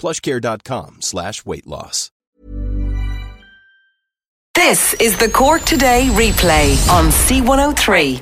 plushcare.com slash weight loss. This is the Cork Today replay on C103.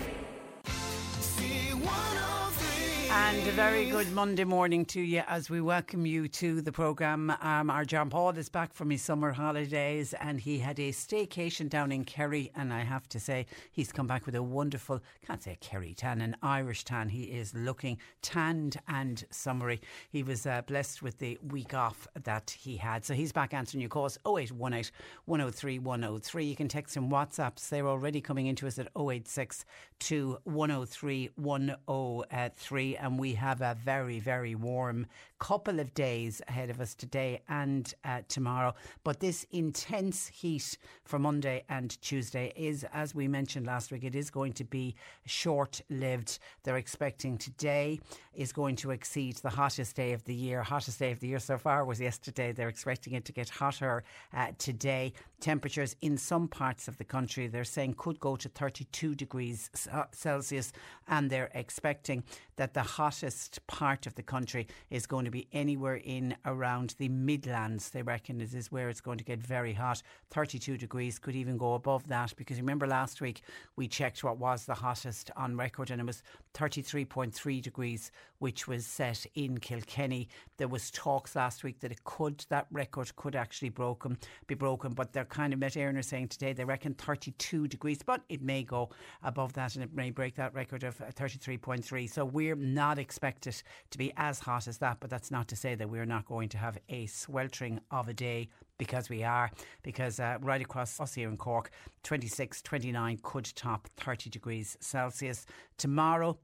Very good Monday morning to you as we welcome you to the programme. Um, our John Paul is back from his summer holidays and he had a staycation down in Kerry. And I have to say, he's come back with a wonderful, can't say Kerry tan, an Irish tan. He is looking tanned and summery. He was uh, blessed with the week off that he had. So he's back answering your calls 0818 103 103. You can text him WhatsApps. They're already coming into us at 086 to 103 103. And we have a very, very warm couple of days ahead of us today and uh, tomorrow. But this intense heat for Monday and Tuesday is, as we mentioned last week, it is going to be short lived. They're expecting today is going to exceed the hottest day of the year. Hottest day of the year so far was yesterday. They're expecting it to get hotter uh, today. Temperatures in some parts of the country, they're saying, could go to 32 degrees Celsius, and they're expecting that the hottest part of the country is going to be anywhere in around the Midlands. They reckon this is where it's going to get very hot. 32 degrees could even go above that because remember last week we checked what was the hottest on record and it was 33.3 degrees, which was set in Kilkenny. There was talks last week that it could that record could actually broken be broken, but they're kind of Met are saying today they reckon 32 degrees, but it may go above that and it may break that record of 33.3. So we're not expected to be as hot as that, but that's not to say that we're not going to have a sweltering of a day because we are, because uh, right across us here in Cork, 26, 29 could top 30 degrees Celsius. Tomorrow,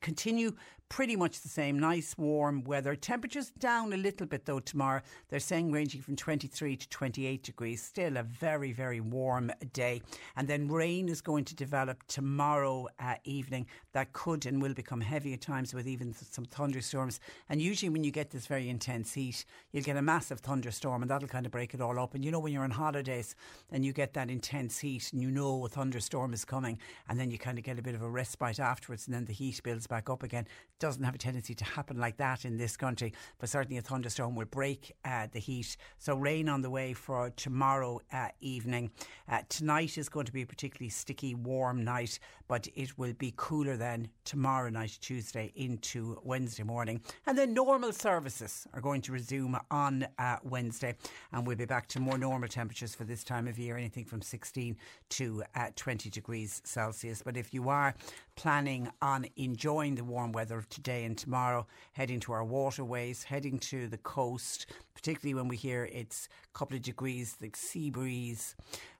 continue pretty much the same. Nice warm weather. Temperatures down a little bit though tomorrow. They're saying ranging from 23 to 28 degrees. Still a very, very warm day. And then rain is going to develop tomorrow uh, evening. That could and will become heavy at times with even some thunderstorms. And usually when you get this very intense heat, you'll get a massive thunderstorm and that'll kind of break it all up. And you know when you're on holidays and you get that intense heat and you know a thunderstorm is coming and then you kind of get a bit of a respite afterwards and then the heat builds back up again doesn't have a tendency to happen like that in this country, but certainly a thunderstorm will break uh, the heat. So rain on the way for tomorrow uh, evening. Uh, tonight is going to be a particularly sticky, warm night, but it will be cooler then tomorrow night, Tuesday into Wednesday morning. And then normal services are going to resume on uh, Wednesday, and we'll be back to more normal temperatures for this time of year, anything from 16 to uh, 20 degrees Celsius. But if you are planning on enjoying the warm weather today and tomorrow, heading to our waterways, heading to the coast, particularly when we hear it's a couple of degrees, the sea breeze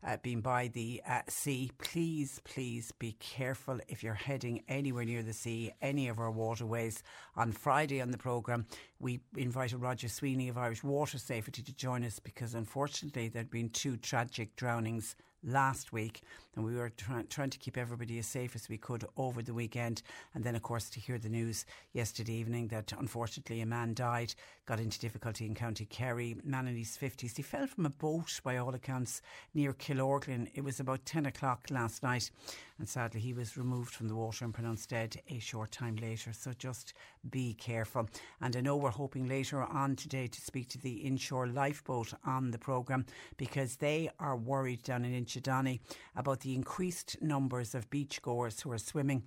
uh, being by the uh, sea. Please, please be careful if you're heading anywhere near the sea, any of our waterways. On Friday on the programme, we invited Roger Sweeney of Irish Water Safety to join us because unfortunately there'd been two tragic drownings last week, and we were try- trying to keep everybody as safe as we could over the weekend. And then, of course, to hear the news yesterday evening that unfortunately a man died, got into difficulty in County Kerry, man in his 50s. He fell from a boat, by all accounts, near Killorglin. It was about 10 o'clock last night, and sadly, he was removed from the water and pronounced dead a short time later. So just be careful. And I know we're hoping later on today to speak to the inshore lifeboat on the programme because they are worried down in Inchydoney about the increased numbers of beachgoers who are swimming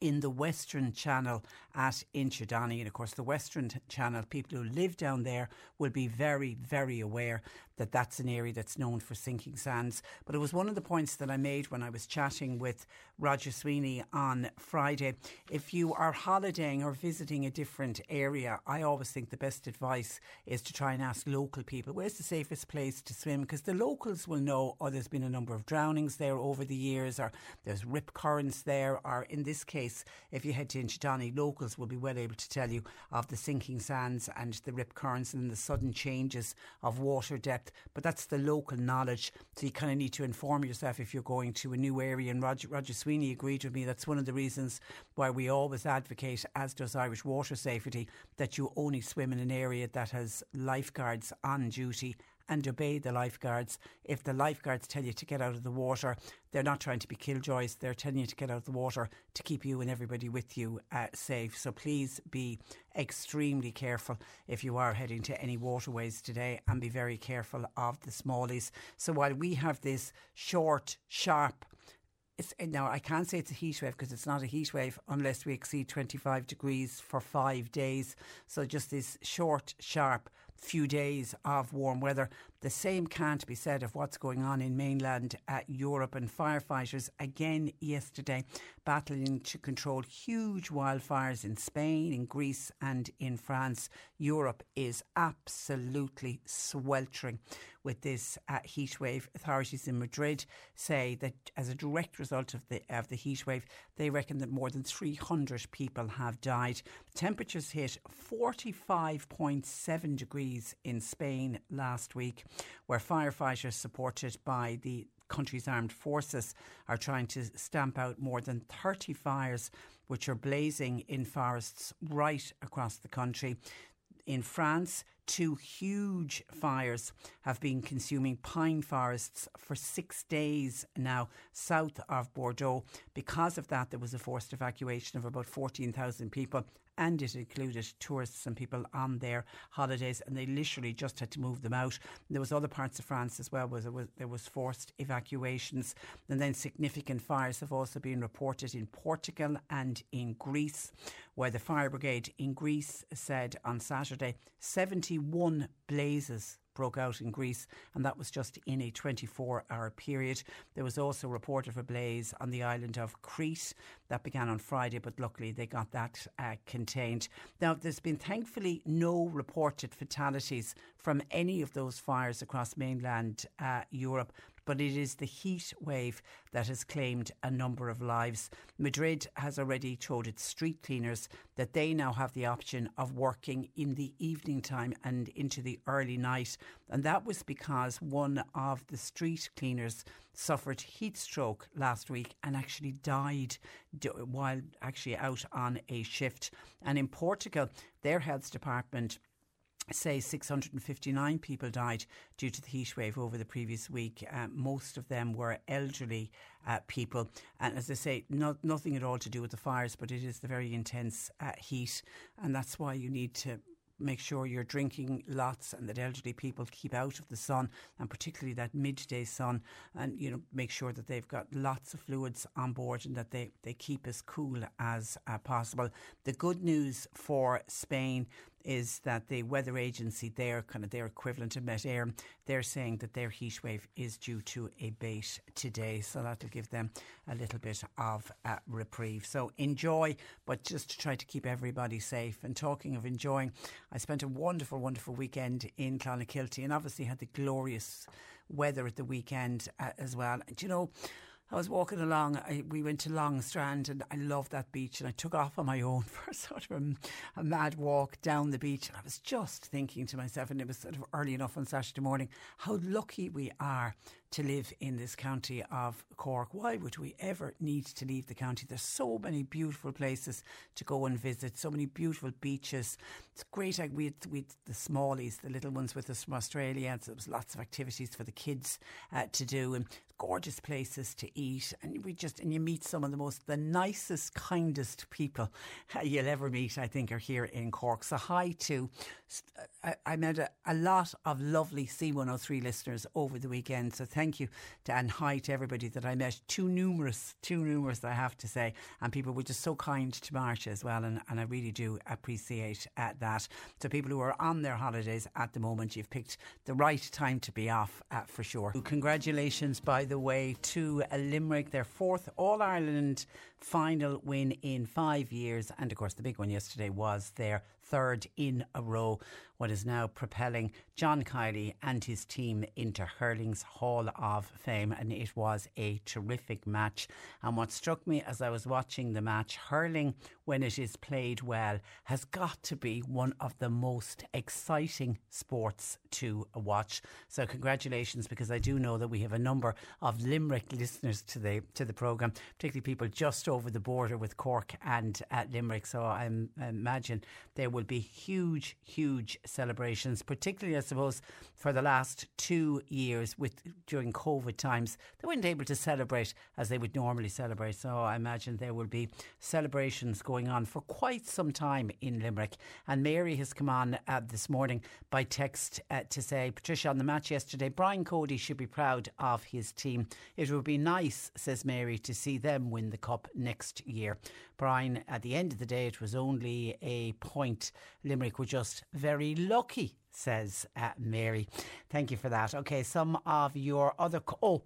in the Western Channel at Inchydoney. And of course, the Western Channel, people who live down there will be very, very aware that that's an area that's known for sinking sands. But it was one of the points that I made when I was chatting with Roger Sweeney on Friday. If you are holidaying or visiting a different area, I always think the best advice is to try and ask local people where's the safest place to swim because the locals will know, oh, there's been a number of drownings there over the years, or there's rip currents there, or in this case, if you head to Inchydoney, locals will be well able to tell you of the sinking sands and the rip currents and the sudden changes of water depth depth, but that's the local knowledge. So you kind of need to inform yourself if you're going to a new area. And Roger, Roger Sweeney agreed with me. That's one of the reasons why we always advocate, as does Irish Water Safety, that you only swim in an area that has lifeguards on duty and obey the lifeguards. If the lifeguards tell you to get out of the water, they're not trying to be killjoys. They're telling you to get out of the water to keep you and everybody with you uh, safe. So please be extremely careful if you are heading to any waterways today and be very careful of the smallies. So while we have this short, sharp, it's, now I can't say it's a heat wave because it's not a heat wave unless we exceed 25 degrees for five days. So just this short, sharp few days of warm weather. The same can't be said of what's going on in mainland uh, Europe and firefighters again yesterday battling to control huge wildfires in Spain, in Greece, and in France. Europe is absolutely sweltering with this uh, heat wave. Authorities in Madrid say that as a direct result of the of the heat wave, they reckon that more than 300 people have died. Temperatures hit 45.7 degrees in Spain last week, where firefighters supported by the country's armed forces are trying to stamp out more than 30 fires which are blazing in forests right across the country. In France, two huge fires have been consuming pine forests for six days now south of Bordeaux. Because of that, there was a forced evacuation of about 14,000 people and it included tourists and people on their holidays, and they literally just had to move them out. There was other parts of France as well where there was, there was forced evacuations, and then significant fires have also been reported in Portugal and in Greece, where the fire brigade in Greece said on Saturday 71 blazes broke out in Greece, and that was just in a 24 hour period. There was also report of a blaze on the island of Crete that began on Friday, but luckily they got that uh, contained. Now, there's been thankfully no reported fatalities from any of those fires across mainland uh, Europe but it is the heat wave that has claimed a number of lives. Madrid has already told its street cleaners that they now have the option of working in the evening time and into the early night. And that was because one of the street cleaners suffered heat stroke last week and actually died while actually out on a shift. And in Portugal, their health department say 659 people died due to the heat wave over the previous week. Uh, most of them were elderly uh, people. And as I say, not, nothing at all to do with the fires, but it is the very intense uh, heat. And that's why you need to make sure you're drinking lots and that elderly people keep out of the sun and particularly that midday sun and you know make sure that they've got lots of fluids on board and that they, they keep as cool as uh, possible. The good news for Spain is that the weather agency there, kind of their equivalent of Met Éireann, they're saying that their heat wave is due to abate today. So that'll give them a little bit of reprieve. So enjoy, but just to try to keep everybody safe. And talking of enjoying, I spent a wonderful, wonderful weekend in Clonakilty and obviously had the glorious weather at the weekend uh, as well. And you know, I was walking along. I, we went to Long Strand, and I love that beach. And I took off on my own for sort of a, a, mad walk down the beach. And I was just thinking to myself, and it was sort of early enough on Saturday morning, how lucky we are to live in this county of Cork. Why would we ever need to leave the county? There's so many beautiful places to go and visit, so many beautiful beaches. It's great. We had, we had the smallies, the little ones with us from Australia. So there was lots of activities for the kids uh, to do and gorgeous places to eat. And we just, and you meet some of the most, the nicest, kindest people you'll ever meet, I think, are here in Cork. So hi to, I, I met a, a lot of lovely C103 listeners over the weekend. So thank you to, and hi to everybody that I met. Too numerous, too numerous, I have to say. And people were just so kind to Marcia as well. And, and I really do appreciate uh, that. So, people who are on their holidays at the moment, you've picked the right time to be off uh, for sure. Congratulations, by the way, to Limerick, their fourth All Ireland final win in five years. And of course, the big one yesterday was their third in a row what is now propelling John Kiely and his team into hurling's Hall of Fame. And it was a terrific match. And what struck me as I was watching the match, hurling, when it is played well, has got to be one of the most exciting sports to watch. So congratulations, because I do know that we have a number of Limerick listeners to the to the programme, particularly people just over the border with Cork and at Limerick. So I imagine there will be huge, huge celebrations, particularly, I suppose, for the last two years with during COVID times. They weren't able to celebrate as they would normally celebrate. So I imagine there will be celebrations going on for quite some time in Limerick. And Mary has come on uh, this morning by text uh, to say, Patricia, on the match yesterday, Brian Cody should be proud of his team. It would be nice, says Mary, to see them win the cup next year. Brian, at the end of the day, it was only a point. Limerick were just very lucky, says uh, Mary. Thank you for that. Okay, some of your other. Co- oh,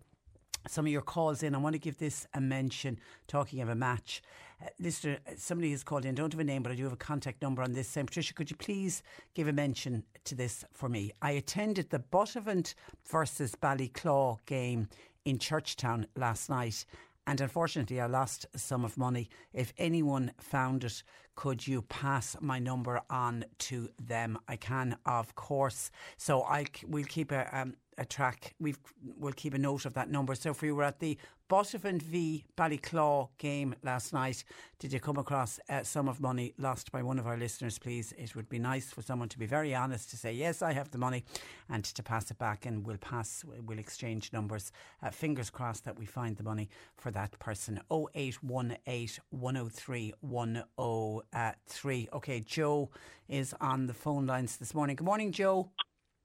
some of your calls in. I want to give this a mention. Talking of a match, uh, listener, somebody has called in. Don't have a name, but I do have a contact number on this. Saying, Patricia, could you please give a mention to this for me? I attended the Buttevant versus Ballyclough game in Churchtown last night, and unfortunately, I lost some of money. If anyone found it, could you pass my number on to them? I can, of course. So I will keep a, um, a track. we will keep a note of that number. So if you were at the Buttevant v Ballyclough game last night, did you come across uh, sum of money lost by one of our listeners, please? It would be nice for someone to be very honest to say, yes, I have the money, and to pass it back, and we'll pass, we'll exchange numbers. Uh, fingers crossed that we find the money for that person. 0818 103 103. Okay, Joe is on the phone lines this morning. Good morning, Joe.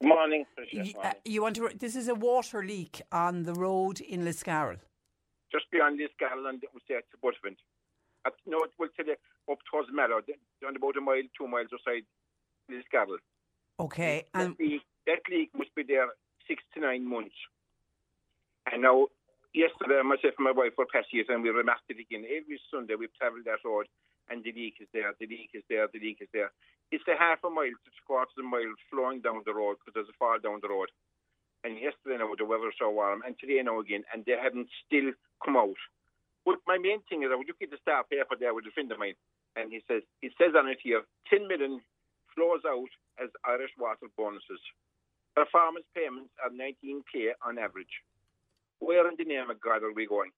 Morning, you, uh, you, want to? This is a water leak on the road in Liscarroll. Just beyond Liscarroll, and we say to Buttevant. At, no, it will tell you up towards Mallow, down about a mile, two miles outside Liscarroll. Okay, that, and leak, that leak must be there six to nine months. And now, yesterday, myself and my wife were it, and we remarked it again. Every Sunday, we've travelled that road, and the leak is there, the leak is there, the leak is there. It's a half a mile to quarters of a mile flowing down the road because there's a fall down the road. And yesterday now the weather was so warm, and today now again, and they haven't still come out. But my main thing is I was looking at the star paper there with a friend of mine, and he says it says on it here, 10 million flows out as Irish water bonuses. Performance payments are 19k on average. Where in the name of God are we going?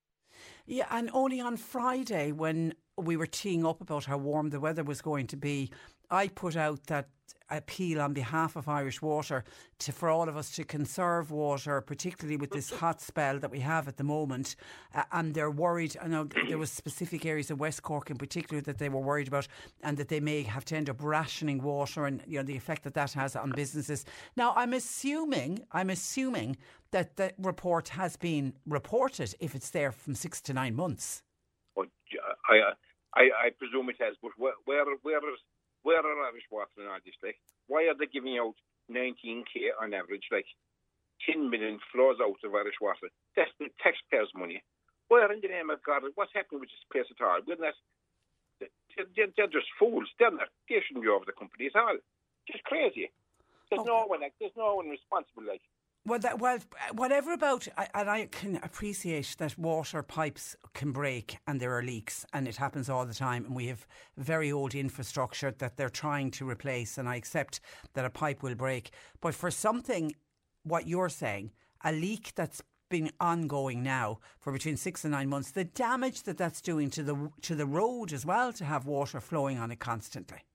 Yeah, and only on Friday when we were teeing up about how warm the weather was going to be, I put out that appeal on behalf of Irish Water to for all of us to conserve water, particularly with this hot spell that we have at the moment. Uh, and they're worried. I know there was specific areas of West Cork in particular that they were worried about, and that they may have to end up rationing water, and you know the effect that that has on businesses. Now, I'm assuming, I'm assuming that the report has been reported if it's there from six to nine months. Well, I, uh, I, I presume it has, but where, where, where is where are Irish Water and all this? Like, why are they giving out 19k on average? Like, 10 million flows out of Irish Water. That's the taxpayers' money. Where in the name of God, what's happening with this place at all? We're not, they're, they're just fools. They're not, they shouldn't be over the company at all. Just crazy. There's okay. no one like, there's no one responsible like. Well, that, well, whatever about, and I can appreciate that water pipes can break and there are leaks, and it happens all the time. And we have very old infrastructure that they're trying to replace, and I accept that a pipe will break. But for something, what you're saying, a leak that's been ongoing now for between six and nine months, the damage that that's doing to the to the road as well to have water flowing on it constantly.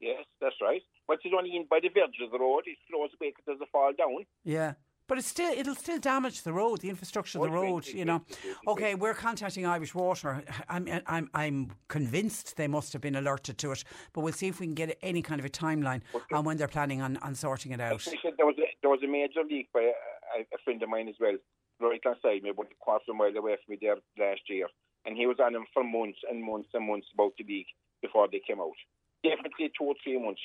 Yes, that's right. But it's only in by the verge of the road. It flows away because there's a fall down. Yeah. But it's still it'll still damage the road, the infrastructure of the oh, road. You know. Okay, we're contacting Irish Water. I'm I'm I'm convinced they must have been alerted to it, but we'll see if we can get any kind of a timeline on when they're planning on, on sorting it out. There was a, there was a major leak by a, a friend of mine as well, right outside me, about a quarter of a mile away from me there last year. And he was on them for months and months and months about the leak before they came out. Definitely two or three months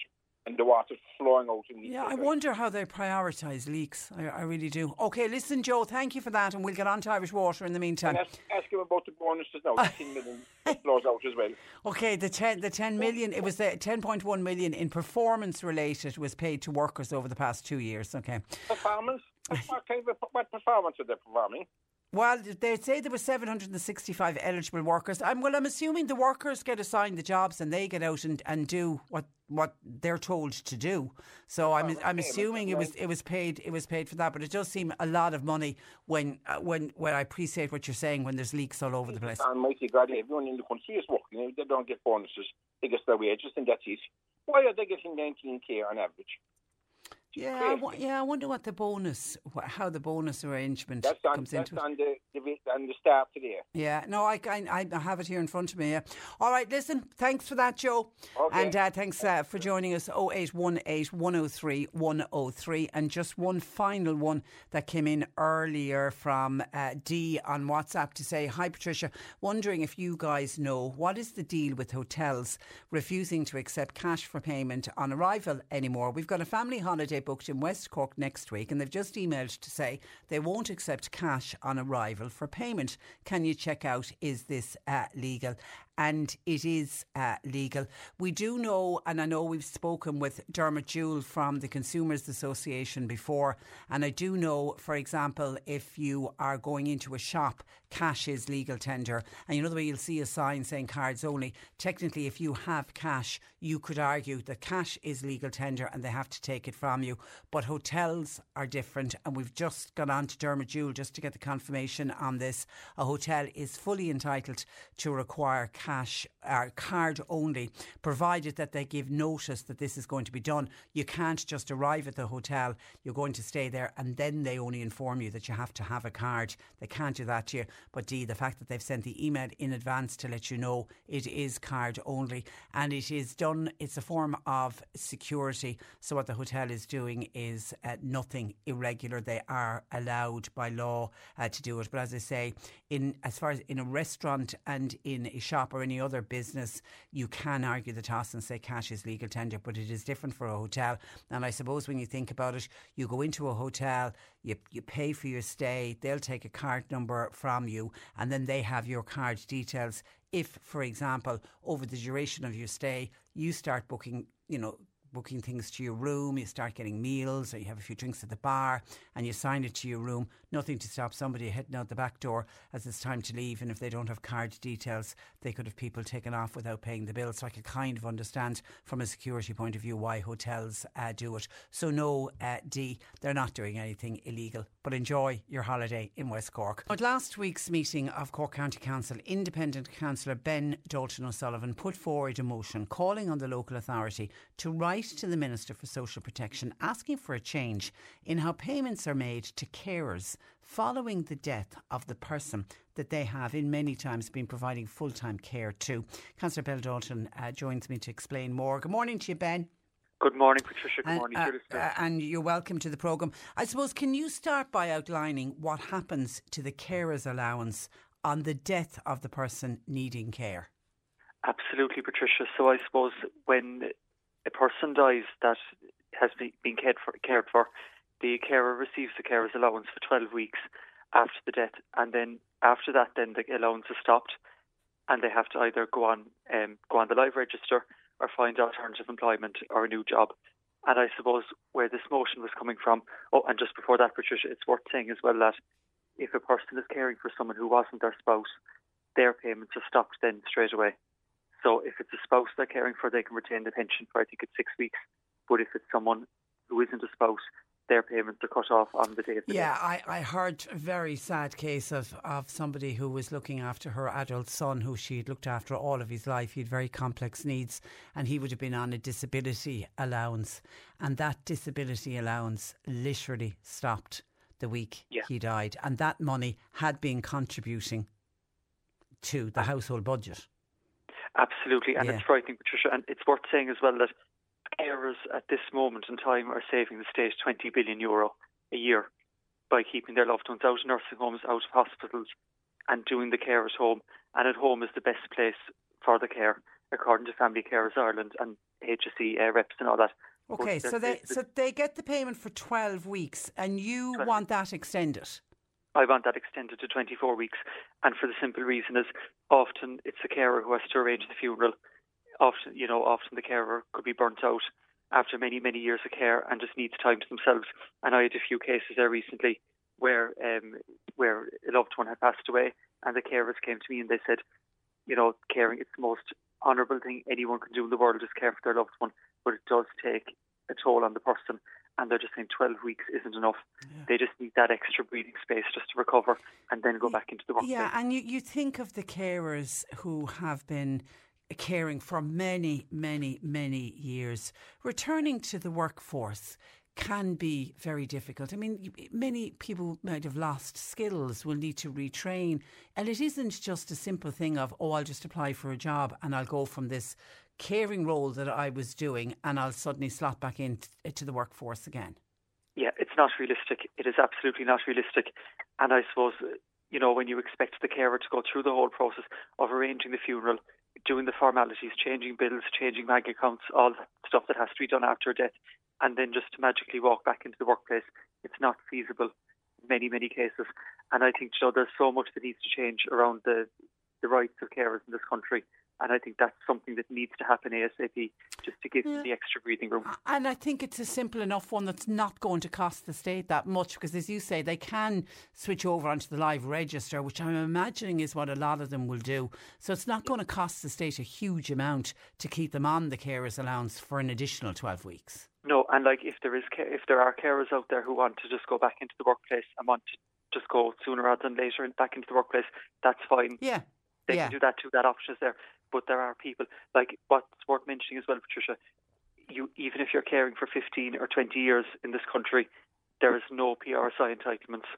and the water flowing out. In yeah, I wonder how they prioritise leaks. I, I, really do. Okay, listen, Joe, thank you for that, and we'll get on to Irish Water in the meantime. And ask, ask him about the bonuses now. 10 million flows out as well. Okay, the 10, the 10 million, it was the 10.1 million in performance related was paid to workers over the past two years. Okay. Performance? what, kind of, what performance are they performing? Well, they say there were 765 eligible workers. I'm, well, I'm assuming the workers get assigned the jobs and they get out and, and do what what they're told to do. So I'm I'm assuming it was it was paid it was paid for that. But it does seem a lot of money when uh, when when I appreciate what you're saying when there's leaks all over the place. Almighty God, everyone in the country is working. They don't get bonuses. They get their wages, and that's it. Why are they getting 19k on average? Yeah, I w- yeah. I wonder what the bonus, how the bonus arrangement that's on, comes that's into on the, the on the start today. Yeah, no, I, I, I have it here in front of me. Yeah. All right, listen. Thanks for that, Joe. Okay. And uh, thanks uh, for joining us. 0818 103 103. And just one final one that came in earlier from uh, D on WhatsApp to say, Hi, Patricia. Wondering if you guys know what is the deal with hotels refusing to accept cash for payment on arrival anymore? We've got a family holiday booked in West Cork next week, and they've just emailed to say they won't accept cash on arrival for payment. Can you check out is this uh, legal? And it is uh, legal. We do know, and I know we've spoken with Dermot Jewell from the Consumers Association before, and I do know, for example, if you are going into a shop, cash is legal tender, and you know the way you'll see a sign saying cards only. Technically, if you have cash, you could argue that cash is legal tender and they have to take it from you. But hotels are different, and we've just gone on to Dermot Jewell just to get the confirmation on this. A hotel is fully entitled to require cash cash or card only, provided that they give notice that this is going to be done. You can't just arrive at the hotel, you're going to stay there, and then they only inform you that you have to have a card. They can't do that to you. But D, the fact that they've sent the email in advance to let you know it is card only, and it is done, it's a form of security. So, what the hotel is doing is uh, nothing irregular. They are allowed by law uh, to do it. But as I say, in as far as in a restaurant and in a shop or any other business, you can argue the toss and say cash is legal tender, but it is different for a hotel. And I suppose when you think about it, you go into a hotel, you, you pay for your stay, they'll take a card number from you, and then they have your card details. If, for example, over the duration of your stay, you start booking, you know, booking things to your room, you start getting meals, or you have a few drinks at the bar, and you sign it to your room. Nothing to stop somebody heading out the back door as it's time to leave. And if they don't have card details, they could have people taken off without paying the bill. So I could kind of understand from a security point of view why hotels uh, do it. So no, uh, D, they're not doing anything illegal. But enjoy your holiday in West Cork. At last week's meeting of Cork County Council, Independent Councillor Ben Dalton O'Sullivan put forward a motion calling on the local authority to write write to the Minister for Social Protection asking for a change in how payments are made to carers following the death of the person that they have in many times been providing full time care to. Councillor Ben Dalton uh, joins me to explain more. Good morning to you, Ben. Good morning, Patricia. Good and, morning, uh, uh, and you're welcome to the programme. I suppose, can you start by outlining what happens to the carer's allowance on the death of the person needing care? Absolutely, Patricia. So I suppose when a person dies that has been cared for, cared for, the carer receives the carer's allowance for 12 weeks after the death, and then after that, then the allowance is stopped, and they have to either go on um, go on the live register or find alternative employment or a new job. And I suppose where this motion was coming from, oh, and just before that, Patricia, it's worth saying as well that if a person is caring for someone who wasn't their spouse, their payments are stopped then straight away. So if it's a spouse they're caring for, they can retain the pension for I think it's six weeks. But if it's someone who isn't a spouse, their payments are cut off on the day of the Yeah, I, I heard a very sad case of, of somebody who was looking after her adult son who she had looked after all of his life. He had very complex needs and he would have been on a disability allowance. And that disability allowance literally stopped the week yeah. he died. And that money had been contributing to the household budget. Absolutely, and yeah. it's frightening, Patricia. And it's worth saying as well that carers at this moment in time are saving the state 20 billion euro a year. by keeping their loved ones out of nursing homes, out of hospitals, and doing the care at home. And at home is the best place for the care, according to Family Carers Ireland and HSE uh, reps and all that. Okay, so they so they get the payment for twelve weeks, and you want that extended. I want that extended to 24 weeks, and for the simple reason is often it's the carer who has to arrange the funeral. Often, you know, often the carer could be burnt out after many, many years of care and just needs time to themselves. And I had a few cases there recently where um, where a loved one had passed away, and the carers came to me and they said, you know, caring it's the most honourable thing anyone can do in the world is care for their loved one, but it does take a toll on the person. And they're just saying 12 weeks isn't enough. Yeah. They just need that extra breathing space just to recover and then go back into the workplace. Yeah, and you, you think of the carers who have been caring for many, many, many years, returning to the workforce can be very difficult. I mean, many people might have lost skills, will need to retrain. And it isn't just a simple thing of, oh, I'll just apply for a job and I'll go from this caring role that I was doing and I'll suddenly slot back into eh, the workforce again. Yeah, it's not realistic. It is absolutely not realistic. And I suppose, eh, you know, when you expect the carer to go through the whole process of arranging the funeral, doing the formalities, changing bills, changing bank accounts, all the stuff that has to be done after a death, and then just to magically walk back into the workplace, it's not feasible in many, many cases. And I think, you know, there's so much that needs to change around the, the rights of carers in this country. And I think that's something that needs to happen ASAP just to give yeah. them the extra breathing room. And I think it's a simple enough one that's not going to cost the state that much because, as you say, they can switch over onto the live register, which I'm imagining is what a lot of them will do. So it's not going to cost the state a huge amount to keep them on the carers allowance for an additional 12 weeks. No, and like if there is if there are carers out there who want to just go back into the workplace and want to just go sooner rather than later back into the workplace, that's fine. Yeah, they yeah. can do that too. That option is there. But there are people like what's worth mentioning as well, Patricia. You even if you're caring for 15 or 20 years in this country, there is no PRSI entitlements.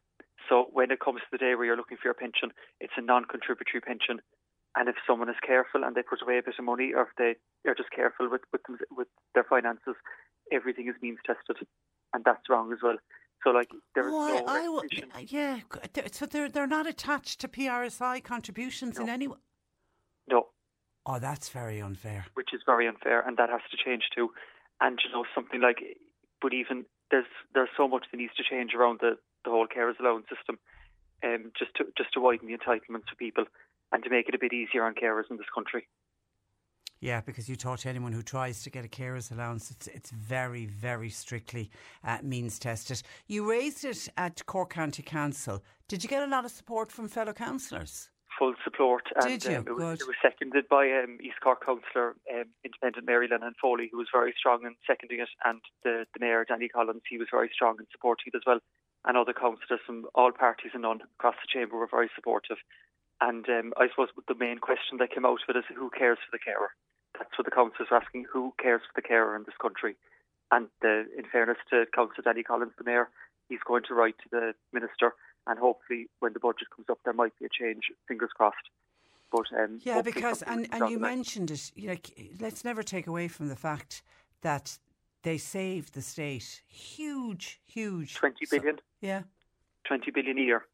So when it comes to the day where you're looking for your pension, it's a non-contributory pension. And if someone is careful and they put away a bit of money, or if they are just careful with with, them, with their finances, everything is means tested, and that's wrong as well. So like there is oh, no I, I, yeah. So they're they're not attached to PRSI contributions no. in any way. No. Oh, that's very unfair. Which is very unfair, and that has to change too. And you know something like, but even there's there's so much that needs to change around the the whole carers allowance system, um, just to just to widen the entitlements for people and to make it a bit easier on carers in this country. Yeah, because you talk to anyone who tries to get a carer's allowance, it's it's very, very strictly uh, means tested. You raised it at Cork County Council. Did you get a lot of support from fellow councillors? Full support. Did you? Um, it, was, it, was, seconded by um, East Cork councillor, um, independent Mary Linehan Foley, who was very strong in seconding it, and the, the mayor, Danny Collins, he was very strong in supporting it as well. And other councillors from all parties and none across the chamber were very supportive. And um, I suppose the main question that came out of it is who cares for the carer? That's what the council is asking: who cares for the carer in this country? And uh, in fairness to Councillor Danny Collins, the mayor, he's going to write to the minister, and hopefully, when the budget comes up, there might be a change. Fingers crossed. But um, yeah, because and, and you mentioned it. Let's never take away from the fact that they saved the state huge, huge twenty billion. So, yeah, twenty billion a year.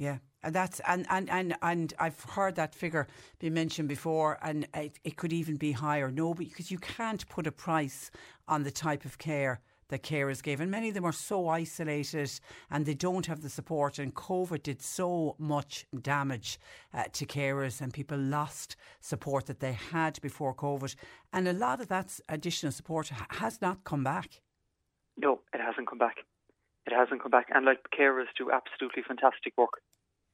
Yeah, and that's and and and and I've heard that figure be mentioned before, and it, it could even be higher. No, because you can't put a price on the type of care that carers give, and many of them are so isolated and they don't have the support. And COVID did so much damage uh, to carers, and people lost support that they had before COVID, and a lot of that additional support has not come back. No, it hasn't come back. It hasn't come back, and like carers do absolutely fantastic work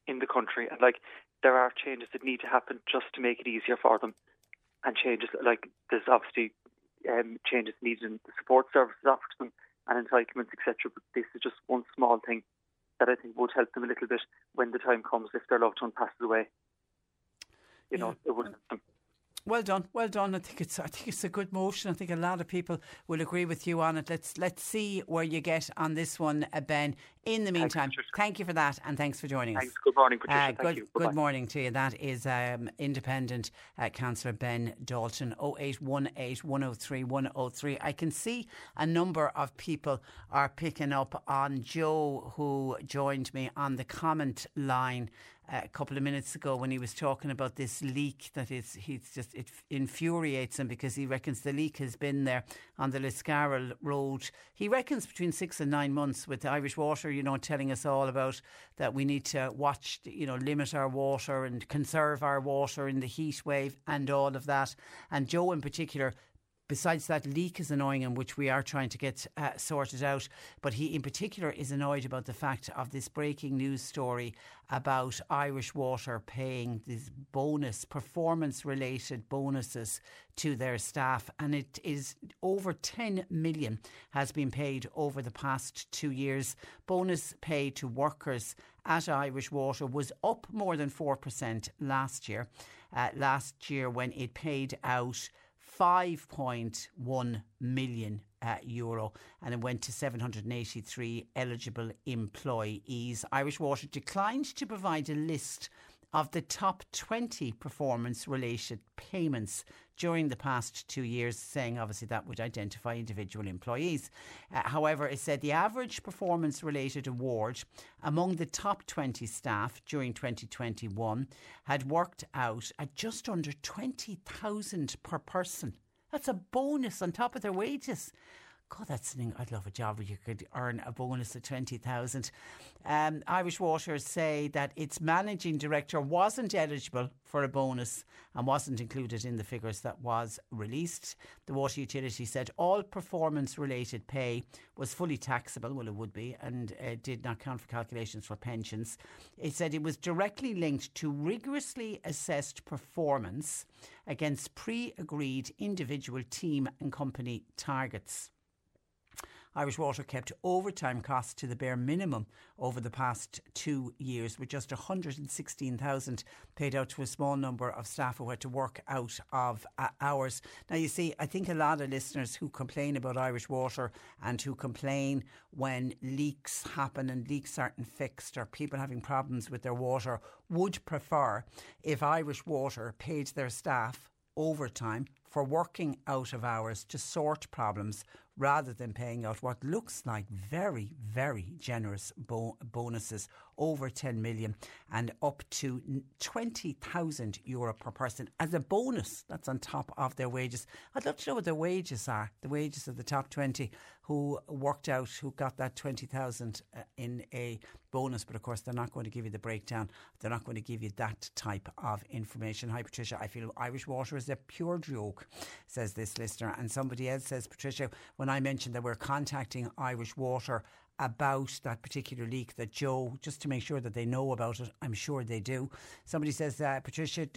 in the country, and like there are changes that need to happen just to make it easier for them, and changes like there's obviously um, changes needed in the support services offered to them and entitlements, etc. But this is just one small thing that I think would help them a little bit when the time comes if their loved one passes away. You know, it would help them. Well done, well done. I think it's I think it's a good motion. I think a lot of people will agree with you on it. Let's let's see where you get on this one, uh, Ben. In the meantime, Thanks, thank you for that, and thanks for joining Thanks. us. Good morning, Patricia. Uh, Thank good, you. good morning to you. That is um, independent uh, councillor Ben Dalton, 0818 103 103. I can see a number of people are picking up on Joe, who joined me on the comment line a couple of minutes ago when he was talking about this leak that is he's just it infuriates him because he reckons the leak has been there on the Liscarroll road. He reckons between six and nine months with Irish Water, you know, telling us all about that we need to watch, you know, limit our water and conserve our water in the heat wave and all of that. And Joe in particular besides that leak is annoying him, which we are trying to get uh, sorted out. But he, in particular, is annoyed about the fact of this breaking news story about Irish Water paying these bonus, performance related bonuses to their staff. And it is over 10 million has been paid over the past two years. Bonus pay to workers at Irish Water was up more than 4% last year. Uh, last year, when it paid out 5.1 million uh, euro and it went to 783 eligible employees. Irish Water declined to provide a list of the top 20 performance related payments during the past two years, saying obviously that would identify individual employees. Uh, however, it said the average performance related award among the top 20 staff during 2021 had worked out at just under 20,000 per person. That's a bonus on top of their wages. God, that's something I'd love a job where you could earn a bonus of 20,000. Um, Irish Water say that its managing director wasn't eligible for a bonus and wasn't included in the figures that was released. The water utility said all performance related pay was fully taxable, well, it would be, and uh, did not count for calculations for pensions. It said it was directly linked to rigorously assessed performance against pre agreed individual team and company targets. Irish Water kept overtime costs to the bare minimum over the past two years, with just 116,000 paid out to a small number of staff who had to work out of uh, hours. Now, you see, I think a lot of listeners who complain about Irish Water and who complain when leaks happen and leaks aren't fixed or people having problems with their water would prefer if Irish Water paid their staff overtime for working out of hours to sort problems rather than paying out what looks like very, very generous bo- bonuses over 10 million and up to 20,000 euro per person as a bonus. That's on top of their wages. I'd love to know what their wages are, the wages of the top 20 who worked out, who got that 20,000 uh, in a bonus. But of course, they're not going to give you the breakdown. They're not going to give you that type of information. Hi, Patricia. I feel Irish water is a pure joke, says this listener. And somebody else says, Patricia, when I mentioned that we're contacting Irish water about that particular leak that Joe, just to make sure that they know about it, I'm sure they do. Somebody says, uh, Patricia,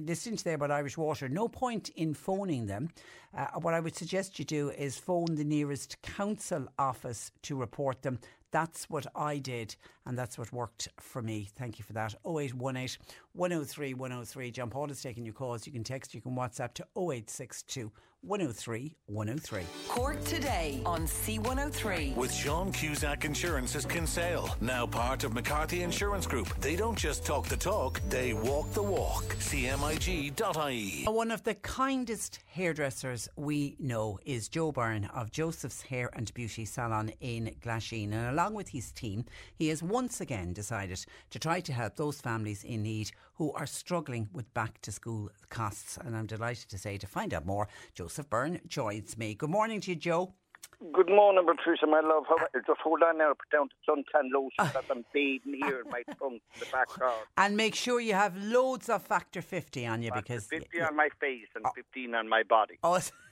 listening there about Irish Water, no point in phoning them. Uh, what I would suggest you do is phone the nearest council office to report them. That's what I did, and that's what worked for me. Thank you for that. 0818 103 103. John Paul is taking your calls. You can text, you can WhatsApp to 0862 103 103. Cork today on C103. With Sean Cusack Insurance's Kinsale, now part of McCarthy Insurance Group. They don't just talk the talk, they walk the walk. CMIG.ie. One of the kindest hairdressers we know is Joe Byrne of Joseph's Hair and Beauty Salon in Glasheen. And along with his team, he has once again decided to try to help those families in need who are struggling with back to school costs. And I'm delighted to say to find out more, Joseph Byrne joins me. Good morning to you, Joe. Good morning, Patricia, my love. How, just hold on now, put down the suntan lotion because I'm bathing here in my trunk in the back. And make sure you have loads of Factor 50 on you because. 50 on my face and 15 on my body. Oh,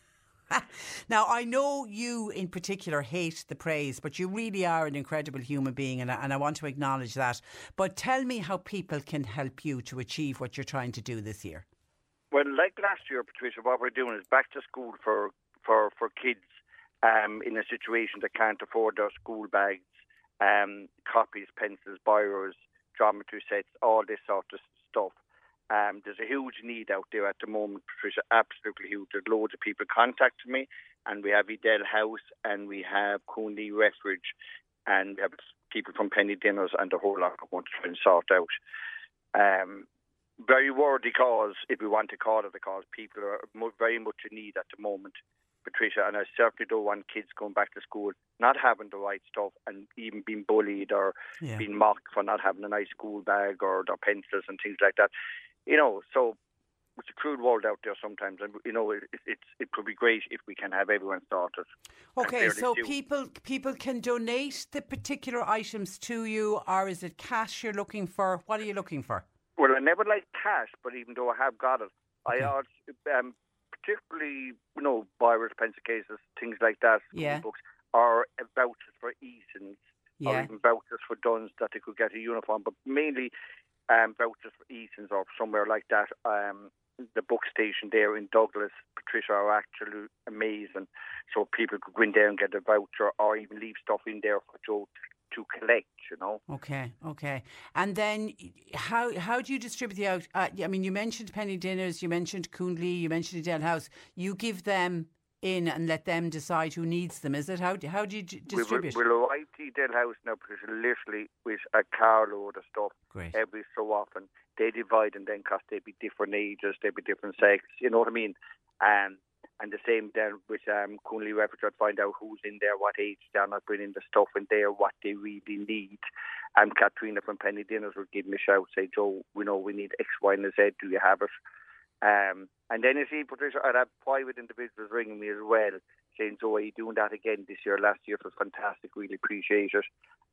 now, I know you in particular hate the praise, but you really are an incredible human being, and I, and I want to acknowledge that. But tell me how people can help you to achieve what you're trying to do this year. Well, like last year, Patricia, what we're doing is back to school for, for, for kids um, in a situation that can't afford their school bags, um, copies, pencils, biros, geometry sets, all this sort of stuff. Um, there's a huge need out there at the moment, Patricia, absolutely huge. There's loads of people contacting me, and we have Edel House, and we have Cuanlee Refuge, and we have people from Penny Dinners, and the whole lot of want to try and sort out. Um, very worthy cause, if we want to call it a cause. People are very much in need at the moment, Patricia, and I certainly don't want kids going back to school not having the right stuff and even being bullied or yeah. being mocked for not having a nice school bag or their pencils and things like that. You know, so it's a crude world out there sometimes, and you know it, it, it could be great if we can have everyone started. Okay, so people people can donate the particular items to you, or is it cash you're looking for? What are you looking for? Well, I never like cash, but even though I have got it. I also, um, particularly you know Byres pencil cases, things like that, yeah. books, or vouchers for Easons, yeah. or even vouchers for Dunnes that they could get a uniform, but mainly um, vouchers for Easons or somewhere like that. Um, the book station there in Douglas, Patricia, are actually amazing. So people could go in there and get a voucher or even leave stuff in there for Joe to collect, you know. Okay, okay. And then how how do you distribute the out? Uh, I mean, you mentioned Penny Dinners, you mentioned Cuanlee, you mentioned Edel House. You give them in and let them decide who needs them. Is it how how do you d- distribute? We will, we'll arrive to Edel House now because literally with a carload of stuff Great. every so often. They divide and then because they be different ages, they be different sex. You know what I mean? And and the same then with um, Cuanlee Refuge, I'd find out who's in there, what age they're not bringing the stuff in there, what they really need. And Katrina from Penny Dinners would give me a shout, say, Joe, we know we need X, Y, and Z. Do you have it? Um, and then you see, Patricia, I'd have private individuals ringing me as well, saying, "So are you doing that again this year? Last year was fantastic, really appreciate it.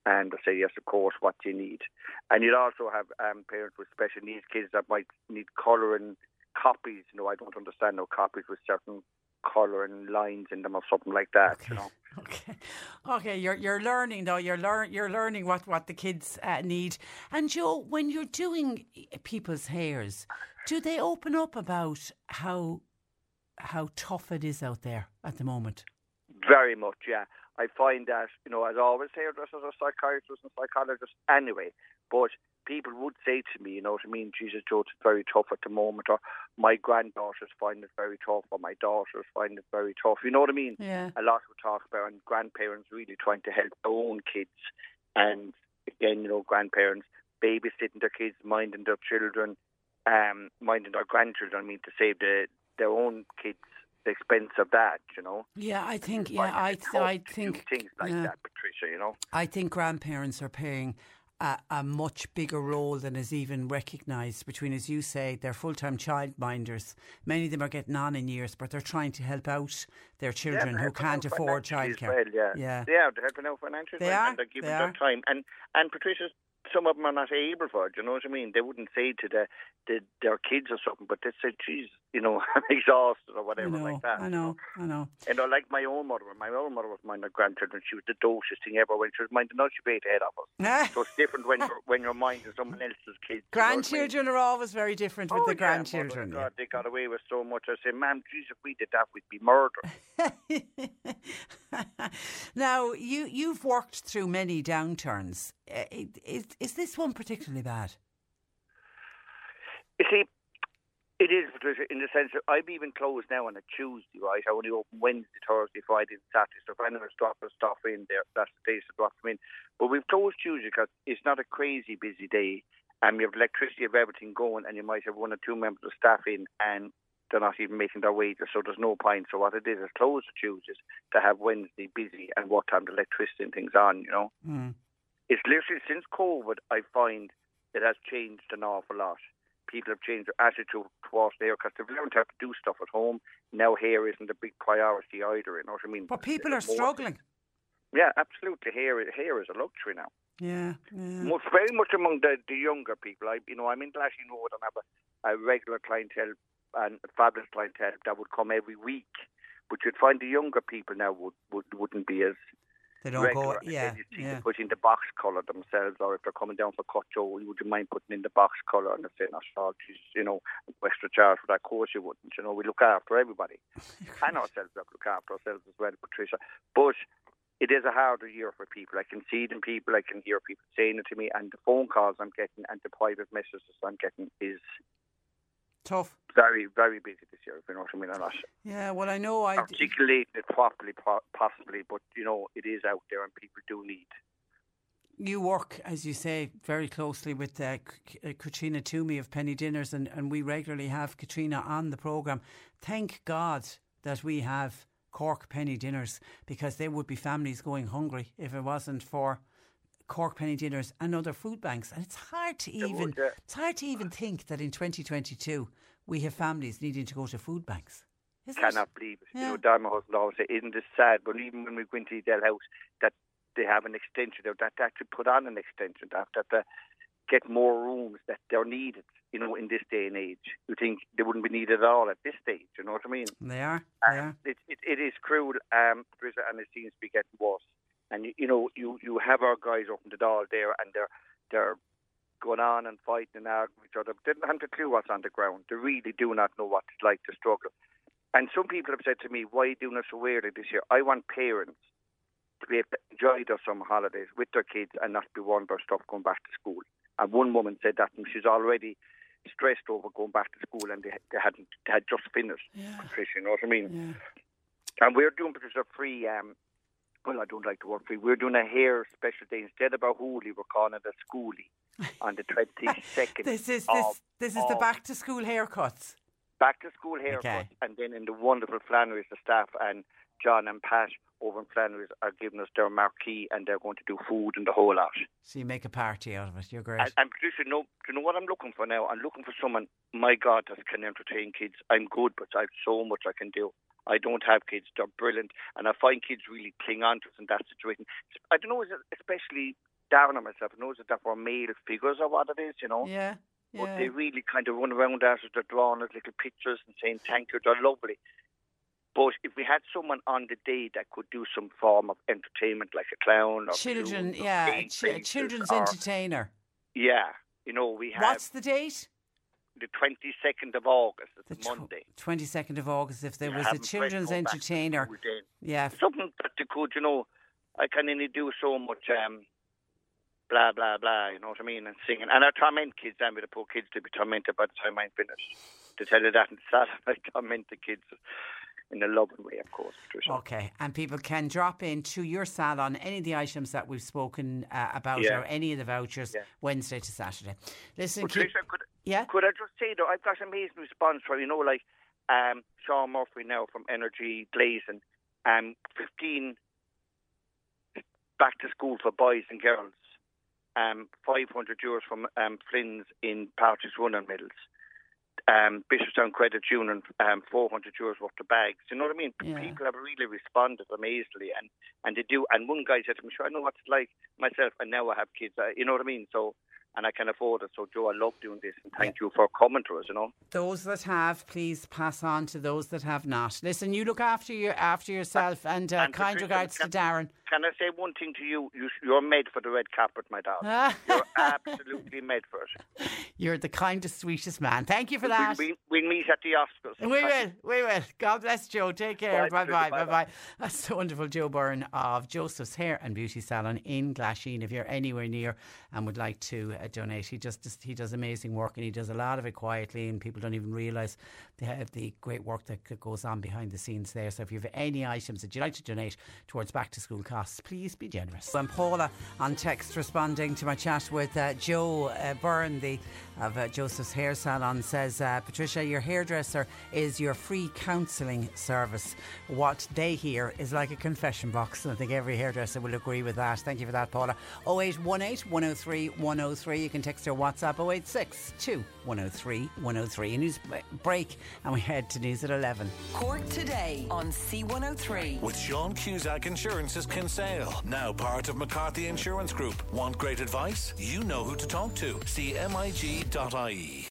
And I say, yes, of course, what do you need? And you'd also have um, parents with special needs kids that might need colouring copies. You know, I don't understand no copies with certain colour and lines in them or something like that. Okay. You know. Okay, okay. You're you're learning though. You're learn you're learning what what the kids uh, need. And Joe, when you're doing people's hairs, do they open up about how how tough it is out there at the moment? Very much, yeah. I find that you know, as always, hairdressers are psychiatrists and psychologists anyway. But people would say to me, you know what I mean, Jesus, Joe, it's very tough at the moment, or my granddaughters find it very tough, or my daughters find it very tough. You know what I mean? Yeah. A lot we talk about, and grandparents really trying to help their own kids, and again, you know, grandparents babysitting their kids, minding their children, um, minding our grandchildren. I mean, to save the their own kids the expense of that, you know. Yeah, I think. Yeah, I, th- I think things like yeah. that, Patricia. You know. I think grandparents are paying a, a, much bigger role than is even recognised between, as you say, they're full time childminders. Many of them are getting on in years, but they're trying to help out their children yeah, who can't afford childcare. Well, yeah. yeah, yeah, they're helping out financially. They are. And they're giving they their time. And and Patricia's some of them are not able for it. You know what I mean? They wouldn't say to the, the their kids or something, but they say, "Geez, you know, I'm exhausted" or whatever know, like that. I know, I know. You know, like my own mother. My own mother was minding her grandchildren. She was the dociest thing ever. When she was minding us, she beat head of us. so it's different when you're when you're minding someone else's kids. Grandchildren you know are always very different with oh, the yeah, grandchildren. God, they got away with so much. I say, "Ma'am, geez, if we did that, we'd be murdered." now you you've worked through many downturns. Eh, is is this one particularly bad? You see, it is Patricia, in the sense that I'm even closed now on a Tuesday, right? I only open Wednesday, Thursday, Friday, and Saturday. So if anyone's dropping stuff in there, that's the day to drop them in. But we've closed Tuesday because it's not a crazy busy day. And you have electricity, you have everything going, and you might have one or two members of staff in, and they're not even making their wages, so there's no point. So what it is is close the Tuesdays to have Wednesday busy and what time the electricity and things on, you know. Mm. It's literally since COVID, I find it has changed an awful lot. People have changed their attitude towards hair because they've learned how to do stuff at home. Now hair isn't a big priority either, you know what I mean? But people are struggling. Yeah, absolutely. Hair, hair is a luxury now. Yeah, yeah. Much, very much among the, the younger people. I, you know, I'm in Glasheen Road and have a, a regular clientele and a fabulous clientele that would come every week. But you'd find the younger people now would, would wouldn't be as they don't regular. go. Yeah, you yeah. Put in the box colour themselves, or if they're coming down for cut, Joe, would you mind putting in the box colour? And they're saying, "Oh, geez, you know, extra charge for that." Course, you wouldn't. You know, we look after everybody, and ourselves. We look after ourselves as well, Patricia. But it is a harder year for people. I can see it in people. I can hear people saying it to me, and the phone calls I'm getting and the private messages I'm getting is Tough. Very, very busy this year, if you know what I mean or not. Yeah, well, I know I. Articulating it properly, possibly, but, you know, it is out there and people do need you work, as you say, very closely with uh, uh, Katrina Toomey of Penny Dinners, and, and we regularly have Katrina on the programme. Thank God that we have Cork Penny Dinners because there would be families going hungry if it wasn't for Cork Penny Dinners and other food banks. And it's hard to even would, yeah. it's hard to even think that in 2022 we have families needing to go to food banks. Isn't Cannot it? believe it. Yeah. You know, Dharma husband always say, "Isn't this sad?" But even when we go into the House, that they have an extension that they actually put on an extension, that, that they get more rooms, that they're needed, you know, in this day and age. You think they wouldn't be needed at all at this stage, you know what I mean? They are. They are. It, it, it is cruel, um, and it seems to be getting worse. And, you, you know, you, you have our guys up in the Dáil there, and they're, they're going on and fighting and arguing with each other. They don't have a clue what's on the ground. They really do not know what it's like to struggle. And some people have said to me, why are you doing it so early this year? I want parents to be able to enjoy their summer holidays with their kids and not be worried about stuff going back to school. And one woman said that, and she's already stressed over going back to school, and they, they hadn't they had just finished. Yeah. Patricia, you know what I mean? Yeah. And we're doing Patricia free. Um, well, I don't like the word free. We're doing a hair special day instead of a holy. We're calling it a schoolie on the twenty second. this is this this is the back to school haircuts. Back to school haircuts, okay. and then in the wonderful Flannery's, the staff and John and Pat over in Flannery's are giving us their marquee and they're going to do food and the whole lot. So you make a party out of it. You're great. And, and producer, you know, you know what I'm looking for now? I'm looking for someone, my God, that can entertain kids. I'm good, but I've so much I can do. I don't have kids. They're brilliant. And I find kids really cling on to us in that situation. I don't know, especially down on myself. I know that we're male figures or what it is, you know? Yeah. Yeah. But they really kind of run around as they're drawing us little pictures and saying thank you. They're lovely. But if we had someone on the day that could do some form of entertainment, like a clown or children, yeah, a ch- children's or, entertainer. Yeah, you know we have. What's the date? The twenty second of August. It's the Monday. Twenty second of August. If there was a children's entertainer, yeah, something that they could, you know, I can only do so much. Um, blah blah blah. You know what I mean? And singing, and I torment kids. I'm with the poor kids to be tormented by the time I'm finished. To tell you that, and sad, I torment the kids in a loving way, of course, Patricia. Okay, and people can drop in to your salon any of the items that we've spoken uh, about yeah. or any of the vouchers yeah. Wednesday to Saturday. Listen, Patricia, keep, could, yeah? could I just say though, I've got amazing response from, you know, like um, Sean Murphy now from Energy Glazing, um, 15 back to school for boys and girls, um, 500 euros from um, Flynn's in Partridge Run and Mills um, Bishopstown Credit Union um, 400 euros worth of bags. You know what I mean? Yeah. People have really responded amazingly, and, and they do. And one guy said to me, "Sure, I know what it's like myself, and now I have kids." Uh, you know what I mean? So and I can afford it. So, Joe, I love doing this, and thank yeah. you for coming to us. You know, those that have, please pass on to those that have not. Listen, you look after your after yourself, and, uh, and kind regards can, to Darren. Can I say one thing to you? you are made for the red carpet, my darling. you're absolutely made for it. You're the kindest, sweetest man. Thank you for that. We, we, we meet at the Oscars. We will. We will. God bless Joe. Take care. Bye bye. Bye bye. That's the wonderful Joe Byrne of Joseph's Hair and Beauty Salon in Glasheen. If you're anywhere near and would like to uh, donate, he just, just he does amazing work and he does a lot of it quietly, and people don't even realise the the great work that goes on behind the scenes there. So if you have any items that you'd like to donate towards back to school costs, please be generous. I'm Paula on text responding to my chat with uh, Joe uh, Byrne, the of uh, Joseph's Hair Salon, says uh, Patricia, your hairdresser is your free counselling service. What they hear is like a confession box, and I think every hairdresser will agree with that. Thank you for that, Paula. 0818 103 103. You can text or WhatsApp 086 2 103 103. A news break, and we head to news at 11. Cork today on C103. With Sean Cusack Insurance's Kinsale, now part of McCarthy Insurance Group. Want great advice? You know who to talk to. CMIG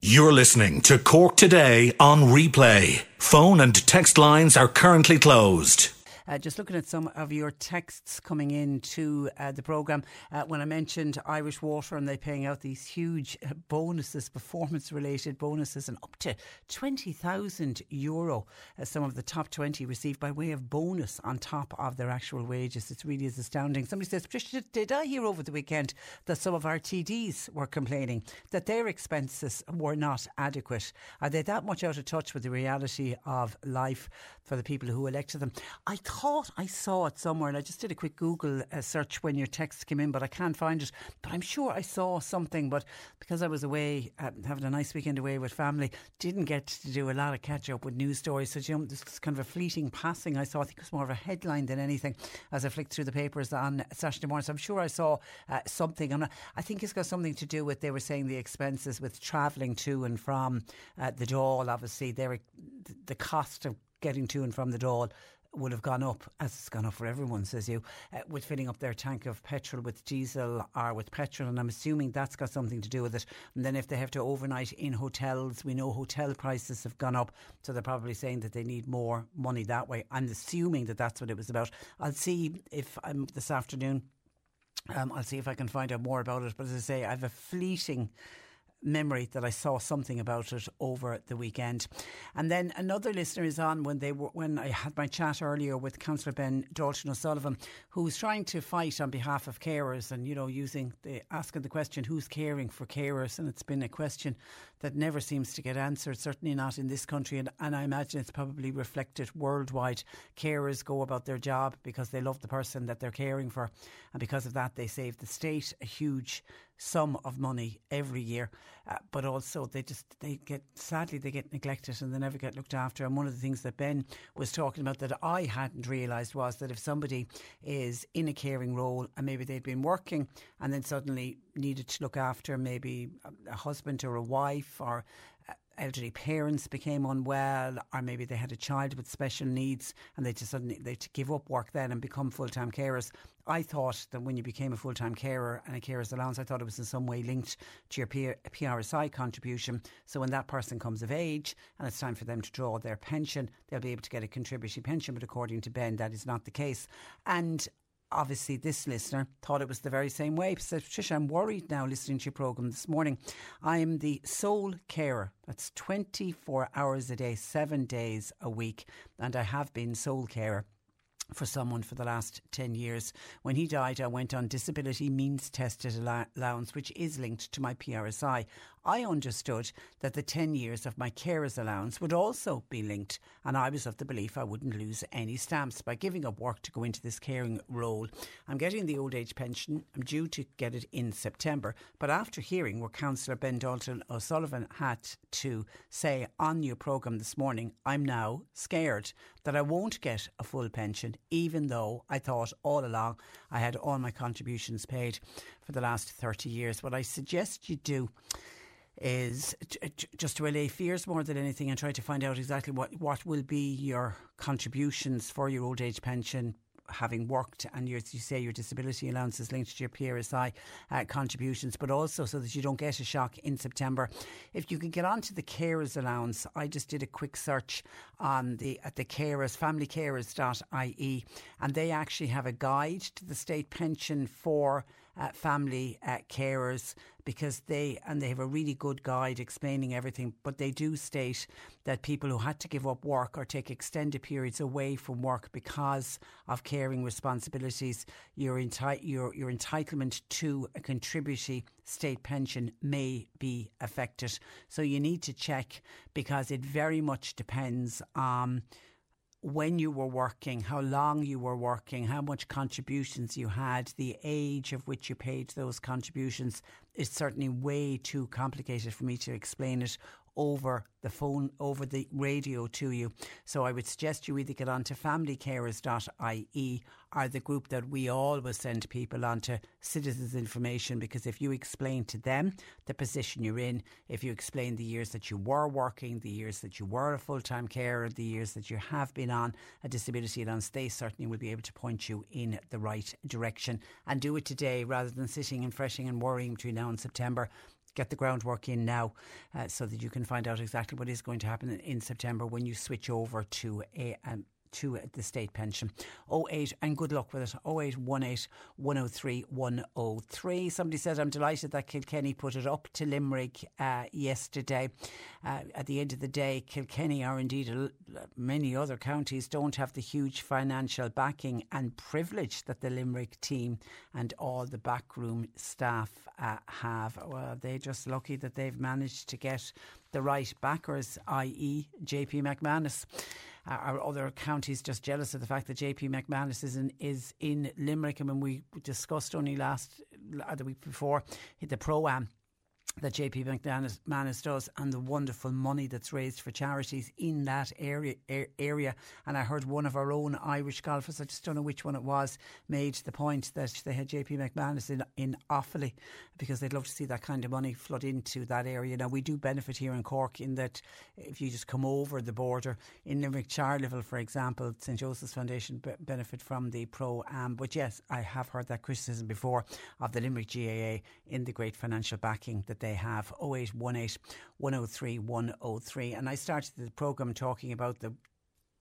you're listening to Cork Today on replay. Phone and text lines are currently closed. Uh, just looking at some of your texts coming into uh, the programme. Uh, when I mentioned Irish Water and they're paying out these huge uh, bonuses, performance related bonuses, and up to 20,000 euro, uh, some of the top 20 received by way of bonus on top of their actual wages. It really is astounding. Somebody says, Patricia, did I hear over the weekend that some of our TDs were complaining that their expenses were not adequate? Are they that much out of touch with the reality of life for the people who elected them? I thought I saw it somewhere and I just did a quick Google uh, search when your text came in, but I can't find it. But I'm sure I saw something, but because I was away, uh, having a nice weekend away with family, didn't get to do a lot of catch up with news stories. So, you know, this is kind of a fleeting passing I saw. I think it was more of a headline than anything as I flicked through the papers on Saturday morning. So I'm sure I saw uh, something. I'm I think it's got something to do with, they were saying the expenses with travelling to and from uh, the Dáil, obviously, they the cost of getting to and from the Dáil would have gone up, as it's gone up for everyone, says you, uh, with filling up their tank of petrol with diesel or with petrol. And I'm assuming that's got something to do with it. And then if they have to overnight in hotels, we know hotel prices have gone up. So they're probably saying that they need more money that way. I'm assuming that that's what it was about. I'll see if I'm this afternoon. Um, I'll see if I can find out more about it. But as I say, I have a fleeting memory that I saw something about it over the weekend. And then another listener is on when they were, when I had my chat earlier with Councillor Ben Dalton O'Sullivan, who was trying to fight on behalf of carers and you know using the asking the question who's caring for carers, and it's been a question that never seems to get answered. Certainly not in this country, and, and I imagine it's probably reflected worldwide. Carers go about their job because they love the person that they're caring for, and because of that, they save the state a huge sum of money every year, uh, but also they just they get sadly they get neglected and they never get looked after. And one of the things that Ben was talking about that I hadn't realised was that if somebody is in a caring role and maybe they'd been working and then suddenly needed to look after maybe a husband or a wife or elderly parents became unwell, or maybe they had a child with special needs and they just suddenly they to give up work then and become full time carers. I thought that when you became a full time carer and a carer's allowance, I thought it was in some way linked to your PRSI contribution. So when that person comes of age and it's time for them to draw their pension, they'll be able to get a contributory pension. But according to Ben, that is not the case. And obviously this listener thought it was the very same way. Said, Patricia, I'm worried now listening to your programme this morning. I am the sole carer. That's 24 hours a day, seven days a week. And I have been sole carer for someone for the last 10 years. When he died, I went on disability means tested allowance, which is linked to my PRSI. I understood that the 10 years of my carer's allowance would also be linked, and I was of the belief I wouldn't lose any stamps by giving up work to go into this caring role. I'm getting the old age pension. I'm due to get it in September, but after hearing what Councillor Ben Dalton O'Sullivan had to say on your programme this morning, I'm now scared that I won't get a full pension, even though I thought all along I had all my contributions paid for the last 30 years. What I suggest you do is just to allay fears more than anything and try to find out exactly what, what will be your contributions for your old age pension having worked and you say your disability allowance is linked to your PRSI uh, contributions, but also so that you don't get a shock in September. If you can get onto the carers allowance, I just did a quick search on the at the carers, familycarers.ie, and they actually have a guide to the state pension for uh, family uh, carers because they and they have a really good guide explaining everything. But they do state that people who had to give up work or take extended periods away from work because of caring responsibilities your, enti- your, your entitlement to a contributory state pension may be affected. So you need to check because it very much depends on when you were working, how long you were working, how much contributions you had, the age of which you paid those contributions. It's certainly way too complicated for me to explain it over the phone, over the radio to you. So I would suggest you either get on onto familycarers.ie or the group that we always send people onto Citizens Information because if you explain to them the position you're in, if you explain the years that you were working, the years that you were a full time carer, the years that you have been on a disability allowance, they certainly will be able to point you in the right direction and do it today rather than sitting and fretting and worrying between now and September get the groundwork in now uh, so that you can find out exactly what is going to happen in, September when you switch over to a, um, to the state pension. 08 and good luck with it. 0818 103 103. Somebody said, I'm delighted that Kilkenny put it up to Limerick uh, yesterday. Uh, at the end of the day, Kilkenny are indeed many other counties don't have the huge financial backing and privilege that the Limerick team and all the backroom staff uh, have. Well, they're just lucky that they've managed to get the right backers, i.e., JP McManus. Are other counties just jealous of the fact that JP McManus is in, is in Limerick? I mean, we discussed only last, the week before, the Pro Am that JP McManus does and the wonderful money that's raised for charities in that area area. And I heard one of our own Irish golfers I just don't know which one it was made the point that they had JP McManus in in Offaly because they'd love to see that kind of money flood into that area. Now we do benefit here in Cork in that if you just come over the border in Limerick Charleville for example St Joseph's Foundation benefit from the pro am. But yes I have heard that criticism before of the Limerick GAA in the great financial backing that they have 0818 103 103. And I started the programme talking about the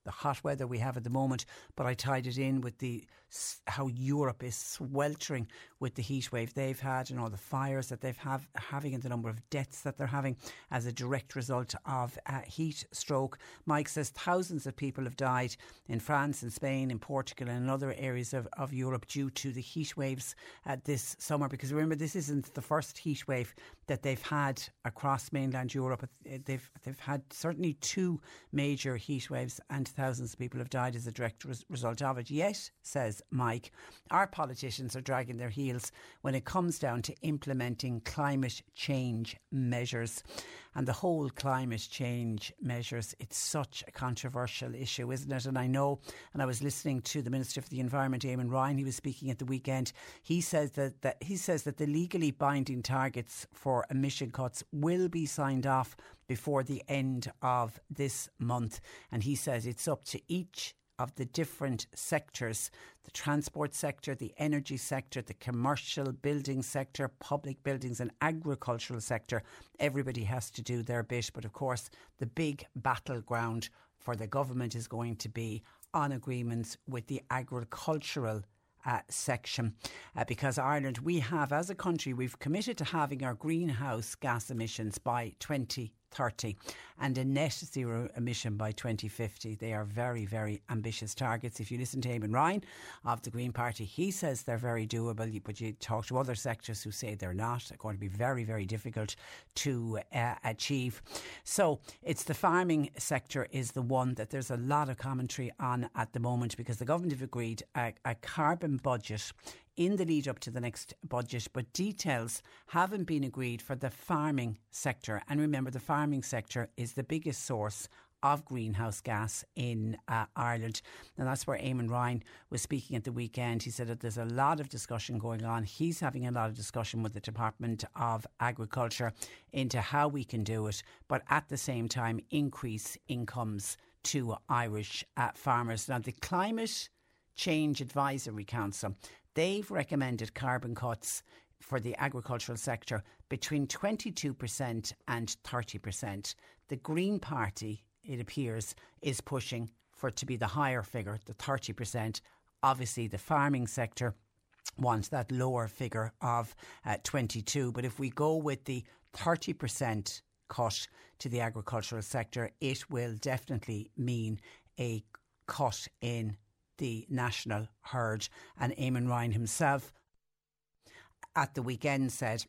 the hot weather we have at the moment, but I tied it in with the how Europe is sweltering with the heat wave they've had and all the fires that they've have having and the number of deaths that they're having as a direct result of uh, heat stroke. Mike says thousands of people have died in France and Spain, in Portugal, and in other areas of, of Europe due to the heat waves uh, this summer. Because remember, this isn't the first heat wave that they've had across mainland Europe. They've they've had certainly two major heat waves and thousands of people have died as a direct res- result of it. Yet, says Mike, our politicians are dragging their heels when it comes down to implementing climate change measures and the whole climate change measures. It's such a controversial issue, isn't it? And I know, and I was listening to the Minister for the Environment, Eamon Ryan, he was speaking at the weekend. He says that, that he says that the legally binding targets for emission cuts will be signed off before the end of this month. And he says it's up to each of the different sectors the transport sector, the energy sector, the commercial building sector, public buildings, and agricultural sector. Everybody has to do their bit. But of course, the big battleground for the government is going to be on agreements with the agricultural uh, section uh, because Ireland, we have, as a country, we've committed to having our greenhouse gas emissions by 20 2030 and a net zero emission by 2050. They are very, very ambitious targets. If you listen to Eamon Ryan of the Green Party, he says they're very doable, but you talk to other sectors who say they're not. They're going to be very, very difficult to uh, achieve. So it's the farming sector is the one that there's a lot of commentary on at the moment because the government have agreed a, a carbon budget in the lead up to the next budget, but details haven't been agreed for the farming sector. And remember, the farming sector is the biggest source of greenhouse gas in uh, Ireland. And that's where Eamon Ryan was speaking at the weekend. He said that there's a lot of discussion going on. He's having a lot of discussion with the Department of Agriculture into how we can do it, but at the same time, increase incomes to Irish uh, farmers. Now, the Climate Change Advisory Council They've recommended carbon cuts for the agricultural sector between 22% and 30%. The Green Party, it appears, is pushing for it to be the higher figure, the 30%. Obviously, the farming sector wants that lower figure of uh, 22. But if we go with the 30% cut to the agricultural sector, it will definitely mean a cut in the national herd. And Eamon Ryan himself at the weekend said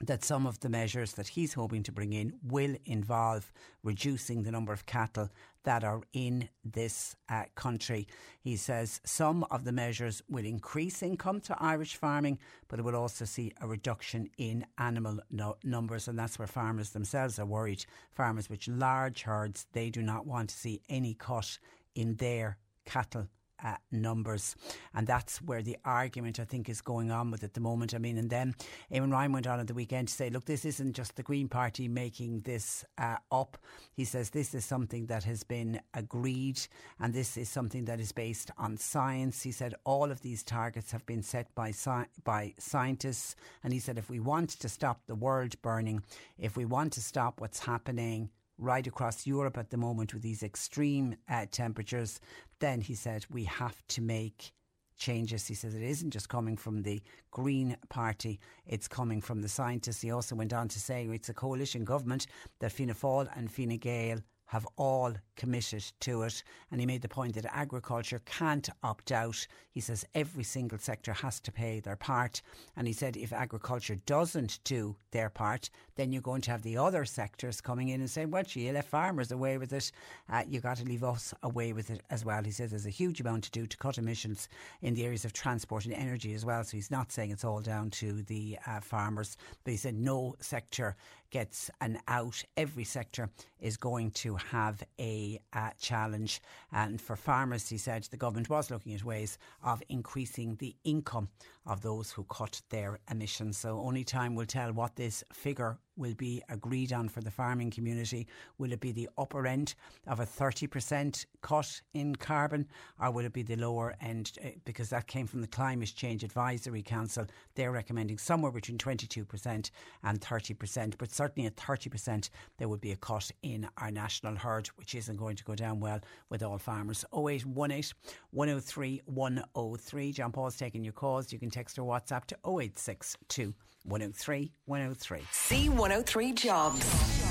that some of the measures that he's hoping to bring in will involve reducing the number of cattle that are in this uh, country. He says some of the measures will increase income to Irish farming, but it will also see a reduction in animal no- numbers, and that's where farmers themselves are worried. Farmers with large herds, they do not want to see any cut in their cattle uh, numbers. And that's where the argument, I think, is going on with at the moment. I mean, and then Eamon Ryan went on at the weekend to say, look, this isn't just the Green Party making this uh, up. He says this is something that has been agreed and this is something that is based on science. He said all of these targets have been set by, sci- by scientists. And he said if we want to stop the world burning, if we want to stop what's happening right across Europe at the moment with these extreme uh, temperatures, then he said we have to make changes. He says it isn't just coming from the Green Party, it's coming from the scientists. He also went on to say it's a coalition government that Fianna Fáil and Fine Gael have all committed to it. And he made the point that agriculture can't opt out. He says every single sector has to pay their part. And he said if agriculture doesn't do their part, then you're going to have the other sectors coming in and saying, well, gee, you left farmers away with it. Uh, you got to leave us away with it as well. He says there's a huge amount to do to cut emissions in the areas of transport and energy as well. So he's not saying it's all down to the uh, farmers, but he said no sector gets an out. Every sector is going to have a uh, challenge. And for farmers, he said the government was looking at ways of increasing the income of those who cut their emissions. So only time will tell what this figure will be agreed on for the farming community? Will it be the upper end of a 30% cut in carbon or will it be the lower end? Uh, because that came from the Climate Change Advisory Council. They're recommending somewhere between 22% and 30%, but certainly at 30% there would be a cut in our national herd, which isn't going to go down well with all farmers. 0818 103 103. John Paul's taking your calls. You can text or WhatsApp to 0862 103 103. C103 Jobs.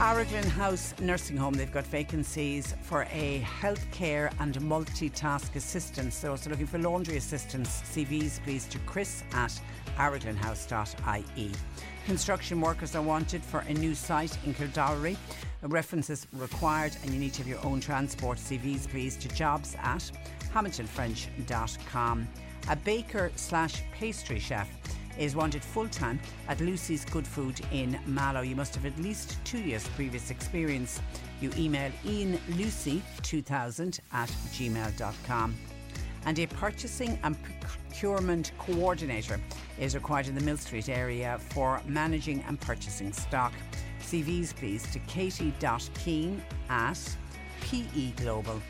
Araglin House Nursing Home, they've got vacancies for a healthcare and multitask assistant. So, also looking for laundry assistants. CVs, please, to chris at araglinhouse.ie. Construction workers are wanted for a new site in Kildorrery. References required, and you need to have your own transport. CVs, please, to jobs at hamiltonfrench.com. A baker slash pastry chef is wanted full time at Lucy's Good Food in Mallow. You must have at least two years' previous experience. You email ianlucy2000 at gmail.com. And a purchasing and procurement coordinator is required in the Millstreet area for managing and purchasing stock. CVs, please, to katie.keen at peglobal.net.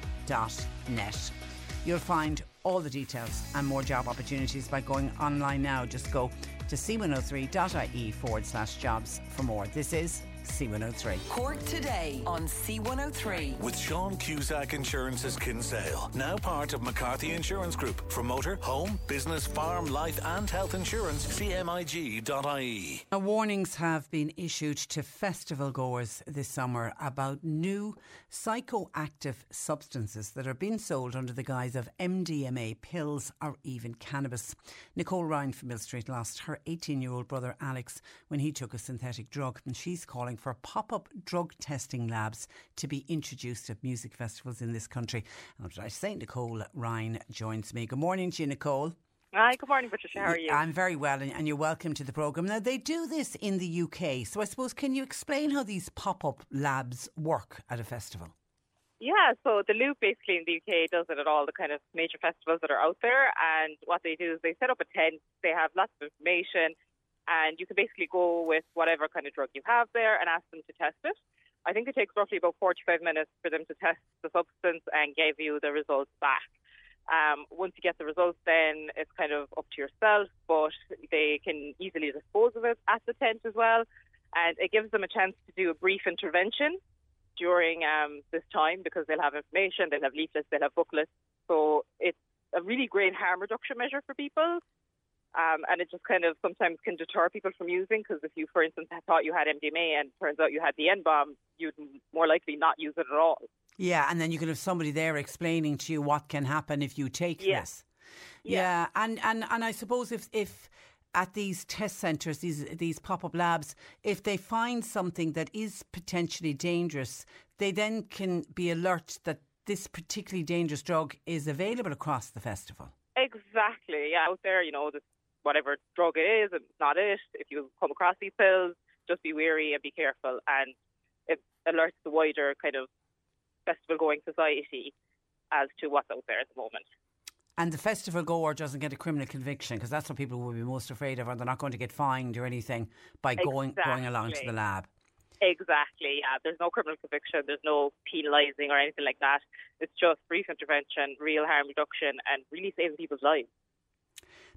You'll find all the details and more job opportunities by going online now. Just go to c103.ie forward slash jobs for more. This is C103. Cork today on C103. With Sean Cusack Insurance's Kinsale, now part of McCarthy Insurance Group. For motor, home, business, farm, life, and health insurance, cmig.ie. Now, warnings have been issued to festival goers this summer about new psychoactive substances that are being sold under the guise of MDMA pills or even cannabis. Nicole Ryan from Millstreet lost her 18 year old brother Alex when he took a synthetic drug, and she's calling for pop up drug testing labs to be introduced at music festivals in this country. And I say Nicole Ryan joins me. Good morning to you, Nicole. Hi, good morning, Patricia. How are you? I'm very well, and you're welcome to the programme. Now, they do this in the UK, so I suppose, can you explain how these pop up labs work at a festival? Yeah, so the Loop basically in the UK does it at all the kind of major festivals that are out there. And what they do is they set up a tent, they have lots of information, and you can basically go with whatever kind of drug you have there and ask them to test it. I think it takes roughly about 45 minutes for them to test the substance and give you the results back. Um, once you get the results, then it's kind of up to yourself, but they can easily dispose of it at the tent as well. And it gives them a chance to do a brief intervention during um, this time because they'll have information, they'll have leaflets, they'll have booklets. So it's a really great harm reduction measure for people. Um, and it just kind of sometimes can deter people from using because if you, for instance, thought you had MDMA and turns out you had the N bomb, you'd more likely not use it at all. Yeah, and then you can have somebody there explaining to you what can happen if you take yeah. this. Yeah. yeah, and, and and I suppose if if at these test centres, these these pop up labs, if they find something that is potentially dangerous, they then can be alert that this particularly dangerous drug is available across the festival. Exactly. Yeah, out there, you know, this whatever drug it is, it's not it. If you come across these pills, just be wary and be careful. And it alerts the wider kind of festival going society as to what's out there at the moment. And the festival goer doesn't get a criminal conviction because that's what people will be most afraid of, and they're not going to get fined or anything by going exactly. going along to the lab. Exactly. Yeah, there's no criminal conviction. There's no penalising or anything like that. It's just brief intervention, real harm reduction, and really saving people's lives.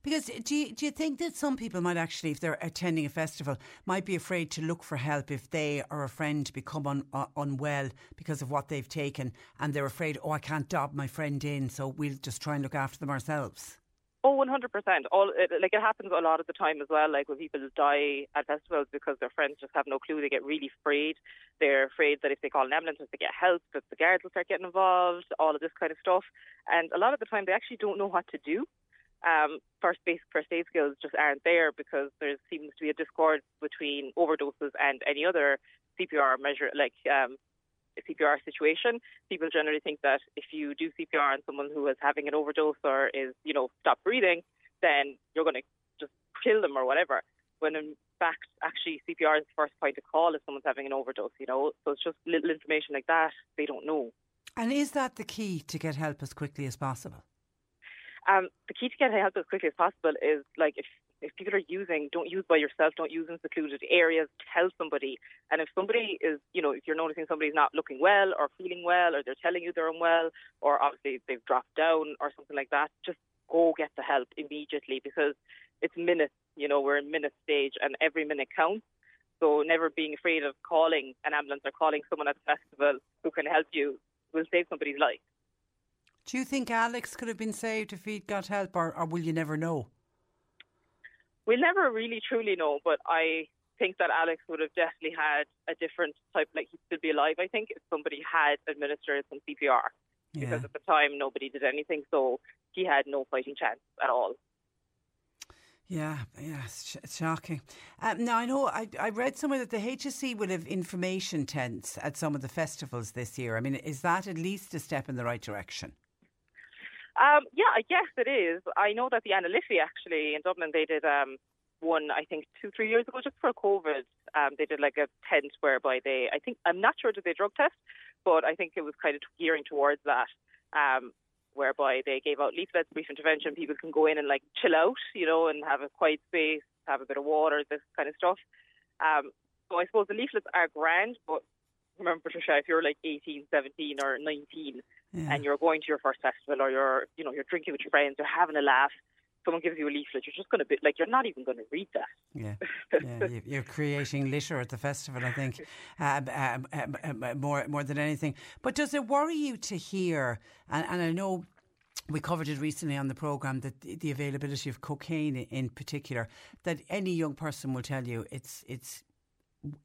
Because do you, do you think that some people might actually, if they're attending a festival, might be afraid to look for help if they or a friend become un, uh, unwell because of what they've taken and they're afraid, oh, I can't dob my friend in, so we'll just try and look after them ourselves? Oh, 100%. All it, like it happens a lot of the time as well. Like when people die at festivals because their friends just have no clue, they get really afraid. They're afraid that if they call an ambulance, if they get help, that the guards will start getting involved. All of this kind of stuff. And a lot of the time, they actually don't know what to do. Um, first basic first aid skills just aren't there because there seems to be a discord between overdoses and any other CPR measure, like um, CPR situation, people generally think that if you do CPR on someone who is having an overdose or is, you know, stop breathing, then you're going to just kill them or whatever. When in fact, actually, CPR is the first point of call if someone's having an overdose, you know. So it's just little information like that they don't know. And is that the key to get help as quickly as possible? Um, the key to get help as quickly as possible is like if if people are using, don't use by yourself, don't use in secluded areas, tell somebody. And if somebody is, you know, if you're noticing somebody's not looking well or feeling well or they're telling you they're unwell or obviously they've dropped down or something like that, just go get the help immediately because it's minutes, you know, we're in minute stage and every minute counts. So never being afraid of calling an ambulance or calling someone at the festival who can help you will save somebody's life. Do you think Alex could have been saved if he'd got help, or, or will you never know? We'll never really truly know, but I think that Alex would have definitely had a different type, like he'd still be alive, I think, if somebody had administered some CPR. Yeah. Because at the time, nobody did anything, so he had no fighting chance at all. Yeah, yeah, it's, it's shocking. Um, now I know I, I read somewhere that the HSE will have information tents at some of the festivals this year. I mean, is that at least a step in the right direction? Um, yeah, guess it is. I know that the Anna actually in Dublin they did um, one I think two three years ago just for COVID. Um, they did like a tent whereby they I think I'm not sure did they drug test, but I think it was kind of gearing towards that. Um, whereby they gave out leaflets, brief intervention. People can go in and like chill out, you know, and have a quiet space, have a bit of water, this kind of stuff. Um, so I suppose the leaflets are grand, but remember, Patricia, if you're like 18, 17 or 19 yeah. and you're going to your first festival or you're, you know, you're drinking with your friends, you're having a laugh, someone gives you a leaflet, you're just going to be like, you're not even going to read that. Yeah, yeah you're creating litter at the festival, I think, uh, uh, uh, more more than anything. But does it worry you to hear? And, and I know we covered it recently on the programme that the availability of cocaine in particular, that any young person will tell you it's it's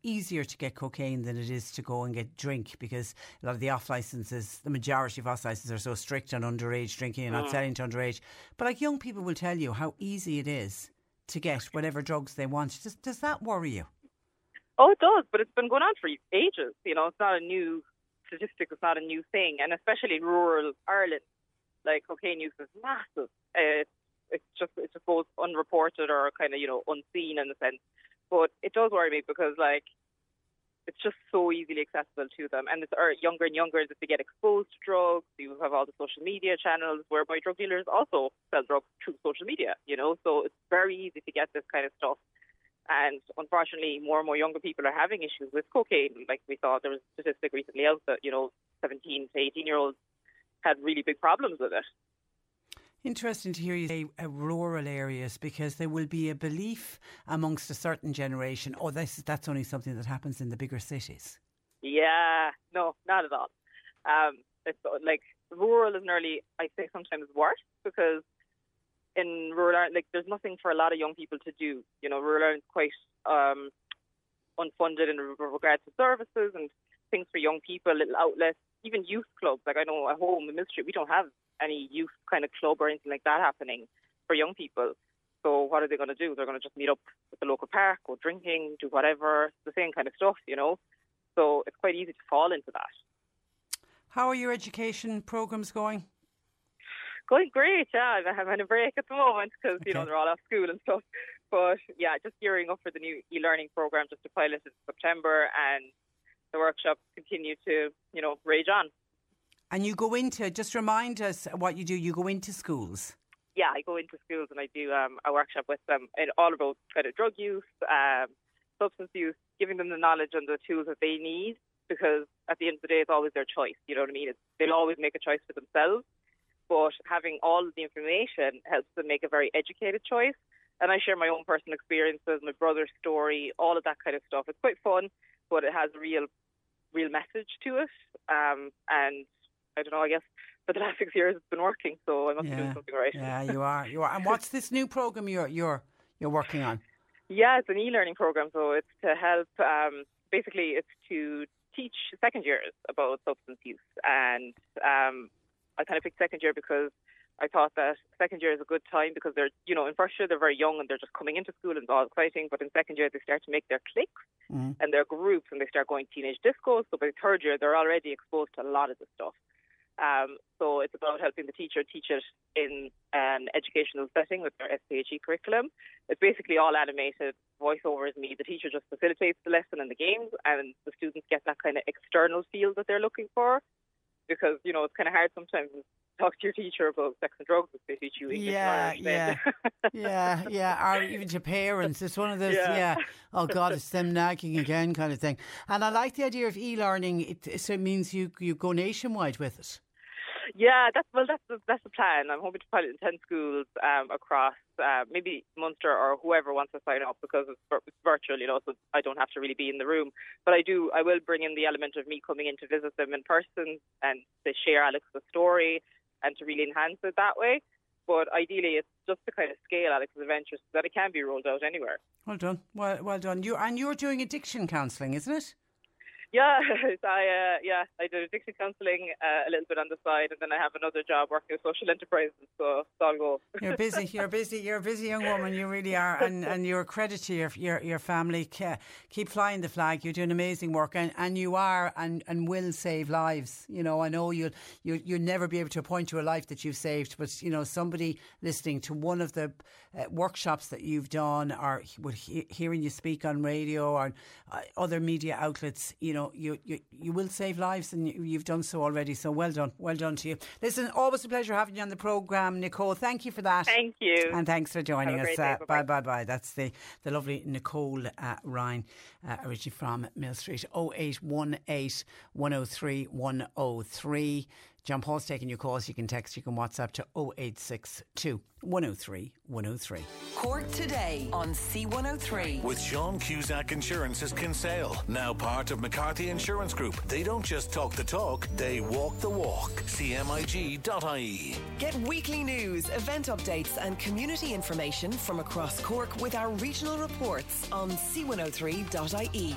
easier to get cocaine than it is to go and get drink because a lot of the off licenses, the majority of off licenses are so strict on underage drinking and not mm. selling to underage. But like young people will tell you how easy it is to get whatever drugs they want. Does, does that worry you? Oh, it does, but it's been going on for ages. You know, it's not a new statistic, it's not a new thing. And especially in rural Ireland, like cocaine use is massive. It's, it's just, it just goes unreported or kind of, you know, unseen in a sense. But it does worry me because like it's just so easily accessible to them, and it's are younger and younger that they get exposed to drugs. You have all the social media channels whereby drug dealers also sell drugs through social media. You know, so it's very easy to get this kind of stuff. And unfortunately, more and more younger people are having issues with cocaine. Like we saw, there was a statistic recently out that you know, 17 to 18 year olds had really big problems with it. Interesting to hear you say uh, rural areas because there will be a belief amongst a certain generation, oh, this, that's only something that happens in the bigger cities. Yeah, no, not at all. Um, it's like rural is nearly, I say, sometimes worse because in rural Ireland, like there's nothing for a lot of young people to do. You know, rural Ireland's quite um, unfunded in regards to services and things for young people, little outlets, even youth clubs. Like I know at home in Millstreet, we don't have any youth kind of club or anything like that happening for young people. So what are they going to do? They're going to just meet up at the local park, go drinking, do whatever, the same kind of stuff, you know. So it's quite easy to fall into that. How are your education programs going? Going great, yeah. I'm having a break at the moment because okay. you know they're all off school and stuff. But yeah, just gearing up for the new e-learning program, just to pilot in September, and the workshops continue to you know rage on. And you go into, just remind us what you do. You go into schools. Yeah, I go into schools and I do um, a workshop with them in all about kind of drug use, um, substance use, giving them the knowledge and the tools that they need. Because at the end of the day, it's always their choice. You know what I mean? It's, they'll always make a choice for themselves. but having all of the information helps them make a very educated choice. And I share my own personal experiences, my brother's story, all of that kind of stuff. It's quite fun, but it has a real, real message to it. Um, and I don't know. I guess for the last six years it's been working, so I must yeah. be doing something right. Yeah, you are. You are. And what's this new program you're you're you're working on? Yeah, it's an e-learning program, so it's to help. Um, basically, it's to teach second years about substance use, and um, I kind of picked second year because I thought that second year is a good time because they're, you know, in first year they're very young and they're just coming into school and it's all exciting. But in second year they start to make their cliques mm. and their groups and they start going teenage discos. So by third year they're already exposed to a lot of the stuff. Um, so it's about helping the teacher teach it in an educational setting with their SPHE curriculum. It's basically all animated. Voiceover is me. The teacher just facilitates the lesson and the games, and the students get that kind of external feel that they're looking for. Because you know it's kind of hard sometimes to talk to your teacher about sex and drugs if they teach you English. Yeah, yeah, yeah, yeah. Or even to parents. It's one of those. Yeah. yeah. Oh God, it's them nagging again kind of thing. And I like the idea of e-learning. It, so it means you you go nationwide with it. Yeah, that's well, that's the, that's the plan. I'm hoping to pilot in ten schools um, across uh, maybe Munster or whoever wants to sign up because it's, it's virtual, you know, so I don't have to really be in the room. But I do, I will bring in the element of me coming in to visit them in person and to share Alex's story and to really enhance it that way. But ideally, it's just to kind of scale Alex's adventures so that it can be rolled out anywhere. Well done, well, well done. You and you're doing addiction counselling, isn't it? Yeah, I uh, yeah I do addiction counselling uh, a little bit on the side, and then I have another job working with social enterprises. So it's all go. You're busy. You're busy. You're a busy young woman. You really are, and and you're a credit to your your, your family. Keep flying the flag. You're doing amazing work, and, and you are and, and will save lives. You know, I know you'll you you'll never be able to point to a life that you've saved, but you know somebody listening to one of the uh, workshops that you've done, or he, hearing you speak on radio or uh, other media outlets, you know, you, you, you will save lives and you, you've done so already. So well done. Well done to you. Listen, always a pleasure having you on the programme, Nicole. Thank you for that. Thank you. And thanks for joining us. Uh, bye bye bye. That's the, the lovely Nicole uh, Ryan, uh, originally from Millstreet. 0818 103 103. John Paul's taking your calls. You can text, you can WhatsApp to 0862 103 103. Cork today on C103. With Sean Cusack Insurance's Kinsale, now part of McCarthy Insurance Group. They don't just talk the talk, they walk the walk. CMIG.ie. Get weekly news, event updates, and community information from across Cork with our regional reports on C103.ie.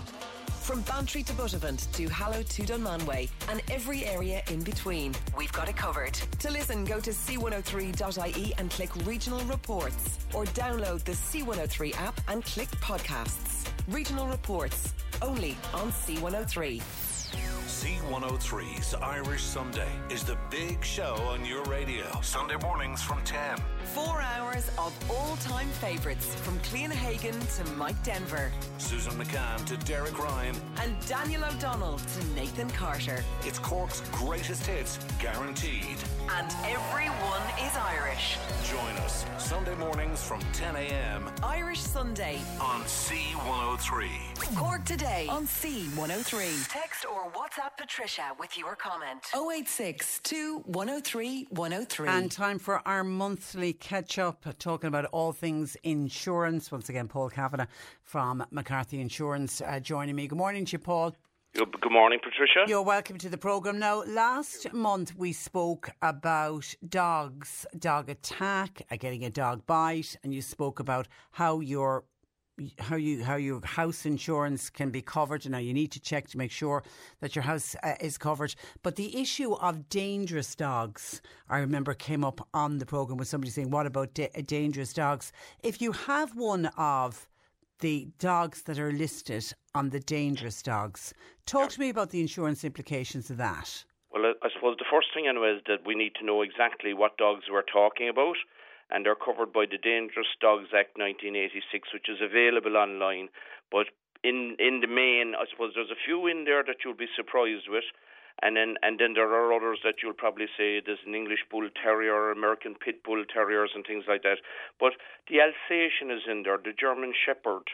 From Bantry to Buttevant to Mallow to Dunmanway and every area in between, we've got it covered. To listen, go to c103.ie and click regional reports or download the C103 app and click podcasts. Regional reports only on C103. C103's Irish Sunday is the big show on your radio. Sunday mornings from 10. Four hours of all time favourites from Cliona Hagan to Mike Denver. Susan McCann to Derek Ryan. And Daniel O'Donnell to Nathan Carter. It's Cork's greatest hits, guaranteed. And everyone is Irish. Join us Sunday mornings from 10 a.m. Irish Sunday on C103. Cork today on C103. Text or WhatsApp Patricia with your comment. 086 103 103. And time for our monthly catch up, talking about all things insurance. Once again, Paul Kavanagh from McCarthy Insurance uh, joining me. Good morning to you, Paul. Good morning, Patricia. You're welcome to the programme. Now, last month we spoke about dogs, dog attack, uh, getting a dog bite, and you spoke about how your how you how your house insurance can be covered. Now you need to check to make sure that your house uh, is covered. But the issue of dangerous dogs, I remember, came up on the program with somebody saying, "What about da- dangerous dogs?" If you have one of the dogs that are listed on the dangerous dogs. Talk to me about the insurance implications of that. Well, I suppose the first thing, anyway, is that we need to know exactly what dogs we're talking about, and they're covered by the Dangerous Dogs Act 1986, which is available online. But in in the main, I suppose there's a few in there that you'll be surprised with. And then, and then there are others that you'll probably say there's an English Bull Terrier, American Pit Bull Terriers, and things like that. But the Alsatian is in there, the German Shepherd,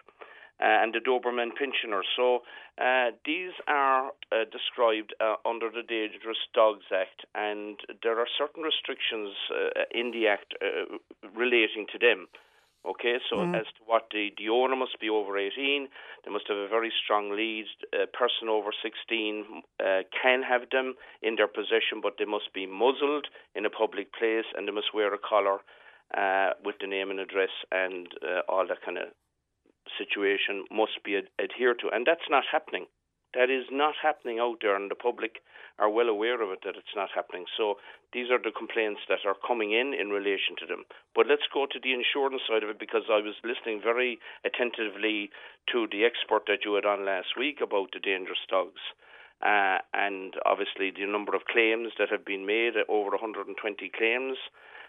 uh, and the Doberman pinschers. So uh, these are uh, described uh, under the Dangerous Dogs Act, and there are certain restrictions uh, in the Act uh, relating to them. Okay, so Mm. as to what the, the owner must be over 18, they must have a very strong lead. A person over 16 uh, can have them in their possession, but they must be muzzled in a public place and they must wear a collar uh, with the name and address and uh, all that kind of situation must be ad- adhered to. And that's not happening. That is not happening out there, and the public are well aware of it that it's not happening. So these are the complaints that are coming in in relation to them. But let's go to the insurance side of it because I was listening very attentively to the expert that you had on last week about the dangerous dogs. Uh, and obviously, the number of claims that have been made, over 120 claims,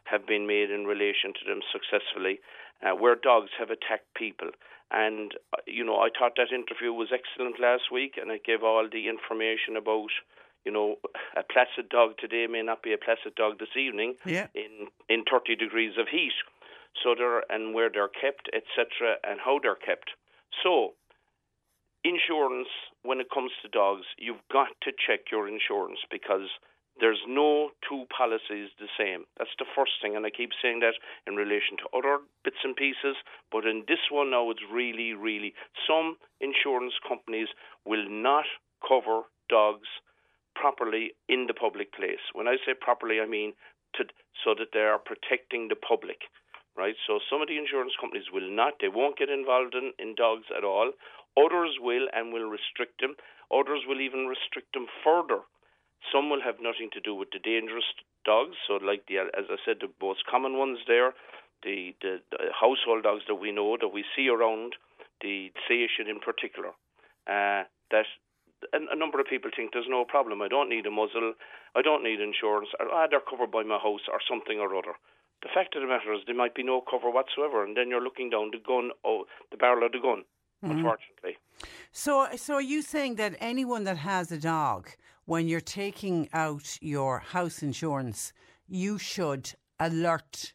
have been made in relation to them successfully, uh, where dogs have attacked people. And, uh, you know, I thought that interview was excellent last week, and it gave all the information about, you know, a placid dog today may not be a placid dog this evening Yeah. in, in 30 degrees of heat. So they're, and where they're kept, etc., and how they're kept. So, insurance, when it comes to dogs, you've got to check your insurance because there's no two policies the same. That's the first thing, and I keep saying that in relation to other bits and pieces, but in this one now, it's really, really. Some insurance companies will not cover dogs properly in the public place. When I say properly, I mean to, so that they are protecting the public right? So some of the insurance companies will not, they won't get involved in, in dogs at all. Others will and will restrict them. Others will even restrict them further. Some will have nothing to do with the dangerous dogs. So, like the, as I said, the most common ones there, the, the, the household dogs that we know that we see around, the Sation in particular, uh, that a, a number of people think there's no problem. I don't need a muzzle. I don't need insurance. Or, ah, they're covered by my house or something or other. The fact of the matter is there might be no cover whatsoever, and then you're looking down the gun, oh, the barrel of the gun. Unfortunately, So, so are you saying that anyone that has a dog, when you're taking out your house insurance, you should alert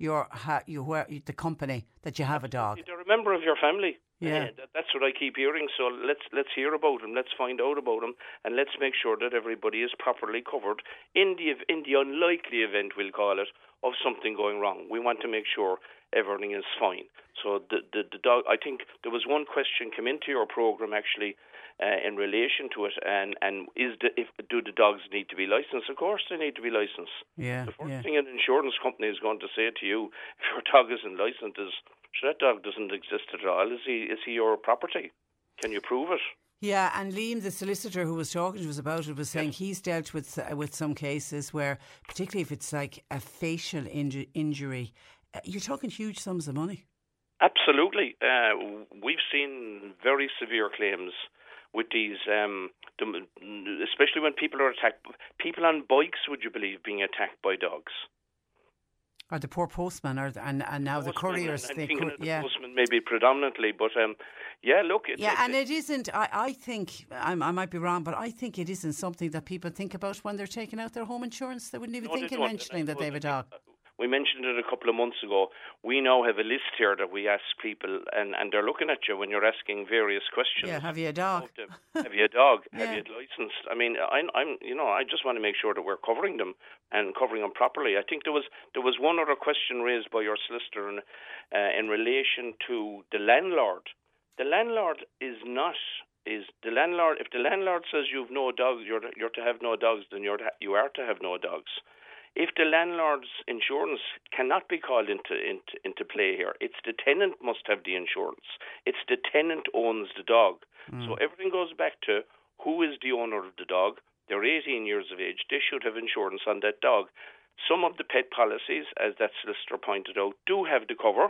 your ha- you, where, the company that you have a dog? they're a member of your family. Yeah. Uh, that's what I keep hearing. So let's let's hear about them. Let's find out about them, and let's make sure that everybody is properly covered in the in the unlikely event we'll call it of something going wrong. We want to make sure everything is fine. So the the, the dog. I think there was one question come into your program actually. Uh, in relation to it, and and is the if do the dogs need to be licensed? Of course, they need to be licensed. Yeah, The first yeah. thing an insurance company is going to say to you, if your dog isn't licensed, is sure that dog doesn't exist at all. Is he is he your property? Can you prove it? Yeah, and Liam, the solicitor who was talking to us about it, was saying he's dealt with uh, with some cases where, particularly if it's like a facial inju- injury, uh, you're talking huge sums of money. Absolutely. Uh, we've seen very severe claims with these, um, especially when people are attacked. People on bikes, would you believe, being attacked by dogs? Or the poor postman, or the, and and now the couriers. I'm they thinking could- of the yeah. postman maybe predominantly, but um, yeah, look, it, Yeah, it- and it isn't. I, I think I'm, I might be wrong, but I think it isn't something that people think about when they're taking out their home insurance. They wouldn't even No, think of and mentioning that they have a dog. We mentioned it a couple of months ago. We now have a list here that we ask people, and, and they're looking at you when you're asking various questions. Yeah, have you a dog? have you a dog? Have Yeah. you licensed? I mean, I'm, I'm, you know, I just want to make sure that we're covering them and covering them properly. I think there was there was one other question raised by your solicitor in, uh, in relation to the landlord. The landlord is not is the landlord. If the landlord says you've no dogs, you're to- you're to have no dogs, then you're to, you are to have no dogs. If the landlord's insurance cannot be called into, into into play here, it's the tenant must have the insurance. It's the tenant owns the dog. So everything goes back to who is the owner of the dog. They're 18 years of age. They should have insurance on that dog. Some of the pet policies, as that solicitor pointed out, do have the cover.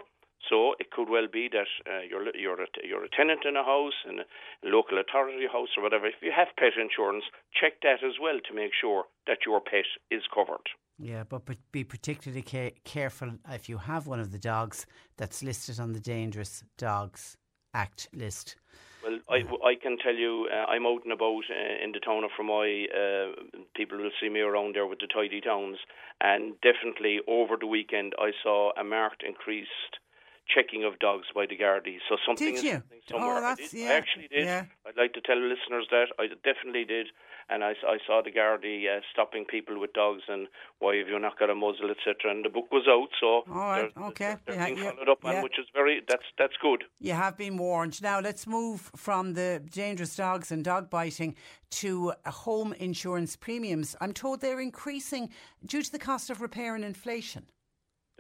So it could well be that uh, you're you're a, you're a tenant in a house, in a local authority house or whatever. If you have pet insurance, check that as well to make sure that your pet is covered. Yeah, but, be particularly ca- careful if you have one of the dogs that's listed on the Dangerous Dogs Act list. Well, I, I can tell you, uh, I'm out and about uh, in the town of Fermoy. Uh, people will see me around there with the tidy towns, and definitely over the weekend I saw a marked increased checking of dogs by the Gardaí. So something did you? somewhere. Oh, that's I, did. yeah. I actually did. Yeah. I'd like to tell listeners that I definitely did, and I, I saw the Gardaí uh, stopping people with dogs and why have you not got a muzzle, etc. And the book was out, so All right. they're, Okay. they're Yeah, being yeah, followed up yeah. on, which is very that's that's good. You have been warned. Now let's move from the dangerous dogs and dog biting to home insurance premiums. I'm told they're increasing due to the cost of repair and inflation.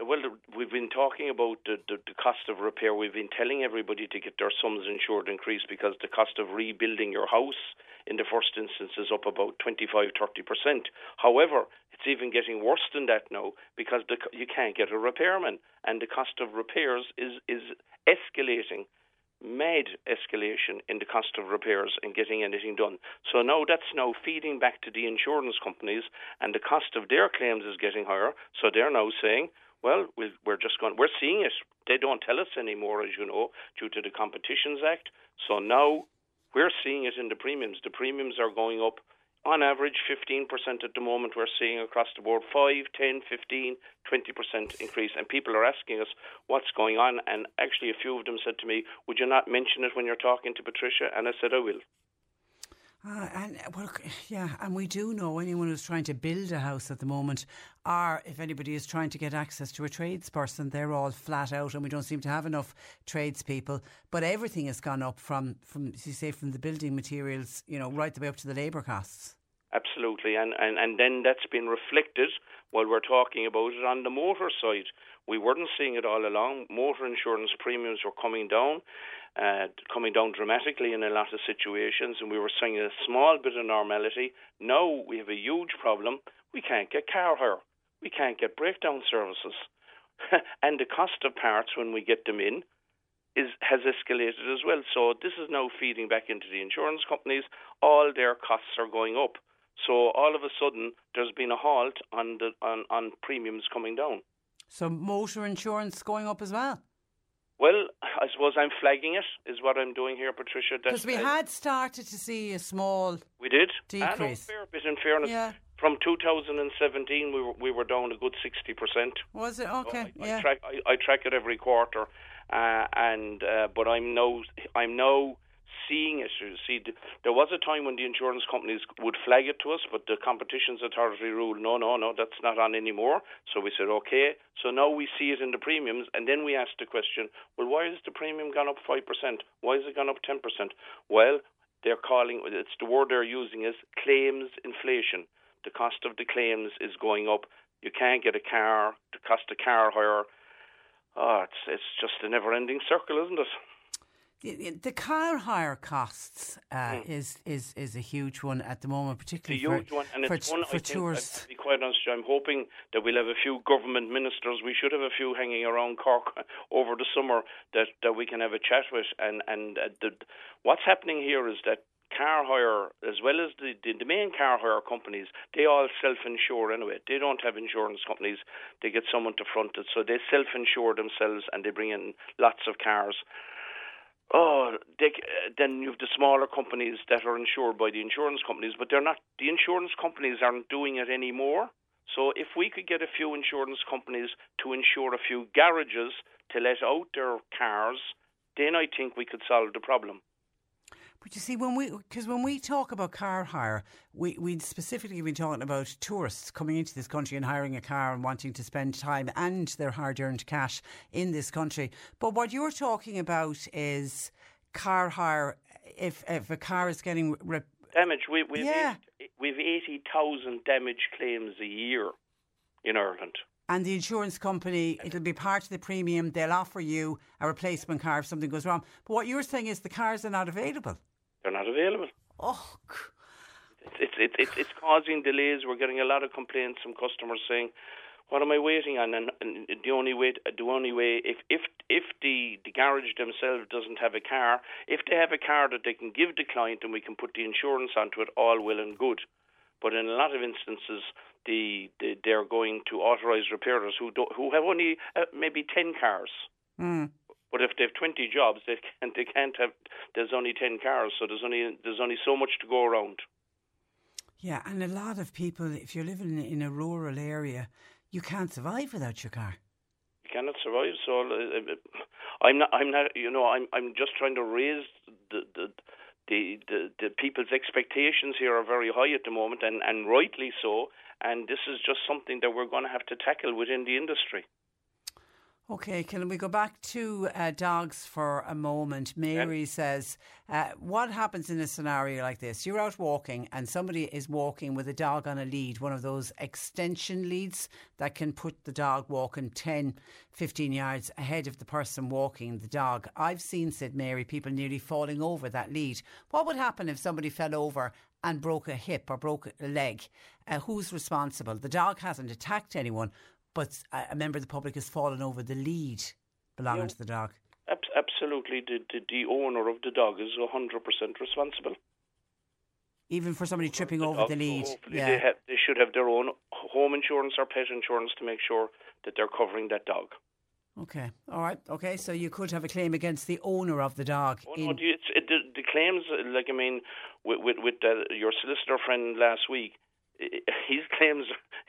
Well, we've been talking about the, the, the cost of repair. We've been telling everybody to get their sums insured increased because the cost of rebuilding your house in the first instance is up about 25 30%. However, it's even getting worse than that now because the, you can't get a repairman and the cost of repairs is, is escalating. Mad escalation in the cost of repairs and getting anything done. So now that's now feeding back to the insurance companies, and the cost of their claims is getting higher. So they're now saying, well, we- we're just going, we're seeing it. They don't tell us anymore, as you know, due to the Competitions Act. So now we're seeing it in the premiums. The premiums are going up on average 15% at the moment. We're seeing across the board 5, 10, 15, 20% increase. And people are asking us what's going on. And actually, a few of them said to me, Would you not mention it when you're talking to Patricia? And I said, I will. Uh, and well, yeah, and we do know anyone who's trying to build a house at the moment, or if anybody is trying to get access to a tradesperson, they're all flat out, and we don't seem to have enough tradespeople. But everything has gone up from, from as you say, from the building materials, you know, right the way up to the labour costs. Absolutely, and, and, and then that's been reflected while we're talking about it on the motor side. We weren't seeing it all along. Motor insurance premiums were coming down, uh, coming down dramatically in a lot of situations, and we were seeing a small bit of normality. Now we have a huge problem. We can't get car hire. We can't get breakdown services. and the cost of parts when we get them in is has escalated as well. So this is now feeding back into the insurance companies. All their costs are going up. So all of a sudden, there's been a halt on the on, on premiums coming down. So motor insurance going up as well. Well, I suppose I'm flagging it is what I'm doing here, Patricia. Because we uh, had started to see a small we did Ah, decrease. fair bit in fairness. Yeah. From 2017, we were we were down a good 60 percent. Was it okay? I, yeah. I track I, I track it every quarter, uh, and uh, but I'm now I'm now seeing it. You See, there was a time when the insurance companies would flag it to us, but the competitions authority ruled no, no, no, that's not on anymore. So we said okay. So now we see it in the premiums, and then we asked the question: Well, why has the premium gone up five percent? Why has it gone up ten percent? Well, they're calling it's the word they're using is claims inflation. The cost of the claims is going up. You can't get a car. The cost of car hire. Oh, it's it's just a never-ending circle, isn't it? The- car hire costs uh, is is is a huge one at the moment, It's a particularly huge for, one, and for, it's one for I think, tourists. To be quite honest, I'm hoping that we'll have a few government ministers. We should have a few hanging around Cork over the summer that, that we can have a chat with. And and uh, the, what's happening here is that car hire, as well as the, the the main car hire companies, they all self-insure anyway. They don't have insurance companies. They get someone to front it, so they self-insure themselves, and they bring in lots of cars. Oh, they, uh, then you have the smaller companies that are insured by the insurance companies, but they're not. The insurance companies aren't doing it anymore. So if we could get a few insurance companies to insure a few garages to let out their cars, then I think we could solve the problem. But you see, when we because when we talk about car hire, we we specifically been talking about tourists coming into this country and hiring a car and wanting to spend time and their hard earned cash in this country. But what you're talking about is car hire. If if a car is getting re- Damage. We, we've Yeah. we've eighty thousand damage claims a year in Ireland. and the insurance company, it'll be part of the premium. They'll offer you a replacement car if something goes wrong. But what you're saying is the cars are not available. Not available. Oh, It's it's it's it's causing delays. We're getting a lot of complaints from customers saying, "What am I waiting on?" And, and the only way, the only way, if if if the the garage themselves doesn't have a car, if they have a car that they can give the client and we can put the insurance onto it, all well and good. But in a lot of instances, the, the they're going to authorised repairers who do, who have only uh, maybe ten cars. Mm. But if they have twenty jobs, they can't they can't have. There's only ten cars, so there's only there's only so much to go around. Yeah, and a lot of people, if you're living in a rural area, you can't survive without your car. You cannot survive. So uh, I'm not. I'm not. You know, I'm. I'm just trying to raise the the. The, the, the people's expectations here are very high at the moment, and, and rightly so. And this is just something that we're going to have to tackle within the industry. Okay, can we go back to uh, dogs for a moment? Mary yeah. says, uh, What happens in a scenario like this? You're out walking and somebody is walking with a dog on a lead, one of those extension leads that can put the dog walking 10, 15 yards ahead of the person walking the dog. I've seen, said Mary, people nearly falling over that lead. What would happen if somebody fell over and broke a hip or broke a leg? Uh, who's responsible? The dog hasn't attacked anyone, but a member of the public has fallen over the lead belonging yeah. to the dog. absolutely, the, the, the owner of the dog is 100% responsible. Even for somebody tripping the over dog, the lead. Yeah. they, have, they should have their own home insurance or pet insurance to make sure that they're covering that dog. Okay, all right, okay. So you could have a claim against the owner of the dog. Oh, no, it's, it, the, the, claims, like I mean, with with, with uh, your solicitor friend last week, his claims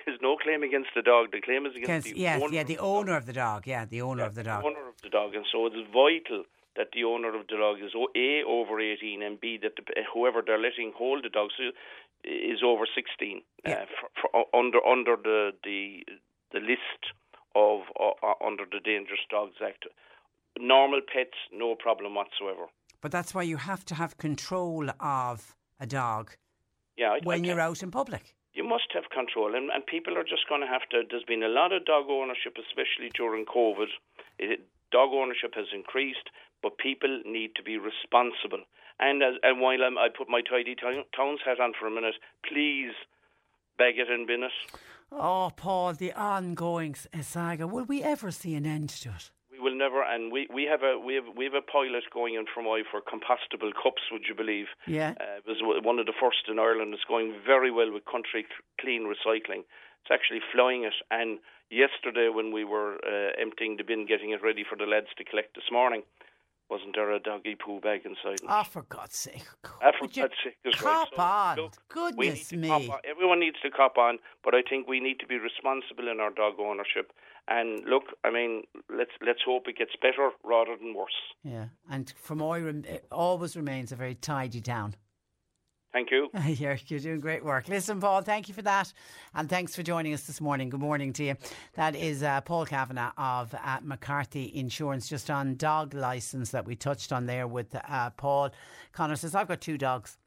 is no claim against the dog. The claim is against the yes, owner. yeah, the owner of the dog. Yeah, the owner yeah, of the dog. The owner of the dog, and so it's vital that the owner of the dog is a over eighteen and b that the, whoever they're letting hold the dog is over sixteen. Yeah. Uh, for, for, under under the the the list of uh, uh, under the Dangerous Dogs Act. Normal pets, no problem whatsoever. But that's why you have to have control of a dog. Yeah, I, when I you're out in public you must have control, and, and people are just going to have to. There's been a lot of dog ownership, especially during COVID. It, dog ownership has increased, but people need to be responsible. And as, and while I'm, i put my tidy towns hat on for a minute, please beg it and bin it. Oh, Paul, the ongoing saga. Will we ever see an end to it? Will never. And we, we have a we have we have a pilot going in from I for compostable cups. Would you believe? Yeah, uh, it was one of the first in Ireland. It's going very well with country clean recycling. It's actually flying it. And yesterday, when we were uh, emptying the bin, getting it ready for the lads to collect this morning, wasn't there a doggy poo bag inside? Oh, for God's sake! Ah, for God's sake! Cop right. on! Look, Goodness me! On. Everyone needs to cop on, but I think we need to be responsible in our dog ownership. And look, I mean, let's let's hope it gets better rather than worse. Yeah, and for Fermoy, it always remains a very tidy town. Thank you. you're, you're doing great work. Listen, Paul, thank you for that. And thanks for joining us this morning. Good morning to you. That is uh, Paul Kavanagh of uh, McCarthy Insurance, just on dog licence that we touched on there with uh, Paul. Connor says, I've got two dogs.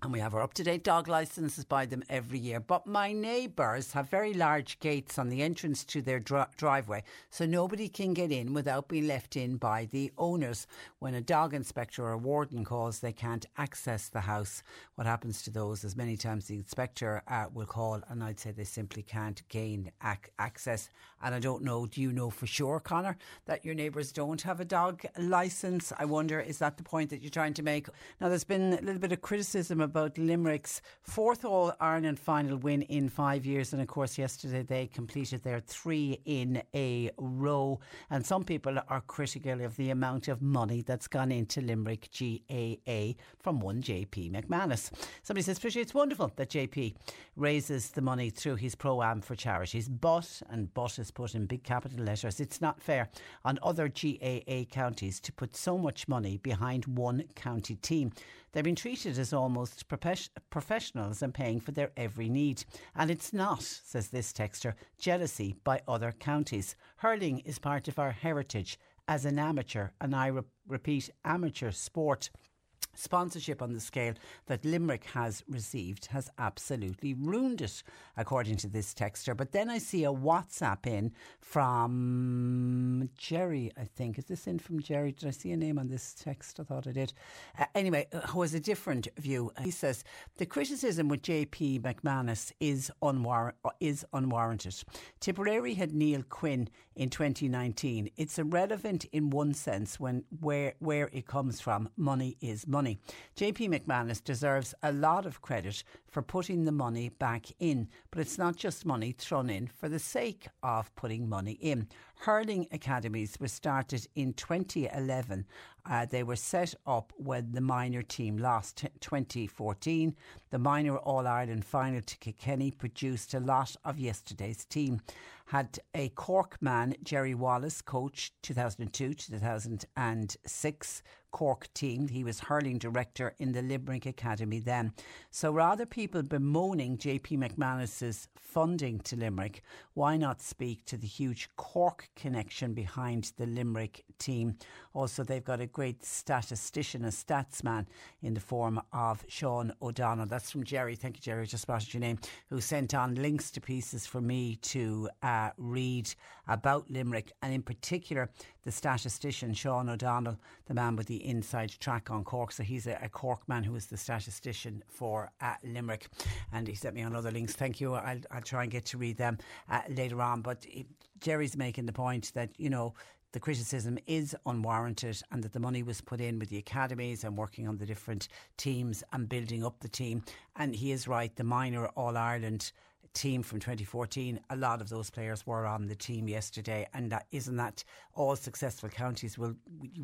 And we have our up to date dog licenses by them every year. But my neighbours have very large gates on the entrance to their dri- driveway, so nobody can get in without being left in by the owners. When a dog inspector or a warden calls, they can't access the house. What happens to those is many times the inspector uh, will call, and I'd say they simply can't gain ac- access. And I don't know, do you know for sure, Connor, that your neighbours don't have a dog licence? I wonder, is that the point that you're trying to make? Now, there's been a little bit of criticism about Limerick's fourth All Ireland final win in five years. And of course, yesterday they completed their three in a row. And some people are critical of the amount of money that's gone into Limerick GAA from one JP McManus. Somebody says, Patricia, it's wonderful that JP raises the money through his pro am for charities. But, and but is put in big capital letters, it's not fair on other GAA counties to put so much money behind one county team. They've been treated as almost professionals and paying for their every need. And it's not, says this texter, jealousy by other counties. Hurling is part of our heritage as an amateur, and I re- repeat, amateur sport sponsorship on the scale that Limerick has received has absolutely ruined it, according to this texter. But then I see a WhatsApp in from Jerry, I think. Is this in from Jerry? Did I see a name on this text? I thought I did. Uh, anyway, uh, who has a different view. He says the criticism with JP McManus is, unwar- is unwarranted. Tipperary had Neil Quinn in 2019. It's irrelevant in one sense when where where it comes from. Money is money. JP McManus deserves a lot of credit for putting the money back in, but it's not just money thrown in for the sake of putting money in. Hurling academies were started in 2011 Uh, they were set up when the minor team lost t- 2014. The minor All Ireland final to Kilkenny produced a lot of yesterday's team. Had a Cork man, Jerry Wallace, coach 2002 2006. Cork team. He was hurling director in the Limerick Academy then. So rather people bemoaning JP McManus's funding to Limerick, why not speak to the huge Cork connection behind the Limerick team? Also, they've got a great statistician, a statsman in the form of Sean O'Donnell. That's from Jerry. Thank you, Jerry. Just spotted your name. Who sent on links to pieces for me to uh, read about Limerick and, in particular, the statistician Sean O'Donnell, the man with the inside track on Cork. So he's a, a Cork man who is the statistician for uh, Limerick, and he sent me on other links. Thank you. I'll, I'll try and get to read them uh, later on. But it, Jerry's making the point that you know the criticism is unwarranted and that the money was put in with the academies and working on the different teams and building up the team. And he is right, the minor All Ireland team from 2014, a lot of those players were on the team yesterday, and that isn't that all successful counties will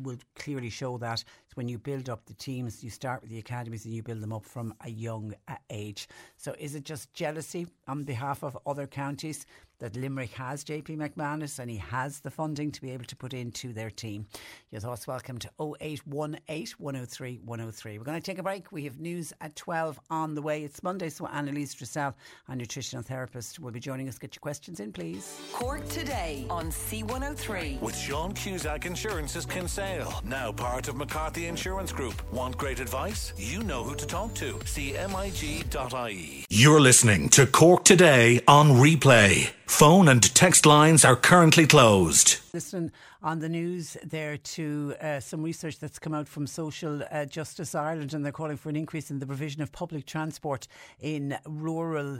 will clearly show that when you build up the teams, you start with the academies and you build them up from a young age. So, is it just jealousy on behalf of other counties that Limerick has JP McManus and he has the funding to be able to put into their team? Your thoughts welcome to 0818 103 103. We're going to take a break. We have news at 12 on the way. It's Monday, so Annalise Dressel, our nutritional therapist, will be joining us. Get your questions in, please. Cork today on C103. With Sean Cusack Insurance's Kinsale, now part of McCarthy Insurance Group. Want great advice? You know who to talk to. CMIG.ie. You're listening to Cork Today on replay. Phone and text lines are currently closed. Listen on the news there to uh, some research that's come out from Social uh, Justice Ireland, and they're calling for an increase in the provision of public transport in rural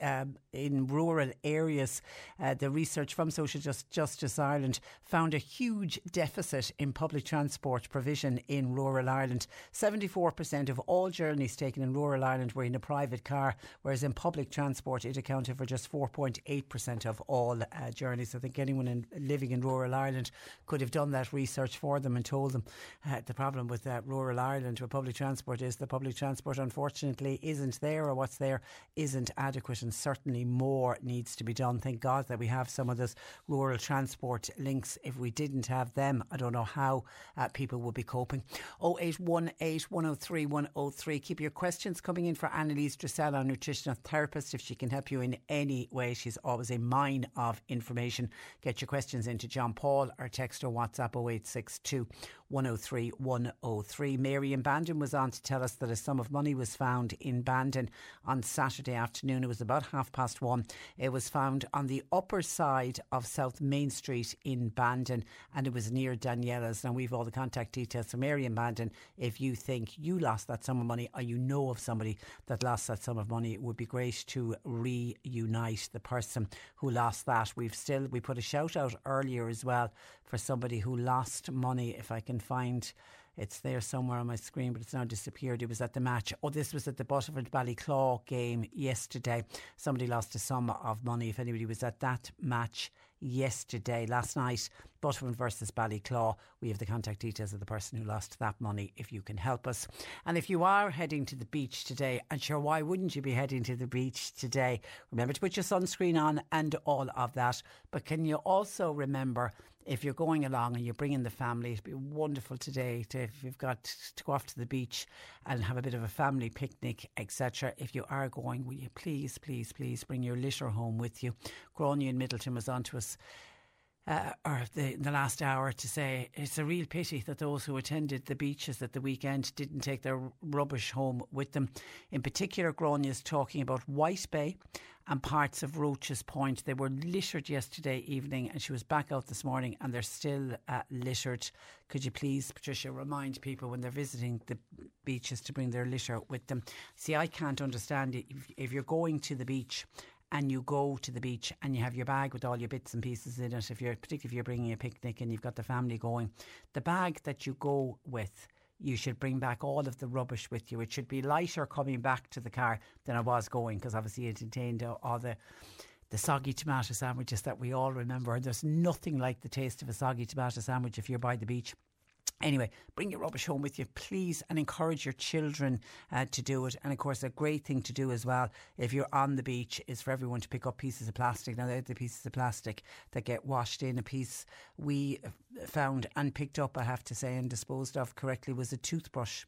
um, in rural areas. Uh, the research from Social Just Justice Ireland found a huge deficit in public transport provision in rural Ireland. 74% of all journeys taken in rural Ireland were in a private car, whereas in public transport it accounted for just 4.8% of all uh, journeys. I think anyone in, living in rural Ireland could have done that research for them and told them uh, the problem with uh, rural Ireland with public transport is the public transport unfortunately isn't there or what's there isn't adequate and certainly more needs to be done. Thank God that we have some of those rural transport links. If we didn't have them, I don't know how uh, people would be coping. 0818 103 103. Keep your questions coming in for Annalise Dressel, our nutritional therapist. If she can help you in any way, she's always a mine of information. Get your questions into John Paul or text or WhatsApp 0862 103 103. Mary in Bandon was on to tell us that a sum of money was found in Bandon on Saturday afternoon. It was about half past one. It was found on the upper side of South Main Street in Bandon and it was near Daniela's. Now we've all the contact details from Mary in Bandon. If you think you lost that sum of money or you know of somebody that lost that sum of money, it would be great to reunite the person who lost that. We've still, we put a shout out earlier as well for somebody who lost money. If I can find it's there somewhere on my screen, but it's now disappeared. It was at the match. Oh, this was at the Buttevant Ballyclough game yesterday. Somebody lost a sum of money. If anybody was at that match yesterday, last night, Buttevant versus Ballyclough, we have the contact details of the person who lost that money if you can help us. And if you are heading to the beach today, and sure, why wouldn't you be heading to the beach today? Remember to put your sunscreen on and all of that. But can you also remember if you're going along and you're bringing the family, it'd be wonderful today to if you've got to go off to the beach and have a bit of a family picnic, etc. If you are going, will you please, please, please bring your litter home with you? Grania in Midleton was on to us. Uh, or the, the last hour to say it's a real pity that those who attended the beaches at the weekend didn't take their rubbish home with them. In particular, Grania is talking about White Bay and parts of Roche's Point. They were littered yesterday evening, and she was back out this morning, and they're still uh, littered. Could you please, Patricia, remind people when they're visiting the beaches to bring their litter with them? See, I can't understand it. If, if you're going to the beach and you go to the beach and you have your bag with all your bits and pieces in it, if you're particularly if you're bringing a picnic and you've got the family going, the bag that you go with you should bring back all of the rubbish with you. It should be lighter coming back to the car than it was going because obviously it contained all the the soggy tomato sandwiches that we all remember. And there's nothing like the taste of a soggy tomato sandwich if you're by the beach. Anyway, bring your rubbish home with you, please, and encourage your children uh, to do it. And of course, a great thing to do as well if you're on the beach is for everyone to pick up pieces of plastic. Now, they're the pieces of plastic that get washed in. A piece we found and picked up, I have to say, and disposed of correctly was a toothbrush.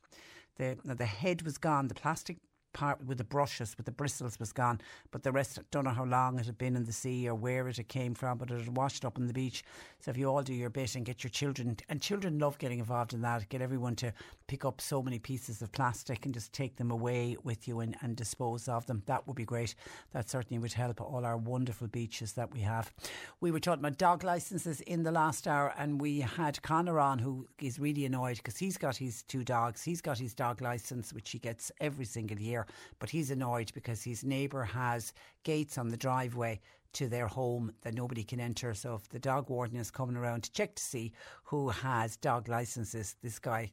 The, the head was gone, the plastic part with the brushes, with the bristles was gone, but the rest, I don't know how long it had been in the sea or where it had came from, but it had washed up on the beach. So if you all do your bit and get your children, and children love getting involved in that, get everyone to pick up so many pieces of plastic and just take them away with you and, and dispose of them, that would be great. That certainly would help all our wonderful beaches that we have. We were talking about dog licences in the last hour, and we had Connor on who is really annoyed because he's got his two dogs. He's got his dog licence, which he gets every single year but he's annoyed because his neighbour has gates on the driveway to their home that nobody can enter. So if the dog warden is coming around to check to see who has dog licenses, this guy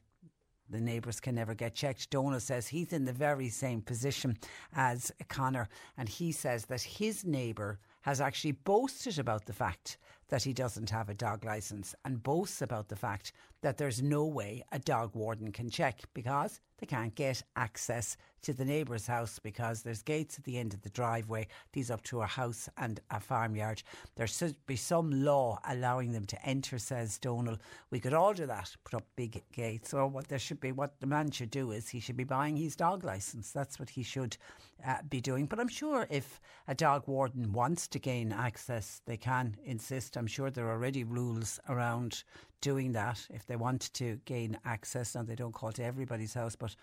the neighbours can never get checked. Donald says he's in the very same position as Connor, and he says that his neighbour has actually boasted about the fact that he doesn't have a dog licence and boasts about the fact that there's no way a dog warden can check because they can't get access to the neighbour's house because there's gates at the end of the driveway, these up to a house and a farmyard. There should be some law allowing them to enter, says Donal. We could all do that, put up big gates. Or what there should be, what the man should do is he should be buying his dog licence. That's what he should uh, be doing. But I'm sure if a dog warden wants to gain access, they can insist. I'm sure there are already rules around doing that if they want to gain access. And they don't call to everybody's house, but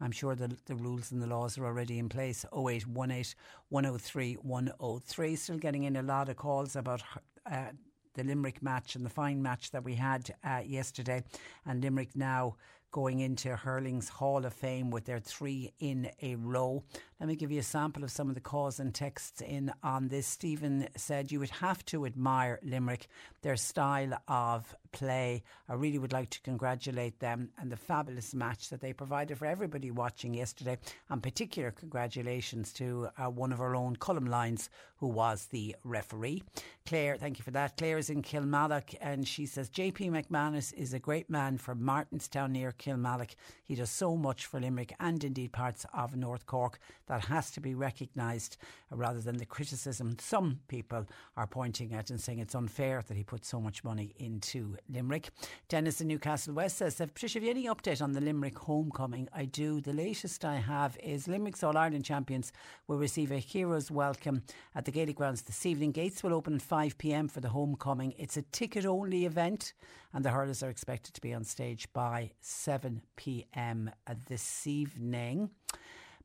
I'm sure the, the rules and the laws are already in place. 0818 103 103. Still getting in a lot of calls about. Uh, the Limerick match and the fine match that we had uh, yesterday, and Limerick now going into hurling's Hall of Fame with their three in a row. Let me give you a sample of some of the calls and texts in on this. Stephen said you would have to admire Limerick, their style of play. I really would like to congratulate them and the fabulous match that they provided for everybody watching yesterday. And particular congratulations to uh, one of our own Colm Lyons, who was the referee. Claire, thank you for that. Claire is in Kilmallock and she says JP McManus is a great man from Martinstown near Kilmallock. He does so much for Limerick and indeed parts of North Cork that has to be recognised rather than the criticism some people are pointing at and saying it's unfair that he put so much money into Limerick. Dennis in Newcastle West says, Patricia, have you any update on the Limerick homecoming? I do. The latest I have is Limerick's All Ireland champions will receive a hero's welcome at the Gaelic grounds this evening. Gates will open at 5 pm for the homecoming. It's a ticket only event, and the hurlers are expected to be on stage by 7 7 pm this evening.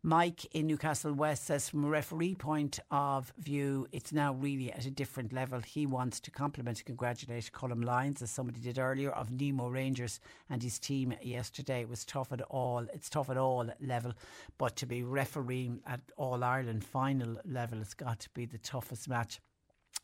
Mike in Newcastle West says, from a referee point of view, it's now really at a different level. He wants to compliment and congratulate Colm Lyons, as somebody did earlier, of Nemo Rangers and his team yesterday. It was tough at all. It's tough at all level, but to be refereeing at All Ireland final level, it's got to be the toughest match.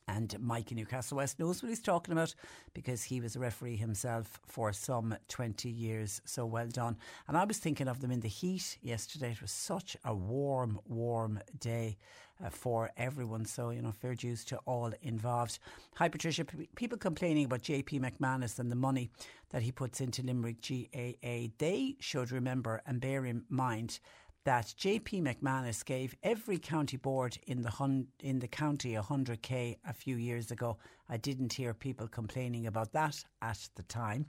And Mike in Newcastle West knows what he's talking about because he was a referee himself for some 20 years. So well done. And I was thinking of them in the heat yesterday. It was such a warm, warm day uh, for everyone. So, you know, fair dues to all involved. Hi, Patricia. P- people complaining about JP McManus and the money that he puts into Limerick GAA. They should remember and bear in mind that JP McManus gave every county board in the hun- in the county 100k a few years ago. I didn't hear people complaining about that at the time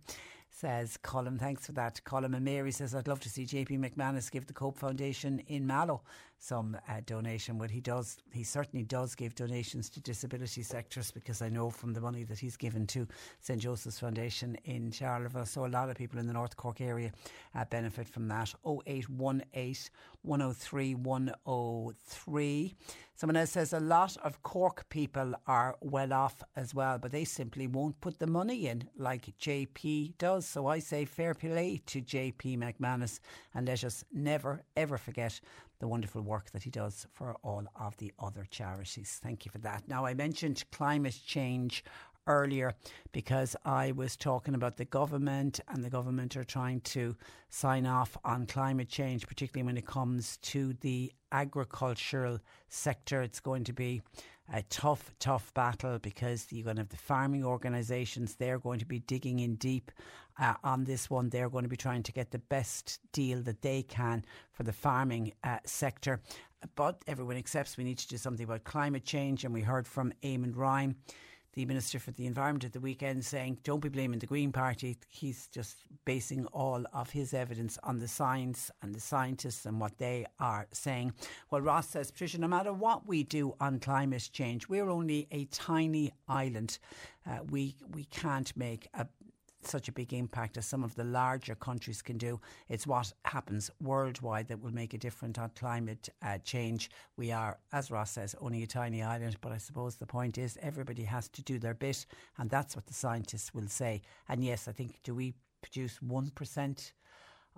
says Colin. Thanks for that. Colin and Mary says, I'd love to see JP McManus give the Cope Foundation in Mallow some uh, donation. Well, he does, he certainly does give donations to disability sectors because I know from the money that he's given to St Joseph's Foundation in Charleville. So a lot of people in the North Cork area uh, benefit from that. 0818 103 103. Someone else says a lot of Cork people are well off as well, but they simply won't put the money in like JP does. So I say fair play to JP McManus and let us never ever forget the wonderful work that he does for all of the other charities. Thank you for that. Now I mentioned climate change earlier because I was talking about the government and the government are trying to sign off on climate change, particularly when it comes to the agricultural sector. It's going to be a tough, tough battle because you're going to have the farming organisations. They're going to be digging in deep uh, on this one. They're going to be trying to get the best deal that they can for the farming uh, sector. But everyone accepts we need to do something about climate change. And we heard from Eamon Ryan the Minister for the Environment at the weekend saying, don't be blaming the Green Party. He's just basing all of his evidence on the science and the scientists and what they are saying. Well, Ross says, Patricia, no matter what we do on climate change, we're only a tiny island. Uh, we, we can't make a such a big impact as some of the larger countries can do. It's what happens worldwide that will make a difference on climate uh, change. We are, as Ross says, only a tiny island, but I suppose the point is everybody has to do their bit, and that's what the scientists will say. And yes, I think, do we produce 1%?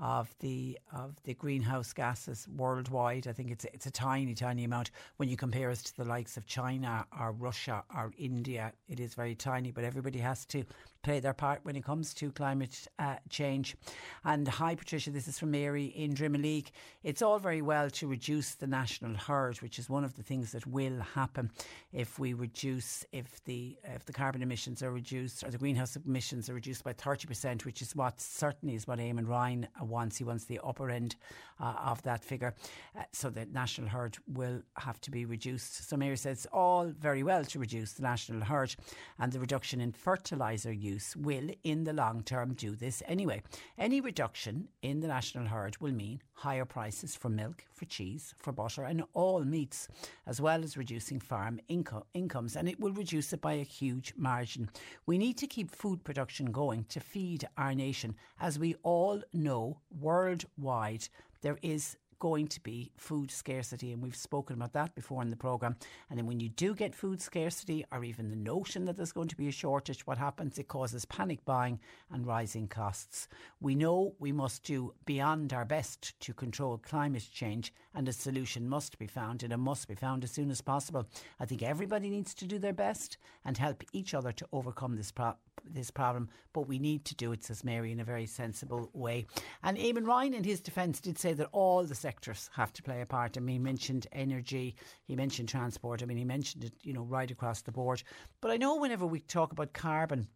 of the of the greenhouse gases worldwide. I think it's it's a tiny, tiny amount when you compare us to the likes of China or Russia or India. It is very tiny, but everybody has to play their part when it comes to climate uh, change. And hi, Patricia, this is from Mary in Drimoleague. It's all very well to reduce the national herd, which is one of the things that will happen if we reduce if the if the carbon emissions are reduced or the greenhouse emissions are reduced by thirty percent, which is what certainly is what Eamon Ryan wants. He wants the upper end uh, of that figure. Uh, so the national herd will have to be reduced. So Mary says all very well to reduce the national herd and the reduction in fertiliser use will in the long term do this anyway. Any reduction in the national herd will mean higher prices for milk, for cheese, for butter and all meats, as well as reducing farm inco- incomes and it will reduce it by a huge margin. We need to keep food production going to feed our nation as we all know worldwide there is going to be food scarcity, and we've spoken about that before in the programme. And then when you do get food scarcity, or even the notion that there's going to be a shortage, what happens? It causes panic buying and rising costs. We know we must do beyond our best to control climate change, and a solution must be found, and it must be found as soon as possible. I think everybody needs to do their best and help each other to overcome this problem this problem, but we need to do it, says Mary, in a very sensible way. And Eamon Ryan, in his defence, did say that all the sectors have to play a part. I mean, he mentioned energy, he mentioned transport, I mean, he mentioned it, you know, right across the board. But I know whenever we talk about carbon,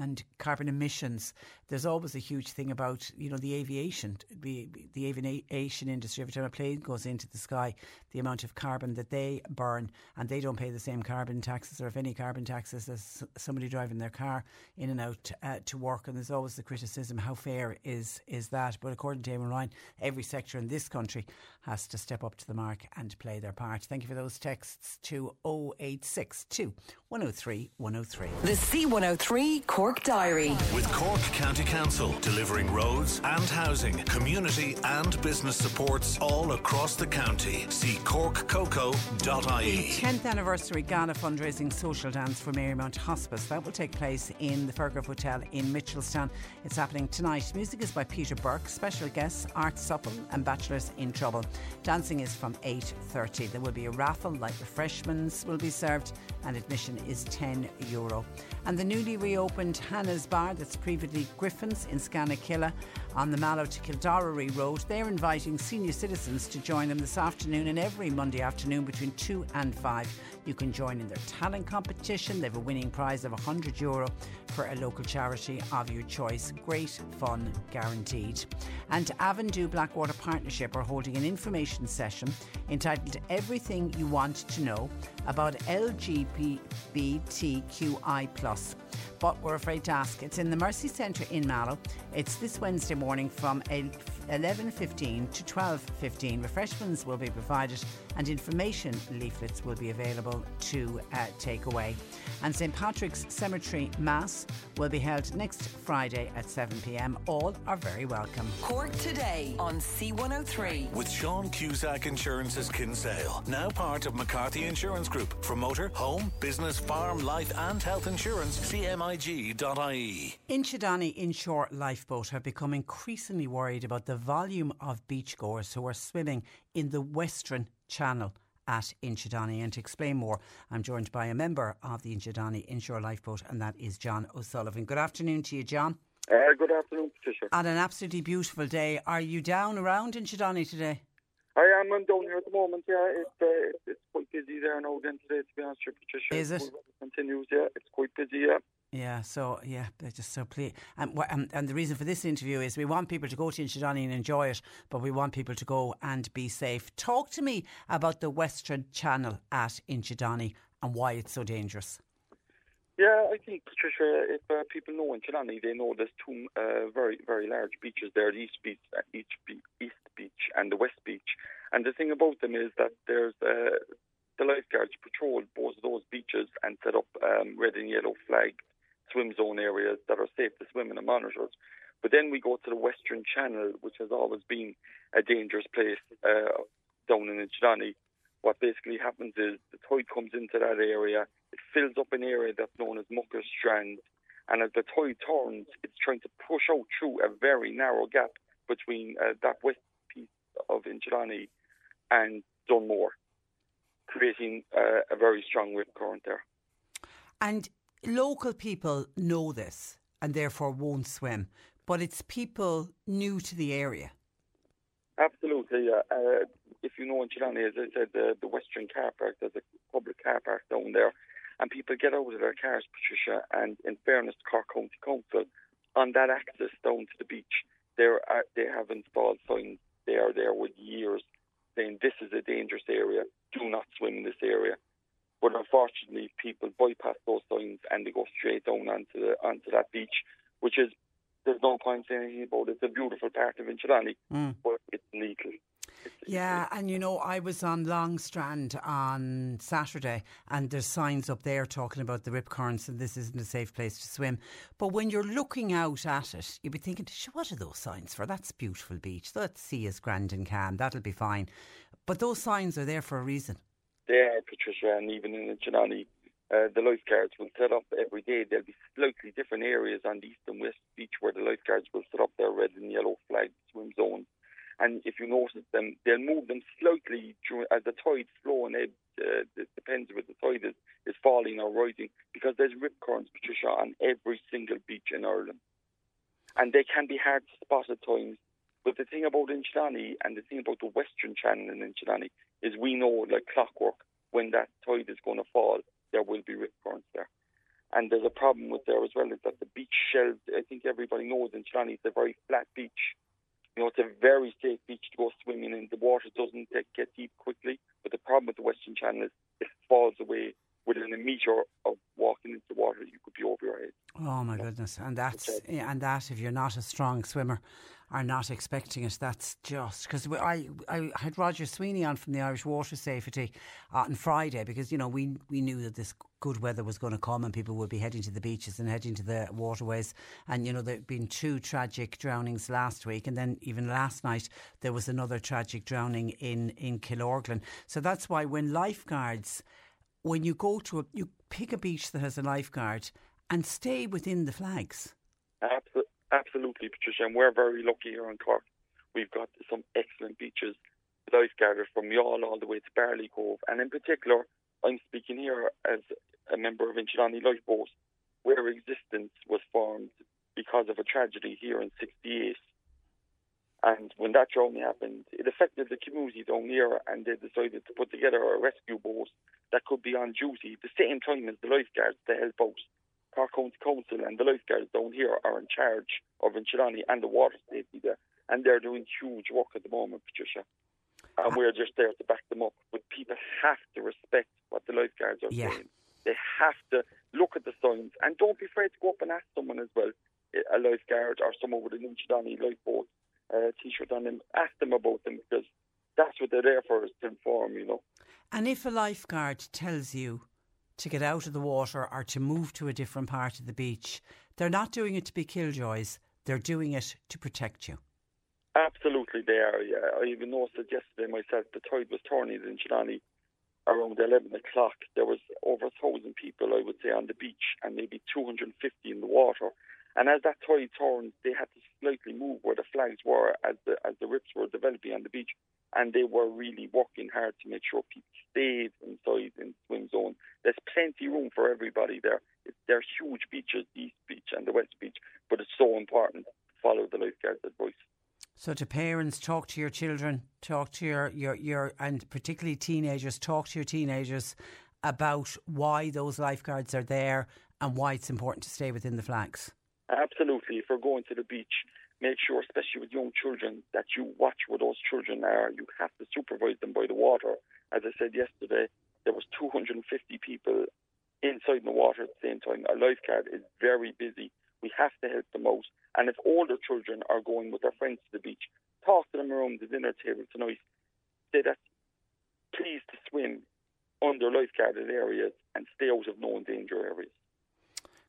and carbon emissions, there's always a huge thing about you know the aviation, the, the aviation industry. Every time a plane goes into the sky, the amount of carbon that they burn, and they don't pay the same carbon taxes or if any carbon taxes as somebody driving their car in and out uh, to work. And there's always the criticism: how fair is is that? But according to Eamon Ryan, every sector in this country has to step up to the mark and play their part. Thank you for those texts to 0862 103 103. The C103 Cork Diary. With Cork County Council delivering roads and housing, community and business supports all across the county. See corkcoco.ie. The 10th anniversary gala fundraising social dance for Marymount Hospice. That will take place in the Firgrove Hotel in Mitchelstown. It's happening tonight. Music is by Peter Burke. Special guests Art Supple and Bachelors in Trouble. Dancing is from 8.30. There will be a raffle, light refreshments will be served and admission is 10 euro. And the newly reopened Hannah's Bar, that's previously Griffin's in Scanakilla on the Mallow to Kildorrery Road, they're inviting senior citizens to join them this afternoon and every Monday afternoon between 2 and 5. You can join in their talent competition. They have a winning prize of 100 euro for a local charity of your choice. Great fun guaranteed. And Avondhu Blackwater Partnership are holding an information session entitled Everything You Want to Know about LGBTQI but we're afraid to ask. It's in the Mercy Centre in Mallow. It's this Wednesday morning from 11.15 to 12.15. Refreshments will be provided and information leaflets will be available to uh, take away. And St Patrick's Cemetery Mass will be held next Friday at 7pm. All are very welcome. Cork today on C103. With Sean Cusack Insurance's Kinsale, now part of McCarthy Insurance Group. For motor, home, business, farm, life and health insurance, cmig.ie. Inchydoney Inshore Lifeboat have become increasingly worried about the volume of beachgoers who are swimming in the Western Channel at Inchydoney. And to explain more, I'm joined by a member of the Inchydoney Inshore Lifeboat, and that is John O'Sullivan. Good afternoon to you, John. Uh, good afternoon, Patricia. On an absolutely beautiful day. Are you down around Inchydoney today? I am. I'm down here at the moment. Yeah, it's uh, it's, quite busy there now. Then today, to be honest, with you, Patricia. Is it? Continues. Yeah, it's quite busy. Yeah. Yeah, so yeah, they're just so pleased. And, and, and the reason for this interview is we want people to go to Inchydoney and enjoy it, but we want people to go and be safe. Talk to me about the Western Channel at Inchydoney and why it's so dangerous. Yeah, I think Patricia, if uh, people know Inchydoney, they know there's two uh, very very large beaches there: the East Beach, uh, East, East Beach, and the West Beach. And the thing about them is that there's uh, the lifeguards patrol both of those beaches and set up um, red and yellow flag swim zone areas that are safe to swim in and monitored. But then we go to the Western Channel, which has always been a dangerous place uh, down in Inchydoney. What basically happens is the tide comes into that area, it fills up an area that's known as Mucker Strand, and as the tide turns, it's trying to push out through a very narrow gap between uh, that west piece of Inchydoney and Dunmore, creating uh, a very strong rip current there. And local people know this and therefore won't swim, but it's people new to the area. Absolutely. Uh, uh, if you know Inchydoney, as I said, the, the Western car park, there's a public car park down there, and people get out of their cars, Patricia, and in fairness to Cork County Council, on that access down to the beach, there are, they have installed signs. They are there with years saying this is a dangerous area, do not swim in this area. But unfortunately, people bypass those signs and they go straight down onto the, onto that beach, which is there's no point saying anything about it. It's a beautiful part of Inchydoney, mm. but it's lethal. Yeah, and you know, I was on Long Strand on Saturday, and there's signs up there talking about the rip currents and this isn't a safe place to swim. But when you're looking out at it, you'd be thinking, what are those signs for? That's beautiful beach. That sea is grand and calm. That'll be fine. But those signs are there for a reason. Yeah, Patricia, and even in Inchydoney, uh, the lifeguards will set up every day. There'll be slightly different areas on the east and west beach where the lifeguards will set up their red and yellow flag swim zones. And if you notice them, they'll move them slightly during, as the tide's flowing. It, uh, it depends whether the tide is, is falling or rising because there's rip currents, Patricia, on every single beach in Ireland. And they can be hard to spot at times. But the thing about Inchydoney and the thing about the Western Channel in Inchydoney is we know, like clockwork, when that tide is going to fall, there will be rip currents there. And there's a problem with there as well is that the beach shelves, I think everybody knows Inchydoney, it's a very flat beach. You know, it's a very safe beach to go swimming in. The water doesn't get deep quickly. But the problem with the Western Channel is it falls away within a metre of walking into the water, you could be over your head. Oh my goodness! And that's and that if you're not a strong swimmer, are not expecting it. That's just because I I had Roger Sweeney on from the Irish Water Safety on Friday because you know we we knew that this good weather was going to come and people would be heading to the beaches and heading to the waterways. And you know there'd been two tragic drownings last week, and then even last night there was another tragic drowning in in Killorglin. So that's why when lifeguards, when you go to a you pick a beach that has a lifeguard and stay within the flags. Absolutely Absolutely, Patricia, and we're very lucky here in Cork. We've got some excellent beaches, lifeguarders from Youghal all the way to Barley Cove, and in particular, I'm speaking here as a member of Inchydoney Lifeboat, where existence was formed because of a tragedy here in '68. And when that drowning happened, it affected the community down here, and they decided to put together a rescue boat that could be on duty the same time as the lifeguards to help out. Cork County Council and the lifeguards down here are in charge of Inchydoney and the water safety there, and they're doing huge work at the moment, Patricia. And we're just there to back them up. But people have to respect what the lifeguards are yeah. saying. They have to look at the signs and don't be afraid to go up and ask someone as well, a lifeguard or someone with an Inchydoney lifeboat uh, t-shirt on them. Ask them about them because that's what they're there for, is to inform, you know. And if a lifeguard tells you to get out of the water or to move to a different part of the beach. They're not doing it to be killjoys, they're doing it to protect you. Absolutely, they are. Yeah, I even noticed yesterday myself. The tide was turning in Chilani around eleven o'clock. There was over a thousand people, I would say, on the beach, and maybe two hundred and fifty in the water. And as that tide turned, they had to slightly move where the flags were as the as the rips were developing on the beach and they were really working hard to make sure people stayed inside in swim zone. There's plenty of room for everybody there. They're huge beaches, the East Beach and the West Beach, but it's so important to follow the lifeguard's advice. So to parents, talk to your children, talk to your, your, your and particularly teenagers, talk to your teenagers about why those lifeguards are there and why it's important to stay within the flags. Absolutely. If we're going to the beach, make sure, especially with young children, that you watch where those children are. You have to supervise them by the water. As I said yesterday, there was 250 people inside in the water at the same time. A lifeguard is very busy. We have to help them out. And if older children are going with their friends to the beach, talk to them around the dinner table tonight. Say that please to swim under lifeguarded areas and stay out of known danger areas.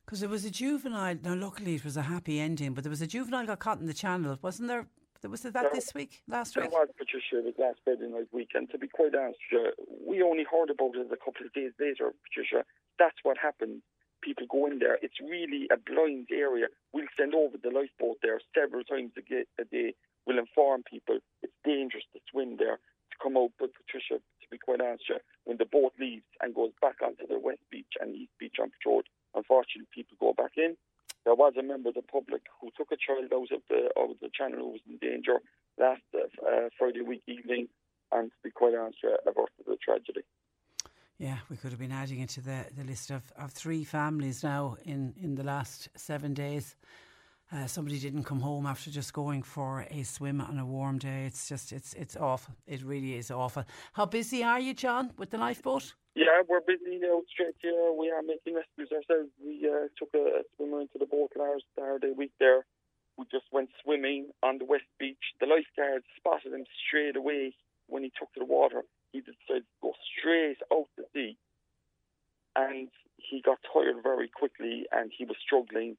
Because there was a juvenile. Now, luckily, it was a happy ending, but there was a juvenile got caught in the channel, wasn't there? Was it that there, this week, last there week? was, Patricia. It was last Friday night weekend. To be quite honest, we only heard about it a couple of days later, Patricia. That's what happened. People go in there. It's really a blind area. We'll send over the lifeboat there several times a day. We'll inform people it's dangerous to swim there, to come out. But Patricia, to be quite honest, when the boat leaves and goes back onto the West Beach and East Beach on patrol, unfortunately, people go back in. There was a member of the public who took a child out of the out of the channel who was in danger last uh, Friday week evening, and to be quite honest, uh, averted the tragedy. Yeah, we could have been adding it to the, the list of, of three families now in, in the last seven days. Uh, somebody didn't come home after just going for a swim on a warm day. It's just, it's it's awful. It really is awful. How busy are you, John, with the lifeboat? Yeah, we're busy now. Straight here, we are making rescues ourselves. We uh, took a, a, swimmer into the boat last Saturday week there. We just went swimming on the West Beach. The lifeguards spotted him straight away when he took to the water. He decided to go straight out to sea, and he got tired very quickly, and he was struggling.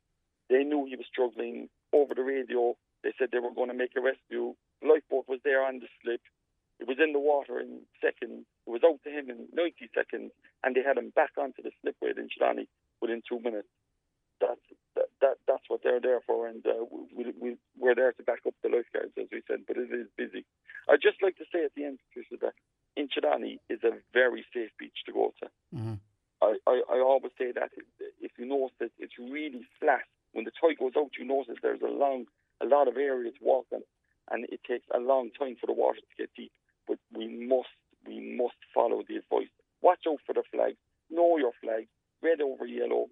They knew he was struggling. Over the radio, they said they were going to make a rescue. Lifeboat was there on the slip. It was in the water in seconds. It was out to him in 90 seconds, and they had him back onto the slipway in Chilani within two minutes. That's that, that that's what they're there for, and uh, we, we we're there to back up the lifeguards, as we said. But it is busy. I'd just like to say at the end, Patricia, that Inchydoney is a very safe beach to go to. Mm-hmm. I, I, I always say that if you notice that it's really flat. When the tide goes out, you notice there's a long, a lot of area to walk on, and it takes a long time for the water to get deep. But we must, we must follow the advice. Watch out for the flags. Know your flag. Red over yellow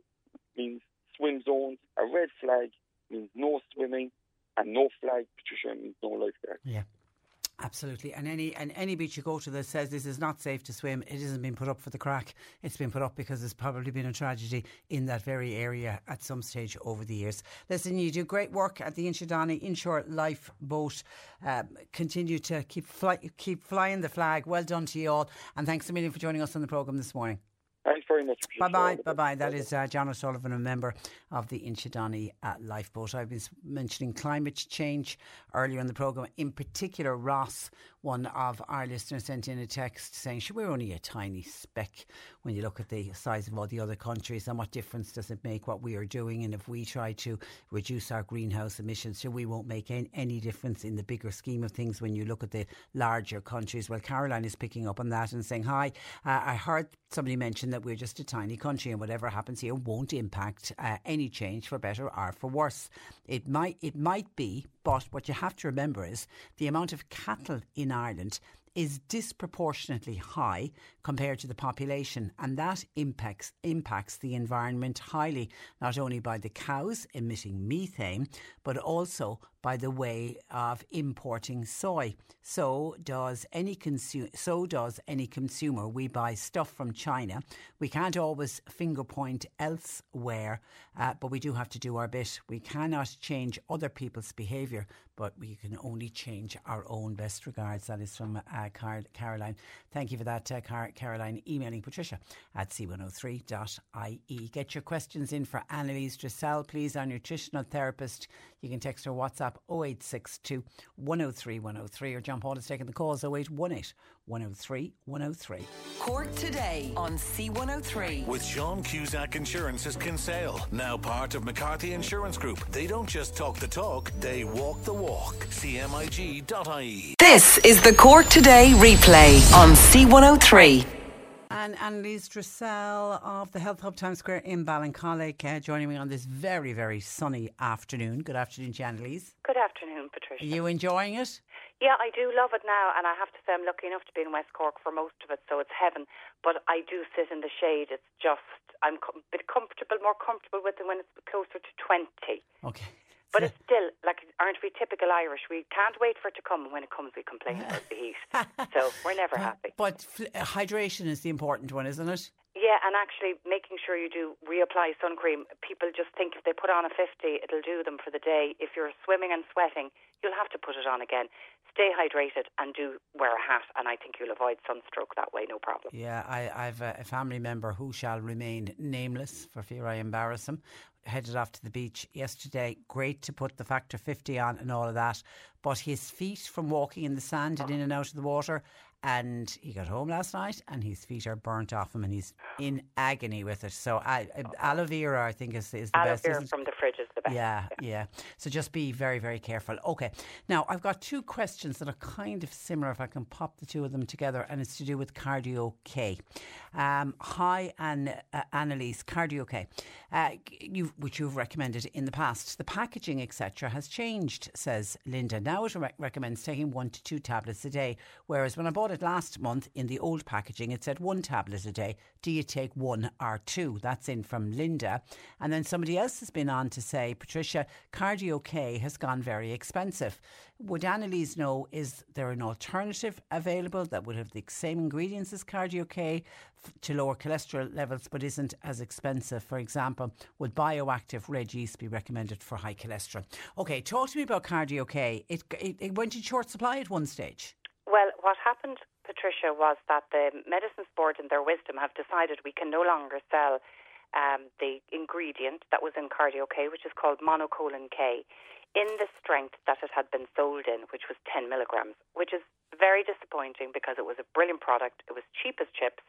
means swim zones. A red flag means no swimming, and no flag, Patricia, means no lifeguard. Yeah. Absolutely, and any and any beach you go to that says this is not safe to swim, it isn't been put up for the crack. It's been put up because there's probably been a tragedy in that very area at some stage over the years. Listen, you do great work at the Inchydoney Inshore Lifeboat. Um, continue to keep fly, keep flying the flag. Well done to you all, and thanks a million for joining us on the programme this morning. Thanks very much. Bye bye. Bye bye. That is uh, John O'Sullivan, a member of the Inchydoney uh, Lifeboat. I've been mentioning climate change earlier in the programme. In particular, Ross, one of our listeners, sent in a text saying, sure, we're only a tiny speck when you look at the size of all the other countries and what difference does it make what we are doing? And if we try to reduce our greenhouse emissions, sure, we won't make any difference in the bigger scheme of things when you look at the larger countries. Well, Caroline is picking up on that and saying, hi, uh, I heard somebody mention that we're just a tiny country and whatever happens here won't impact uh, any change for better or for worse. It might, it might be, but what you have to remember is the amount of cattle in Ireland is disproportionately high compared to the population, and that impacts impacts the environment highly, not only by the cows emitting methane, but also by the way of importing soy. So does any consumer. So does any consumer. We buy stuff from China. We can't always finger point elsewhere, uh, but we do have to do our bit. We cannot change other people's behaviour, but we can only change our own. Best regards. That is from uh, Car- Caroline. Thank you for that, uh, Car- Caroline. Emailing Patricia at c103.ie. Get your questions in for Annalise Dressel, please, our nutritional therapist. You can text her WhatsApp 0862 103 103 or John Paul is taking the calls 0818 103 103. Cork today on C103. With Sean Cusack Insurance's Kinsale, now part of McCarthy Insurance Group. They don't just talk the talk, they walk the walk. CMIG.ie. This is the Cork Today replay on C103. And Annalise Dressel of the Health Hub Times Square in Ballincollig uh, joining me on this very, very sunny afternoon. Good afternoon, Annalise. Good afternoon, Patricia. Are you enjoying it? Yeah, I do love it now, and I have to say I'm lucky enough to be in West Cork for most of it, so it's heaven. But I do sit in the shade. It's just I'm a bit comfortable, more comfortable with it when it's closer to twenty. Okay. But it's still like, aren't we typical Irish? We can't wait for it to come, and when it comes, we complain about the heat. so we're never happy. But fl- uh, hydration is the important one, isn't it? Yeah, and actually making sure you do reapply sun cream. People just think if they put on a 50, it'll do them for the day. If you're swimming and sweating, you'll have to put it on again. Stay hydrated and do wear a hat, and I think you'll avoid sunstroke that way, no problem. Yeah, I, I've a, a family member who shall remain nameless for fear I embarrass him. Headed off to the beach yesterday. Great to put the factor 50 on and all of that. But his feet from walking in the sand and in and out of the water. And he got home last night and his feet are burnt off him and he's in agony with it. So I, aloe vera, I think, is, is the Aloe best. vera isn't from the fridge is the best. Yeah, yeah. So just be very, very careful. Okay. Now, I've got two questions that are kind of similar, if I can pop the two of them together, and it's to do with Cardio K. Um, hi, Anne, uh, Annalise, Cardio K, uh, you, which you've recommended in the past. The packaging, etc., has changed, says Linda. Now it re- recommends taking one to two tablets a day, whereas when I bought it last month in the old packaging, it said one tablet a day. Do you take one or two? That's in from Linda. And then somebody else has been on to say, Patricia, Cardio K has gone very expensive. Would Annalise know, is there an alternative available that would have the same ingredients as Cardio K to lower cholesterol levels but isn't as expensive? For example, would bioactive red yeast be recommended for high cholesterol? Okay, talk to me about Cardio K. It, it, it went in short supply at one stage. Well, what happened, Patricia, was that the Medicines Board, in their wisdom, have decided we can no longer sell um, the ingredient that was in Cardio K, which is called monacolin K, in the strength that it had been sold in, which was 10 milligrams, which is very disappointing because it was a brilliant product. It was cheap as chips,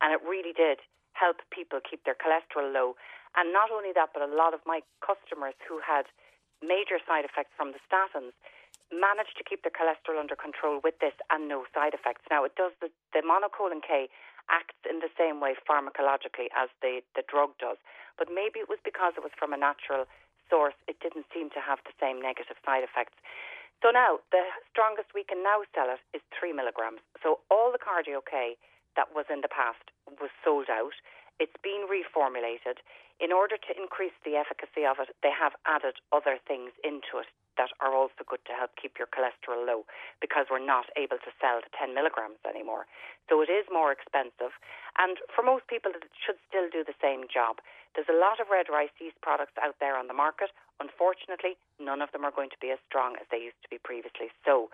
and it really did help people keep their cholesterol low. And not only that, but a lot of my customers who had major side effects from the statins managed to keep their cholesterol under control with this and no side effects. Now, it does the, the monacolin K acts in the same way pharmacologically as the, the drug does, but maybe it was because it was from a natural source, it didn't seem to have the same negative side effects. So now, the strongest we can now sell it is 3 milligrams. So all the Cardio K that was in the past was sold out. It's been reformulated. In order to increase the efficacy of it, they have added other things into it that are also good to help keep your cholesterol low because we're not able to sell the 10 milligrams anymore. So it is more expensive. And for most people, it should still do the same job. There's a lot of red rice yeast products out there on the market. Unfortunately, none of them are going to be as strong as they used to be previously. So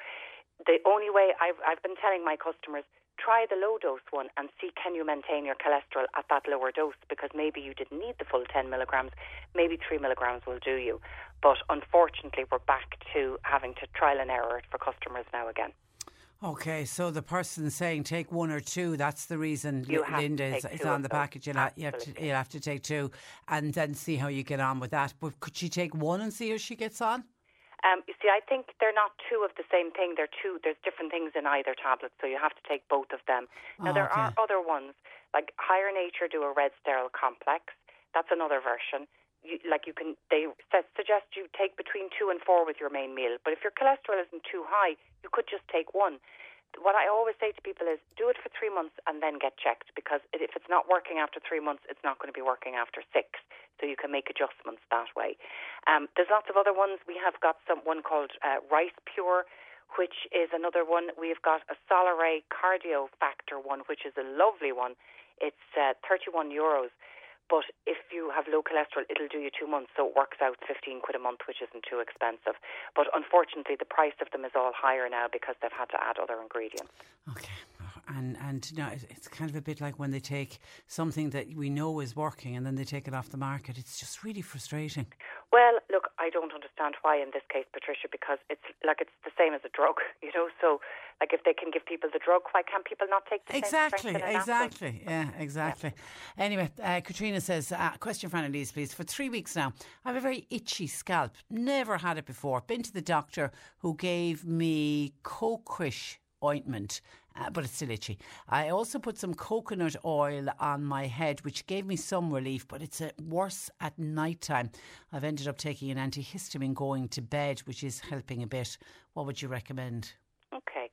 the only way I've, I've been telling my customers try the low dose one and see can you maintain your cholesterol at that lower dose because maybe you didn't need the full 10 milligrams, maybe 3 milligrams will do you. But unfortunately, we're back to having to trial and error it for customers now again. Okay, so the person saying take one or two, that's the reason You Li- Linda is, is on the package. You'll, you, have to, you'll have to take two and then see how you get on with that. But could she take one and see how she gets on? Um, you see, I think they're not two of the same thing. They're two. There's different things in either tablet, so you have to take both of them. Now Oh, there okay. are other ones like Higher Nature do a red sterile complex. That's another version. You, like you can, they suggest you take between two and four with your main meal. But if your cholesterol isn't too high, you could just take one. What I always say to people is do it for three months and then get checked because if it's not working after three months, it's not going to be working after six. So you can make adjustments that way. Um, there's lots of other ones. We have got some one called uh, Rice Pure, which is another one. We've got a Solaray Cardio Factor one, which is a lovely one. It's uh, 31 euros. But if you have low cholesterol, it'll do you two months, so it works out 15 quid a month, which isn't too expensive. But unfortunately, the price of them is all higher now because they've had to add other ingredients. Okay and and you know, it's kind of a bit like when they take something that we know is working and then they take it off the market. It's just really frustrating. Well, look, I don't understand why in this case, Patricia, because it's like it's the same as a drug, you know. So, like, if they can give people the drug, why can't people not take the exactly, exactly, yeah, exactly. Yeah. Anyway, uh, Katrina says, uh, question for Annalise, please. For three weeks now, I have a very itchy scalp. Never had it before. Been to the doctor who gave me Cocrish ointment uh, but it's still itchy. I also put some coconut oil on my head, which gave me some relief, but it's uh, worse at night time. I've ended up taking an antihistamine going to bed, which is helping a bit. What would you recommend? Okay.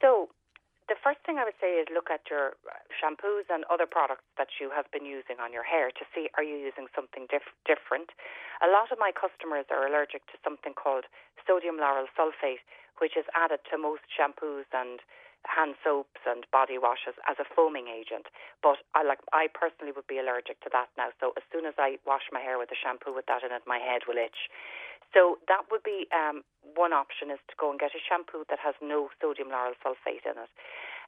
So, the first thing I would say is look at your shampoos and other products that you have been using on your hair to see are you using something dif- different. A lot of my customers are allergic to something called sodium lauryl sulfate, which is added to most shampoos and hand soaps and body washes as a foaming agent. But I like I personally would be allergic to that now. So as soon as I wash my hair with a shampoo with that in it, my head will itch. So that would be um, one option is to go and get a shampoo that has no sodium lauryl sulfate in it.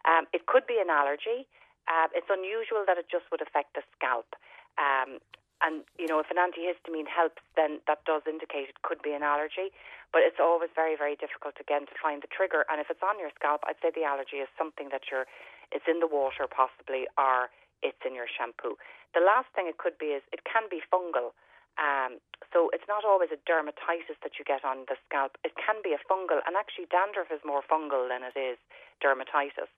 Um, it could be an allergy. Uh, it's unusual that it just would affect the scalp. Um, and, you know, if an antihistamine helps, then that does indicate it could be an allergy. But it's always very, very difficult, again, to find the trigger. And if it's on your scalp, I'd say the allergy is something that you're, it's in the water possibly, or it's in your shampoo. The last thing it could be is it can be fungal. Um, so it's not always a dermatitis that you get on the scalp. It can be a fungal, and actually dandruff is more fungal than it is dermatitis.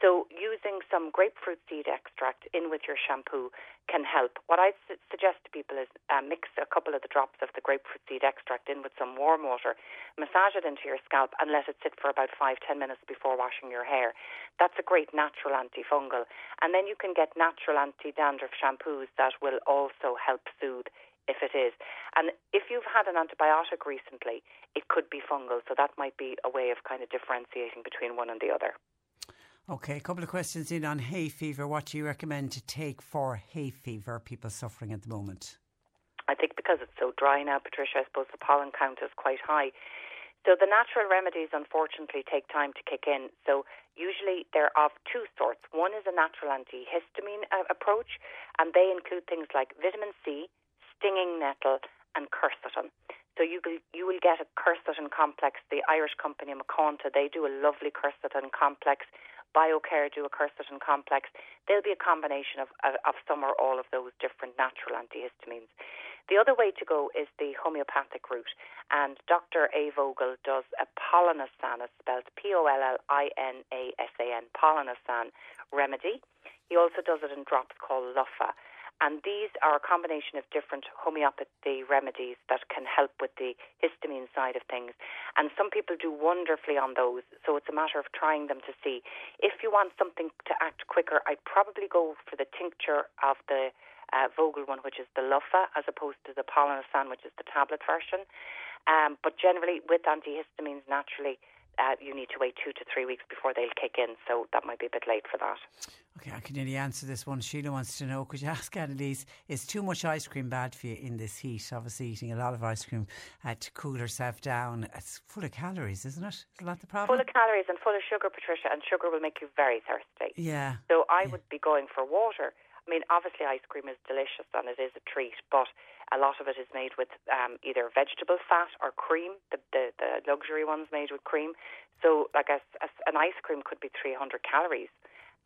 So using some grapefruit seed extract in with your shampoo can help. What I su- suggest to people is uh, mix a couple of the drops of the grapefruit seed extract in with some warm water, massage it into your scalp, and let it sit for about five ten minutes before washing your hair. That's a great natural antifungal, and then you can get natural anti-dandruff shampoos that will also help soothe if it is. And if you've had an antibiotic recently, it could be fungal, so that might be a way of kind of differentiating between one and the other. Okay, a couple of questions in on hay fever. What do you recommend to take for hay fever, people suffering at the moment? I think because it's so dry now, Patricia, I suppose the pollen count is quite high. So the natural remedies, unfortunately, take time to kick in. So usually they're of two sorts. One is a natural antihistamine uh, approach, and they include things like vitamin C, stinging nettle, and quercetin. So you will, you will get a quercetin complex. The Irish company Makanta, they do a lovely quercetin complex BioCare do a quercetin complex. There'll be a combination of, of, of some or all of those different natural antihistamines. The other way to go is the homeopathic route, and Dr. A. Vogel does a Polinasan, it's spelled P-O-L-L-I-N-A-S-A-N, Polinasan remedy. He also does it in drops called Luffa. And these are a combination of different homeopathy remedies that can help with the histamine side of things. And some people do wonderfully on those. So it's a matter of trying them to see. If you want something to act quicker, I'd probably go for the tincture of the uh, Vogel one, which is the Luffa, as opposed to the Polinasan, which is the tablet version. Um, but generally, with antihistamines, naturally, uh, you need to wait two to three weeks before they'll kick in. So that might be a bit late for that. Okay, I can nearly answer this one. Sheila wants to know could you ask Annalise, is too much ice cream bad for you in this heat? Obviously, eating a lot of ice cream uh, to cool herself down. It's full of calories, isn't it? Is that the problem? Full of calories and full of sugar, Patricia, and sugar will make you very thirsty. Yeah. So I yeah. would be going for water. I mean, obviously, ice cream is delicious and it is a treat, but a lot of it is made with um, either vegetable fat or cream, the, the, the luxury ones made with cream. So, like a, a, an ice cream could be 300 calories.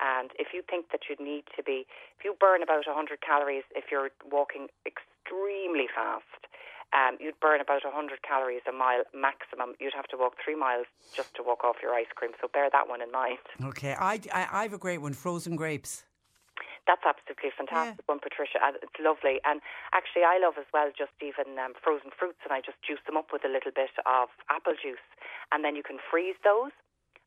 And if you think that you need to be, if you burn about 100 calories if you're walking extremely fast, um, you'd burn about 100 calories a mile maximum. You'd have to walk three miles just to walk off your ice cream. So bear that one in mind. Okay, I, I, I have a great one frozen grapes. That's absolutely fantastic yeah. one, Patricia. And it's lovely. And actually, I love as well just even um, frozen fruits, and I just juice them up with a little bit of apple juice, and then you can freeze those.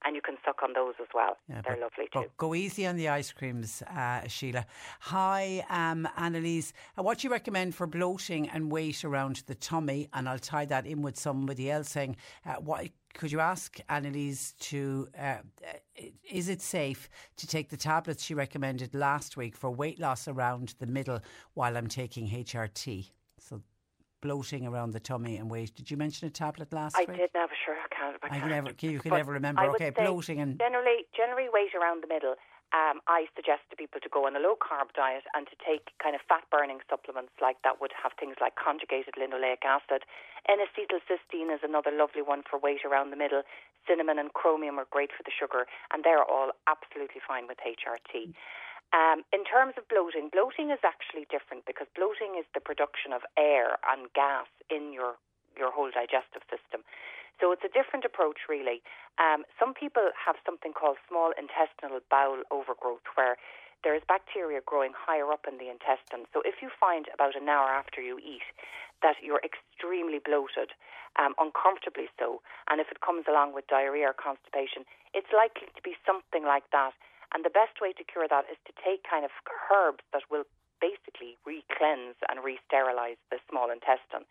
And you can suck on those as well. Yeah, They're but- lovely too. Go easy on the ice creams, uh, Sheila. Hi, um, Annalise. Uh, what do you recommend for bloating and weight around the tummy? And I'll tie that in with somebody else saying, uh, what could you ask Annalise to, uh, uh, is it safe to take the tablets she recommended last week for weight loss around the middle while I'm taking HRT? So bloating around the tummy and weight. Did you mention a tablet last I week? did never sure I can't. I I can't. can never, you can never remember. I Okay, bloating and generally generally weight around the middle. Um, I suggest to people to go on a low carb diet and to take kind of fat burning supplements like that would have things like conjugated linoleic acid. N-acetylcysteine is another lovely one for weight around the middle. Cinnamon and chromium are great for the sugar, and they're all absolutely fine with HRT. Um, in terms of bloating, bloating is actually different because bloating is the production of air and gas in your your whole digestive system. So it's a different approach, really. Um, some people have something called small intestinal bowel overgrowth, where there is bacteria growing higher up in the intestine. So if you find about an hour after you eat that you're extremely bloated, um, uncomfortably so, and if it comes along with diarrhea or constipation, it's likely to be something like that. And the best way to cure that is to take kind of herbs that will basically re-cleanse and re-sterilize the small intestine.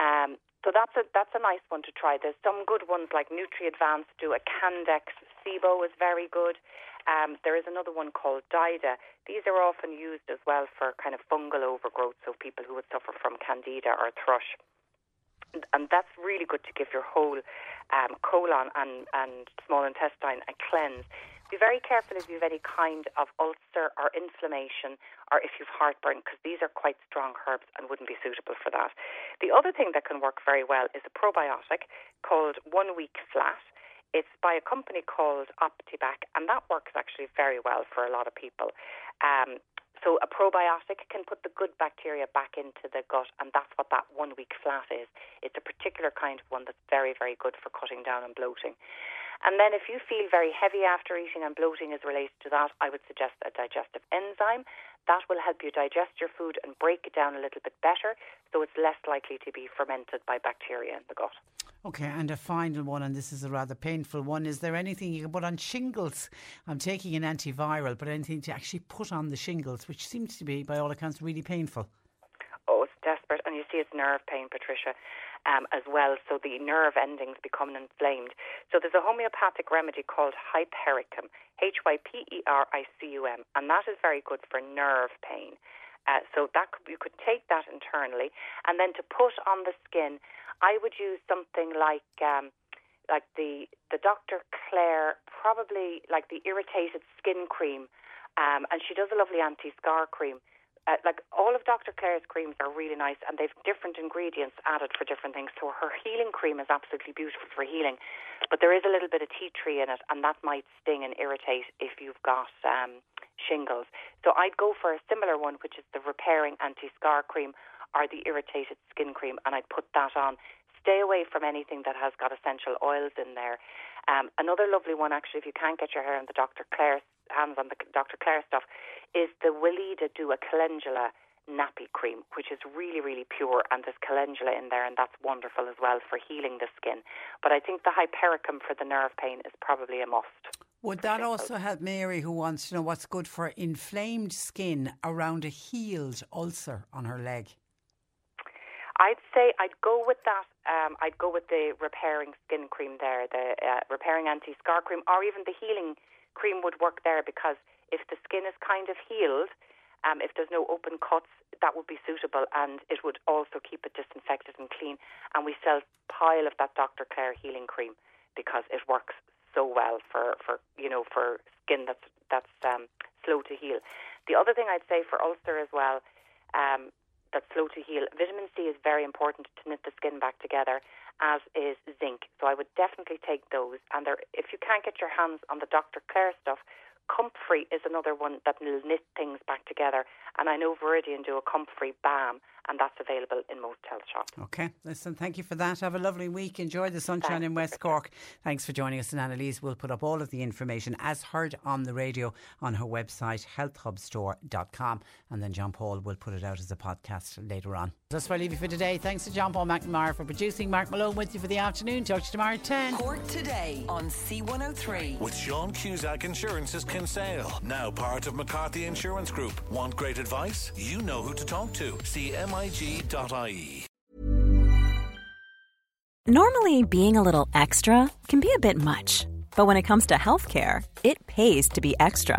Um, so that's a that's a nice one to try. There's some good ones like Nutri Advance do a Candex SIBO is very good. Um, there is another one called Dida. These are often used as well for kind of fungal overgrowth, so people who would suffer from candida or thrush. And- that's really good to give your whole um, colon and, and small intestine a cleanse. Be very careful if you have any kind of ulcer or inflammation or if you've heartburn because these are quite strong herbs and wouldn't be suitable for that. The other thing that can work very well is a probiotic called One Week Flat. It's by a company called OptiBac, and that works actually very well for a lot of people. Um, so a probiotic can put the good bacteria back into the gut, and that's what that one week flat is. It's a particular kind of one that's very, very good for cutting down on bloating. And then if you feel very heavy after eating and bloating is related to that, I would suggest a digestive enzyme. That will help you digest your food and break it down a little bit better, so it's less likely to be fermented by bacteria in the gut. Okay, and a final one, and this is a rather painful one. Is there anything you can put on shingles? I'm taking an antiviral, but anything to actually put on the shingles, which seems to be, by all accounts, really painful. It's nerve pain, Patricia, um, as well. So the nerve endings become inflamed. So there's a homeopathic remedy called Hypericum, H Y P E R I C U M, and that is very good for nerve pain. Uh, so that could, you could take that internally, and then to put on the skin, I would use something like um, like the the Dr. Claire, probably like the irritated skin cream, um, and she does a lovely anti-scar cream. Uh, like all of Dr. Claire's creams are really nice, and they've different ingredients added for different things. So her healing cream is absolutely beautiful for healing, but there is a little bit of tea tree in it, and that might sting and irritate if you've got um, shingles. So I'd go for a similar one, which is the repairing anti-scar cream or the irritated skin cream, and I'd put that on. Stay away from anything that has got essential oils in there. Um, another lovely one, actually, if you can't get your hair on the Dr. Claire hands on the Dr. Claire stuff, is the Weleda Do a Calendula nappy cream, which is really, really pure, and there's calendula in there, and that's wonderful as well for healing the skin. But I think the Hypericum for the nerve pain is probably a must. Would that also help Mary, who wants to know what's good for inflamed skin around a healed ulcer on her leg? I'd say I'd go with that. Um, I'd go with the repairing skin cream there, the uh, repairing anti-scar cream, or even the healing cream would work there because if the skin is kind of healed, um, if there's no open cuts, that would be suitable, and it would also keep it disinfected and clean. And we sell a pile of that Dr. Claire healing cream because it works so well for, for you know for skin that's that's um, slow to heal. The other thing I'd say for ulcer as well. Um, that's slow to heal. Vitamin C is very important to knit the skin back together, as is zinc. So I would definitely take those. And there, if you can't get your hands on the Dr. Claire stuff, Comfrey is another one that will knit things back together. And I know Viridian do a Comfrey balm, and that's available in most health shops. Okay, listen, thank you for that. Have a lovely week. Enjoy the sunshine Thanks. in West Cork. Thanks for joining us. And Annalise will put up all of the information as heard on the radio on her website, healthhubstore.com. And then John Paul will put it out as a podcast later on. That's where I leave you for today. Thanks to John Paul McNamara for producing. Mark Malone with you for the afternoon. Talk to you tomorrow at 10. Cork today on C103. With Sean Cusack Insurance's Kinsale, now part of McCarthy Insurance Group. Want great advice? You know who to talk to. CMIG.ie. Normally, being a little extra can be a bit much. But when it comes to healthcare, it pays to be extra